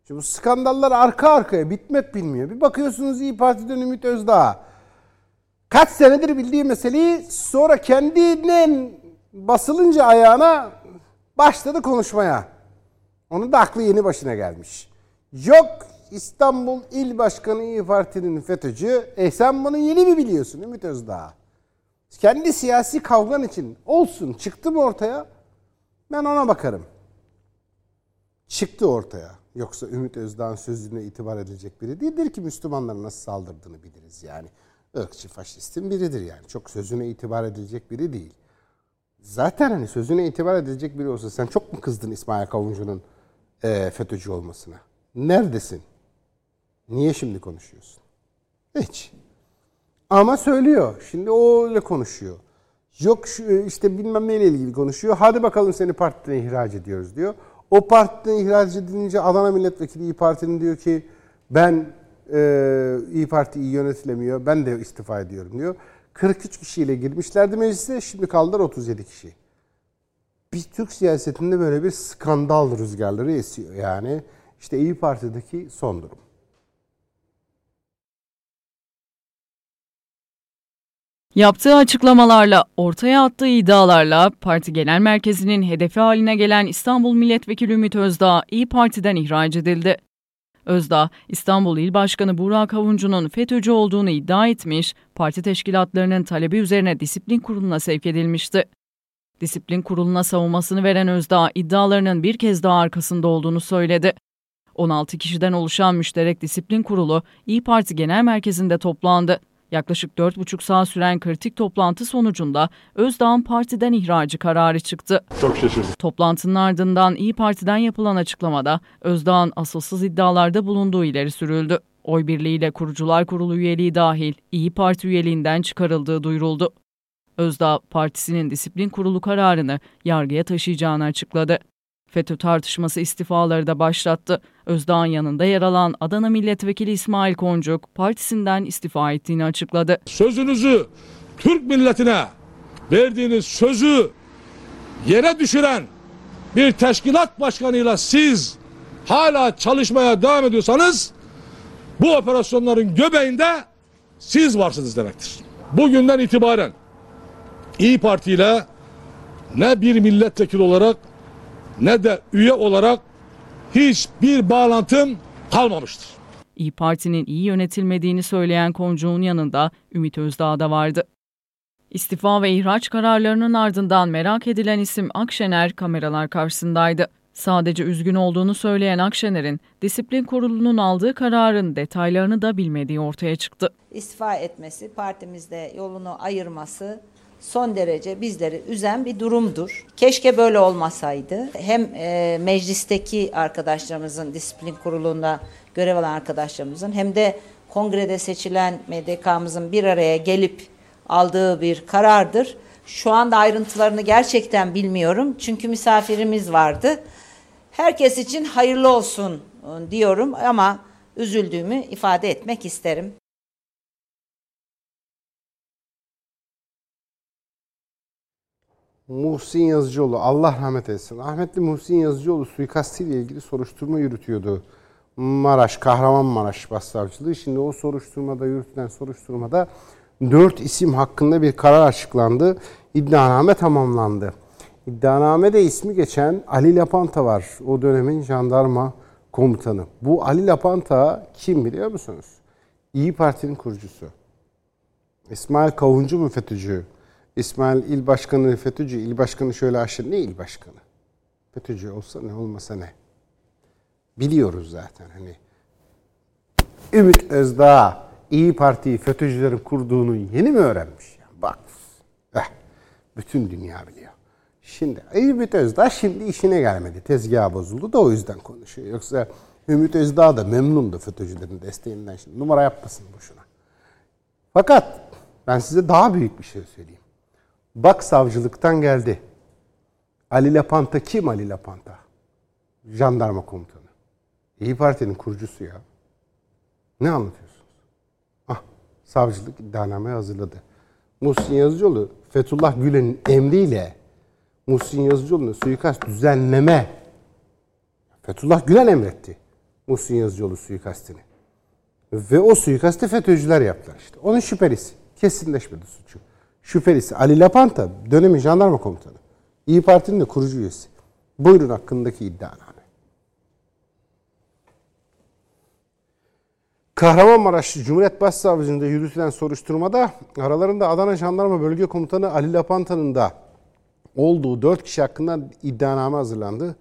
Speaker 1: Şimdi bu skandallar arka arkaya bitmek bilmiyor. Bir bakıyorsunuz İyi Parti'den Ümit Özdağ. Kaç senedir bildiği meseleyi sonra kendinin basılınca ayağına başladı konuşmaya. Onun da aklı yeni başına gelmiş. Yok İstanbul İl Başkanı İyi Parti'nin FETÖ'cü. E sen bunu yeni mi biliyorsun Ümit Özdağ? Kendi siyasi kavgan için olsun. Çıktı mı ortaya? Ben ona bakarım. Çıktı ortaya. Yoksa Ümit Özdağ'ın sözüne itibar edilecek biri değildir ki Müslümanlara nasıl saldırdığını biliriz yani. Irkçı faşistin biridir yani. Çok sözüne itibar edilecek biri değil. Zaten hani sözüne itibar edilecek biri olsa sen çok mu kızdın İsmail Kavuncu'nun e, FETÖ'cü olmasına? Neredesin? Niye şimdi konuşuyorsun? Hiç. Ama söylüyor. Şimdi o öyle konuşuyor. Yok şu, işte bilmem neyle ilgili konuşuyor. Hadi bakalım seni partiden ihraç ediyoruz diyor. O partiden ihraç edilince Adana Milletvekili İyi Parti'nin diyor ki ben e, İyi Parti iyi yönetilemiyor. Ben de istifa ediyorum diyor. 43 kişiyle girmişlerdi meclise. Şimdi kaldılar 37 kişi. Bir Türk siyasetinde böyle bir skandal rüzgarları esiyor. Yani işte İyi Parti'deki son durum.
Speaker 12: Yaptığı açıklamalarla, ortaya attığı iddialarla parti genel merkezinin hedefi haline gelen İstanbul Milletvekili Ümit Özdağ İyi Parti'den ihraç edildi. Özdağ, İstanbul İl Başkanı Burak Avuncu'nun FETÖ'cü olduğunu iddia etmiş, parti teşkilatlarının talebi üzerine disiplin kuruluna sevk edilmişti. Disiplin kuruluna savunmasını veren Özdağ iddialarının bir kez daha arkasında olduğunu söyledi. 16 kişiden oluşan müşterek disiplin kurulu İyi Parti Genel Merkezi'nde toplandı. Yaklaşık 4,5 saat süren kritik toplantı sonucunda Özdağ'ın partiden ihracı kararı çıktı.
Speaker 13: Çok şaşırdım.
Speaker 12: Toplantının ardından İyi Parti'den yapılan açıklamada Özdağ'ın asılsız iddialarda bulunduğu ileri sürüldü. Oy birliğiyle Kurucular Kurulu üyeliği dahil İyi Parti üyeliğinden çıkarıldığı duyuruldu. Özdağ partisinin disiplin kurulu kararını yargıya taşıyacağını açıkladı. FETÖ tartışması istifaları da başlattı. Özdağ'ın yanında yer alan Adana Milletvekili İsmail Koncuk partisinden istifa ettiğini açıkladı.
Speaker 13: Sözünüzü Türk milletine verdiğiniz sözü yere düşüren bir teşkilat başkanıyla siz hala çalışmaya devam ediyorsanız bu operasyonların göbeğinde siz varsınız demektir. Bugünden itibaren İyi Parti ile ne bir milletvekili olarak ne de üye olarak hiçbir bağlantım kalmamıştır.
Speaker 12: İyi Parti'nin iyi yönetilmediğini söyleyen Koncuk'un yanında Ümit Özdağ da vardı. İstifa ve ihraç kararlarının ardından merak edilen isim Akşener kameralar karşısındaydı. Sadece üzgün olduğunu söyleyen Akşener'in disiplin kurulunun aldığı kararın detaylarını da bilmediği ortaya çıktı.
Speaker 14: İstifa etmesi, partimizde yolunu ayırması son derece bizleri üzen bir durumdur. Keşke böyle olmasaydı. Hem e, meclisteki arkadaşlarımızın disiplin kurulunda görev alan arkadaşlarımızın hem de kongrede seçilen MDK'mızın bir araya gelip aldığı bir karardır. Şu anda ayrıntılarını gerçekten bilmiyorum. Çünkü misafirimiz vardı. Herkes için hayırlı olsun diyorum ama üzüldüğümü ifade etmek isterim.
Speaker 1: Muhsin Yazıcıoğlu Allah rahmet etsin. Ahmetli Muhsin Yazıcıoğlu suikastiyle ilgili soruşturma yürütüyordu. Maraş, Kahramanmaraş Başsavcılığı. Şimdi o soruşturmada yürütülen soruşturmada dört isim hakkında bir karar açıklandı. İddianame tamamlandı. İddianamede ismi geçen Ali Lapanta var. O dönemin jandarma komutanı. Bu Ali Lapanta kim biliyor musunuz? İyi Parti'nin kurucusu. İsmail Kavuncu mu FETÖ'cü? İsmail İl Başkanı FETÖ'cü. İl Başkanı şöyle aşırı. Ne İl Başkanı? FETÖ'cü olsa ne olmasa ne? Biliyoruz zaten hani. Ümit Özdağ İyi Parti'yi FETÖ'cülerin kurduğunu yeni mi öğrenmiş? Bak. Eh, bütün dünya biliyor. Şimdi Ümit Özdağ şimdi işine gelmedi. Tezgah bozuldu da o yüzden konuşuyor. Yoksa Ümit Özdağ da memnundu FETÖ'cülerin desteğinden. Şimdi numara yapmasın boşuna. Fakat ben size daha büyük bir şey söyleyeyim. Bak savcılıktan geldi. Ali Lapanta kim Ali Lapanta? Jandarma komutanı. İyi Parti'nin kurucusu ya. Ne anlatıyorsunuz? Ah, savcılık iddianame hazırladı. Muhsin Yazıcıoğlu, Fethullah Gülen'in emriyle Muhsin Yazıcıoğlu'na suikast düzenleme Fethullah Gülen emretti. Muhsin Yazıcıoğlu suikastini. Ve o suikasti FETÖ'cüler yaptılar işte. Onun şüphelisi. Kesinleşmedi suçu. Şüphelisi Ali Lapanta dönemin jandarma komutanı. İyi Parti'nin de kurucu üyesi. Buyurun hakkındaki iddianame. Kahramanmaraş Cumhuriyet Başsavcılığında yürütülen soruşturmada aralarında Adana Jandarma Bölge Komutanı Ali Lapanta'nın da olduğu 4 kişi hakkında iddianame hazırlandı.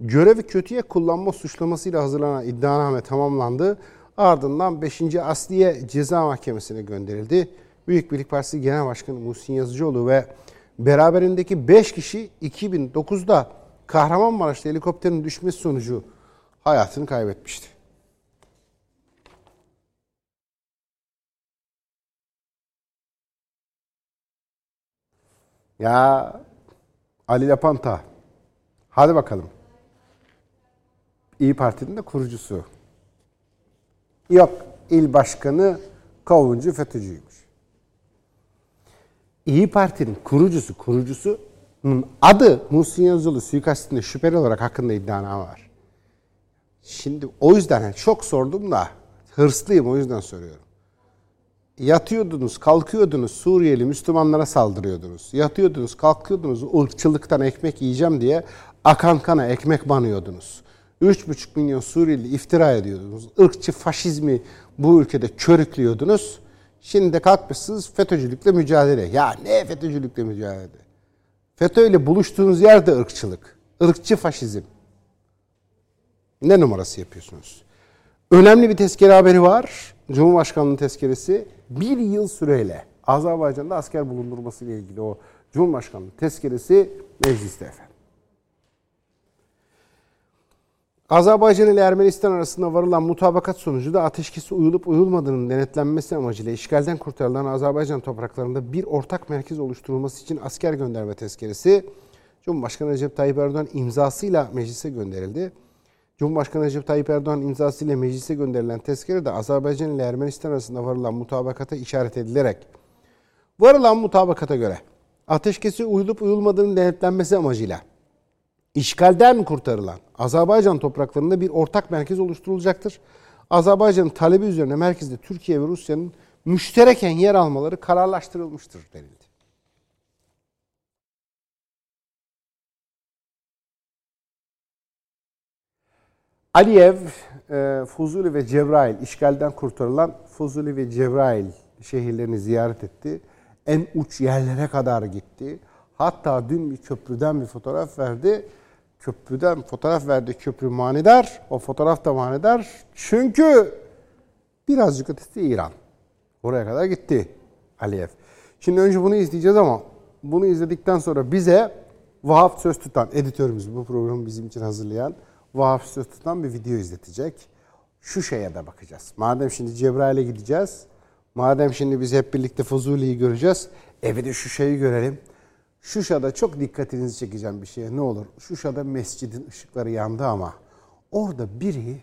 Speaker 1: Görevi kötüye kullanma suçlamasıyla hazırlanan iddianame tamamlandı. Ardından 5. Asliye Ceza Mahkemesi'ne gönderildi. Büyük Birlik Partisi Genel Başkanı Muhsin Yazıcıoğlu ve beraberindeki 5 kişi 2009'da Kahramanmaraş'ta helikopterin düşmesi sonucu hayatını kaybetmişti. Ya Ali Lapanta. Hadi bakalım. İyi Parti'nin de kurucusu. Yok il başkanı kavuncu FETÖ'cüymüş. İyi Parti'nin kurucusu, kurucusunun adı Muhsin Yazıcıoğlu suikastinde şüpheli olarak hakkında iddianame var. Şimdi o yüzden çok sordum da hırslıyım o yüzden soruyorum. Yatıyordunuz, kalkıyordunuz, Suriyeli Müslümanlara saldırıyordunuz. Yatıyordunuz, kalkıyordunuz, ırkçılıktan ekmek yiyeceğim diye akan kana ekmek banıyordunuz. 3,5 milyon Suriyeli iftira ediyordunuz. Irkçı faşizmi bu ülkede körüklüyordunuz. Şimdi de kalkmışsınız FETÖ'cülükle mücadele. Ya ne FETÖ'cülükle mücadele? FETÖ ile buluştuğunuz yerde ırkçılık. Irkçı faşizm. Ne numarası yapıyorsunuz? Önemli bir tezkere haberi var. Cumhurbaşkanlığı tezkeresi bir yıl süreyle Azerbaycan'da asker bulundurması ile ilgili o Cumhurbaşkanlığı tezkeresi mecliste efendim. Azerbaycan ile Ermenistan arasında varılan mutabakat sonucu da ateşkesi uyulup uyulmadığının denetlenmesi amacıyla işgalden kurtarılan Azerbaycan topraklarında bir ortak merkez oluşturulması için asker gönderme tezkeresi Cumhurbaşkanı Recep Tayyip Erdoğan imzasıyla meclise gönderildi. Cumhurbaşkanı Recep Tayyip Erdoğan imzasıyla meclise gönderilen tezkere de Azerbaycan ile Ermenistan arasında varılan mutabakata işaret edilerek varılan mutabakata göre ateşkesi uyulup uyulmadığının denetlenmesi amacıyla işgalden kurtarılan Azerbaycan topraklarında bir ortak merkez oluşturulacaktır. Azerbaycan'ın talebi üzerine merkezde Türkiye ve Rusya'nın müştereken yer almaları kararlaştırılmıştır denildi. Aliyev, e, Fuzuli ve Cebrail işgalden kurtarılan Fuzuli ve Cebrail şehirlerini ziyaret etti. En uç yerlere kadar gitti. Hatta dün bir köprüden bir fotoğraf verdi. Köprüden fotoğraf verdi. Köprü manidar. O fotoğraf da manidar. Çünkü birazcık ötesi İran. Oraya kadar gitti Aliyev. Şimdi önce bunu izleyeceğiz ama bunu izledikten sonra bize Vahap Söz Tutan, editörümüz bu programı bizim için hazırlayan Vahap Söz Tutan bir video izletecek. Şu şeye de bakacağız. Madem şimdi Cebrail'e gideceğiz, madem şimdi biz hep birlikte Fuzuli'yi göreceğiz, eve de şu şeyi görelim. Şuşa'da çok dikkatinizi çekeceğim bir şey. Ne olur? Şuşa'da mescidin ışıkları yandı ama orada biri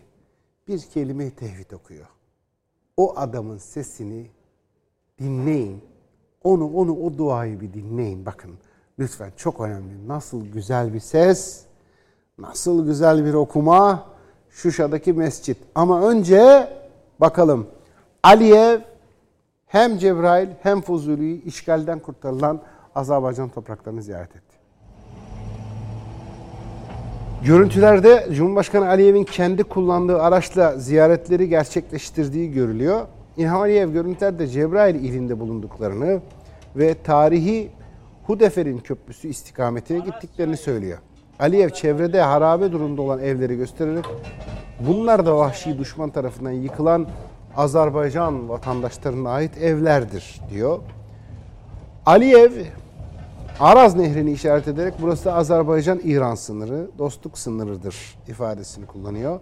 Speaker 1: bir kelime tevhid okuyor. O adamın sesini dinleyin. Onu onu o duayı bir dinleyin. Bakın lütfen çok önemli. Nasıl güzel bir ses, nasıl güzel bir okuma Şuşa'daki mescit. Ama önce bakalım Aliyev hem Cebrail hem Fuzuli'yi işgalden kurtarılan Azerbaycan topraklarını ziyaret etti. Görüntülerde Cumhurbaşkanı Aliyev'in kendi kullandığı araçla ziyaretleri gerçekleştirdiği görülüyor. İlham Aliyev görüntülerde Cebrail ilinde bulunduklarını ve tarihi Hudefer'in köprüsü istikametine gittiklerini söylüyor. Aliyev çevrede harabe durumda olan evleri göstererek bunlar da vahşi düşman tarafından yıkılan Azerbaycan vatandaşlarına ait evlerdir diyor. Aliyev Araz Nehri'ni işaret ederek burası Azerbaycan-İran sınırı, dostluk sınırıdır ifadesini kullanıyor.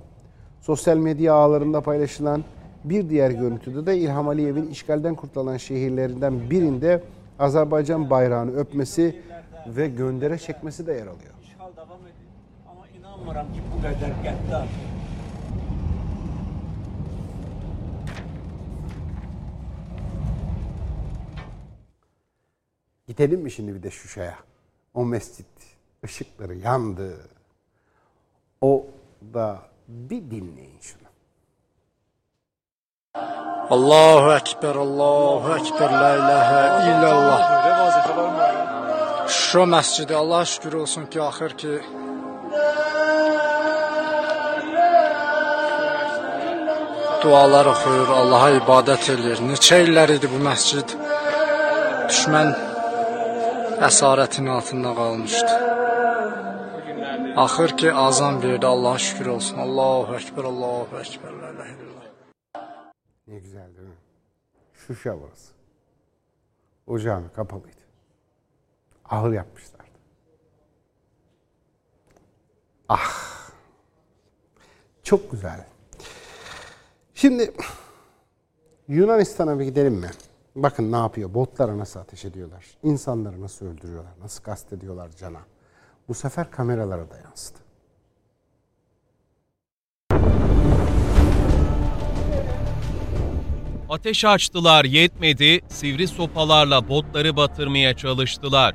Speaker 1: Sosyal medya ağlarında paylaşılan bir diğer görüntüde de İlham Aliyev'in işgalden kurtulan şehirlerinden birinde Azerbaycan bayrağını öpmesi ve göndere çekmesi de yer alıyor.
Speaker 15: Ama inanmıram ki bu kadar qəddar.
Speaker 1: Gidelim mi şimdi bir de Şuşa'ya? O mescit ışıkları yandı. O da bir dinleyin şunu.
Speaker 16: Allahu Ekber, Allahu Ekber, La ilahe illallah. Şuşa məscidi Allah şükür olsun ki axır ki dualar oxuyur, Allaha ibadət edir. Neçə illər idi bu məscid düşmən əsarətin altında qalmışdı. Axır ki azan verdi, Allaha şükür olsun. Allahu Ekber, Allahu Ekber.
Speaker 1: Ne güzel değil mi? Şuşa burası. O kapalıydı. Ahır yapmışlardı. Ah. Çok güzel. Şimdi Yunanistan'a bir gidelim mi? Bakın ne yapıyor? Botlara nasıl ateş ediyorlar? İnsanları nasıl öldürüyorlar? Nasıl kastediyorlar cana? Bu sefer kameralara da yansıdı.
Speaker 4: Ateş açtılar yetmedi, sivri sopalarla botları batırmaya çalıştılar.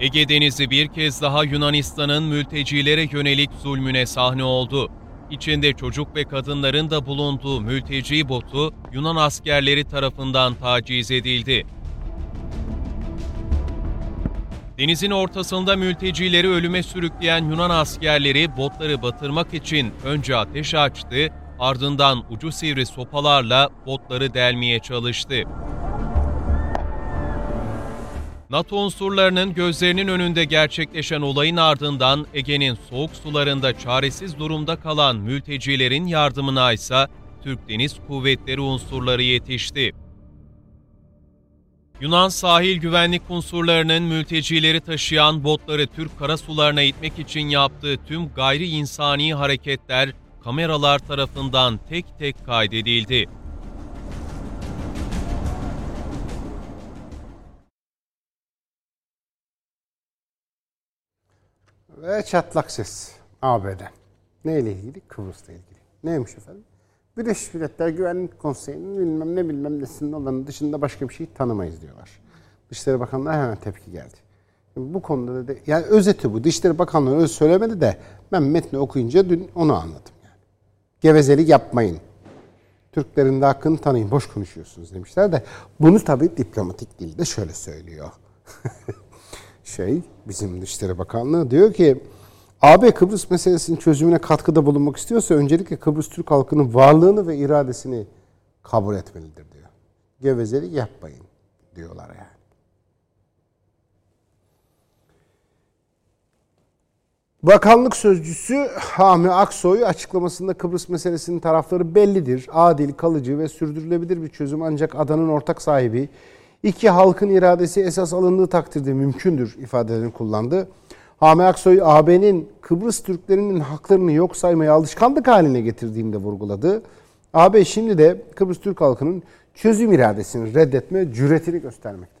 Speaker 4: Ege Denizi bir kez daha Yunanistan'ın mültecilere yönelik zulmüne sahne oldu. İçinde çocuk ve kadınların da bulunduğu mülteci botu Yunan askerleri tarafından taciz edildi. Denizin ortasında mültecileri ölüme sürükleyen Yunan askerleri botları batırmak için önce ateş açtı, ardından ucu sivri sopalarla botları delmeye çalıştı. NATO unsurlarının gözlerinin önünde gerçekleşen olayın ardından Ege'nin soğuk sularında çaresiz durumda kalan mültecilerin yardımına ise Türk Deniz Kuvvetleri unsurları yetişti. Yunan sahil güvenlik unsurlarının mültecileri taşıyan botları Türk karasularına itmek için yaptığı tüm gayri insani hareketler kameralar tarafından tek tek kaydedildi.
Speaker 1: Ve çatlak ses ABD. Neyle ilgili? Kıbrıs'la ilgili. Neymiş efendim? Birleşmiş Milletler Güvenlik Konseyi'nin bilmem ne bilmem nesinin olanı dışında başka bir şey tanımayız diyorlar. Dışişleri Bakanlığı hemen tepki geldi. Şimdi bu konuda da yani özeti bu. Dışişleri Bakanlığı öyle söylemedi de ben metni okuyunca dün onu anladım yani. Gevezelik yapmayın. Türklerin de hakkını tanıyın. Boş konuşuyorsunuz demişler de bunu tabii diplomatik dilde şöyle söylüyor. şey bizim Dışişleri Bakanlığı diyor ki AB Kıbrıs meselesinin çözümüne katkıda bulunmak istiyorsa öncelikle Kıbrıs Türk halkının varlığını ve iradesini kabul etmelidir diyor. Gevezelik yapmayın diyorlar yani. Bakanlık sözcüsü Hami Aksoy açıklamasında Kıbrıs meselesinin tarafları bellidir. Adil, kalıcı ve sürdürülebilir bir çözüm ancak adanın ortak sahibi iki halkın iradesi esas alındığı takdirde mümkündür ifadelerini kullandı. Hami Aksoy AB'nin Kıbrıs Türklerinin haklarını yok saymayı alışkanlık haline getirdiğini de vurguladı. AB şimdi de Kıbrıs Türk halkının çözüm iradesini reddetme cüretini göstermektedir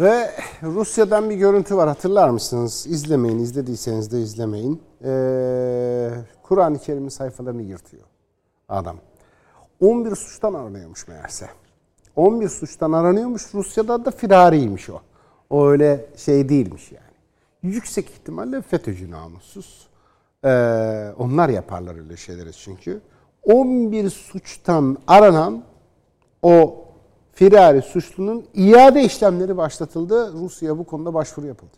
Speaker 1: Ve Rusya'dan bir görüntü var hatırlar mısınız? İzlemeyin, izlediyseniz de izlemeyin. Ee, Kur'an-ı Kerim'in sayfalarını yırtıyor adam. 11 suçtan aranıyormuş meğerse. 11 suçtan aranıyormuş. Rusya'da da firariymiş o. O öyle şey değilmiş yani. Yüksek ihtimalle FETÖ'cü namussuz. Ee, onlar yaparlar öyle şeyleri çünkü. 11 suçtan aranan o firari suçlunun iade işlemleri başlatıldı. Rusya bu konuda başvuru yapıldı.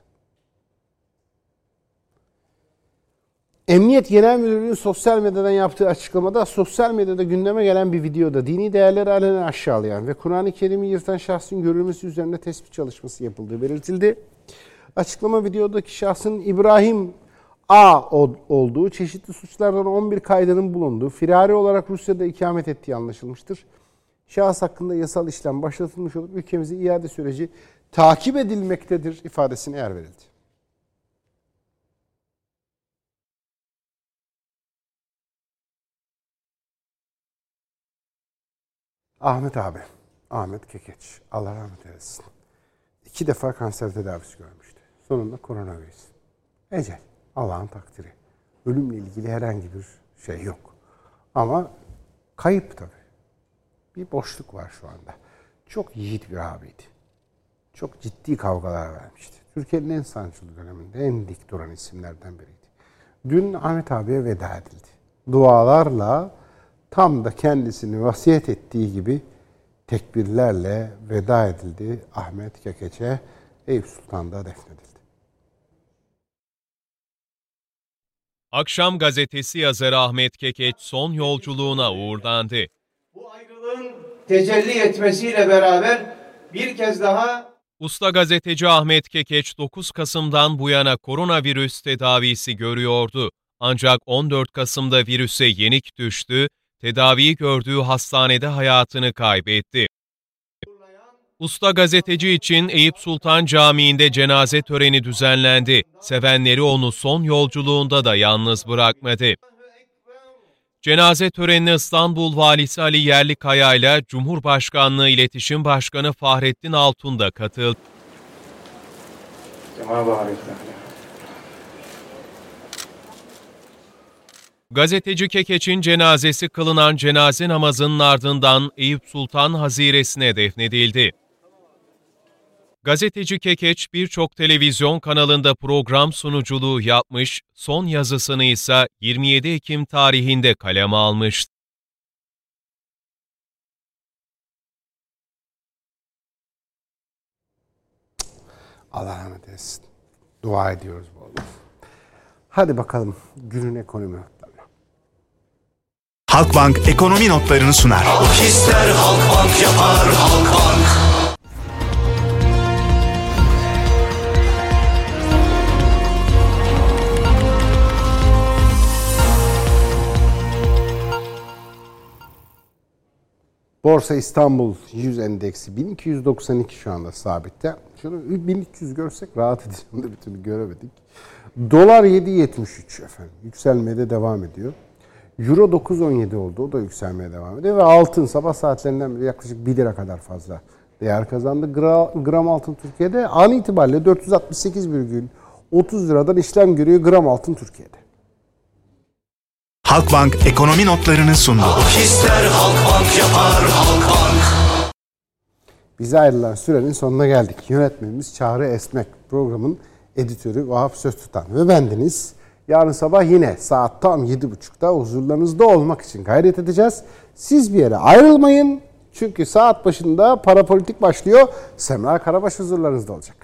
Speaker 1: Emniyet Genel Müdürlüğü'nün sosyal medyadan yaptığı açıklamada sosyal medyada gündeme gelen bir videoda dini değerleri alenen aşağılayan ve Kur'an-ı Kerim'i yırtan şahsın görülmesi üzerine tespit çalışması yapıldığı belirtildi. Açıklama videodaki şahsın İbrahim A olduğu, çeşitli suçlardan 11 kaydının bulunduğu, firari olarak Rusya'da ikamet ettiği anlaşılmıştır. Şahıs hakkında yasal işlem başlatılmış olup ülkemize iade süreci takip edilmektedir ifadesine yer verildi. Ahmet abi, Ahmet Kekeç, Allah rahmet eylesin. İki defa kanser tedavisi görmüştü. Sonunda koronavirüs. Ecel, Allah'ın takdiri. Ölümle ilgili herhangi bir şey yok. Ama kayıp tabii. Bir boşluk var şu anda. Çok yiğit bir abiydi. Çok ciddi kavgalar vermişti. Türkiye'nin en sancılı döneminde en dik duran isimlerden biriydi. Dün Ahmet abiye veda edildi. Dualarla tam da kendisini vasiyet ettiği gibi tekbirlerle veda edildi Ahmet Kekeç'e Eyüp Sultan'da defnedildi.
Speaker 4: Akşam gazetesi yazarı Ahmet Kekeç son yolculuğuna uğurlandı.
Speaker 17: Bu ayrılığın tecelli etmesiyle beraber bir kez daha
Speaker 4: Usta gazeteci Ahmet Kekeç 9 Kasım'dan bu yana koronavirüs tedavisi görüyordu. Ancak 14 Kasım'da virüse yenik düştü, tedaviyi gördüğü hastanede hayatını kaybetti. Usta gazeteci için Eyüp Sultan Camii'nde cenaze töreni düzenlendi. Sevenleri onu son yolculuğunda da yalnız bırakmadı. Cenaze törenine İstanbul Valisi Ali Yerlikaya ile Cumhurbaşkanlığı İletişim Başkanı Fahrettin Altun da katıldı. Gazeteci Kekeç'in cenazesi kılınan cenaze namazının ardından Eyüp Sultan Haziresi'ne defnedildi. Gazeteci Kekeç birçok televizyon kanalında program sunuculuğu yapmış, son yazısını ise 27 Ekim tarihinde kaleme almıştı.
Speaker 1: Allah rahmet eylesin. Dua ediyoruz bu arada. Hadi bakalım günün ekonomi notlarına.
Speaker 7: Halkbank ekonomi notlarını sunar.
Speaker 8: Halk ister Halkbank yapar Halkbank.
Speaker 1: Borsa İstanbul 100 endeksi 1292 şu anda sabitte. Şunu 1300 görsek rahat edeceğim de bir türlü göremedik. Dolar 7.73 efendim. Yükselmeye de devam ediyor. Euro 9.17 oldu. O da yükselmeye devam ediyor. Ve altın sabah saatlerinden beri yaklaşık 1 lira kadar fazla değer kazandı. Gra- gram altın Türkiye'de an itibariyle 468,30 liradan işlem görüyor gram altın Türkiye'de.
Speaker 7: Halkbank ekonomi notlarını sundu.
Speaker 8: Halk ister Halkbank yapar Halkbank.
Speaker 1: Bize ayrılan sürenin sonuna geldik. Yönetmenimiz Çağrı Esmek, programın editörü Vahap Söztutan ve bendeniz. Yarın sabah yine saat tam 7.30'da huzurlarınızda olmak için gayret edeceğiz. Siz bir yere ayrılmayın. Çünkü saat başında parapolitik başlıyor. Semra Karabaş huzurlarınızda olacak.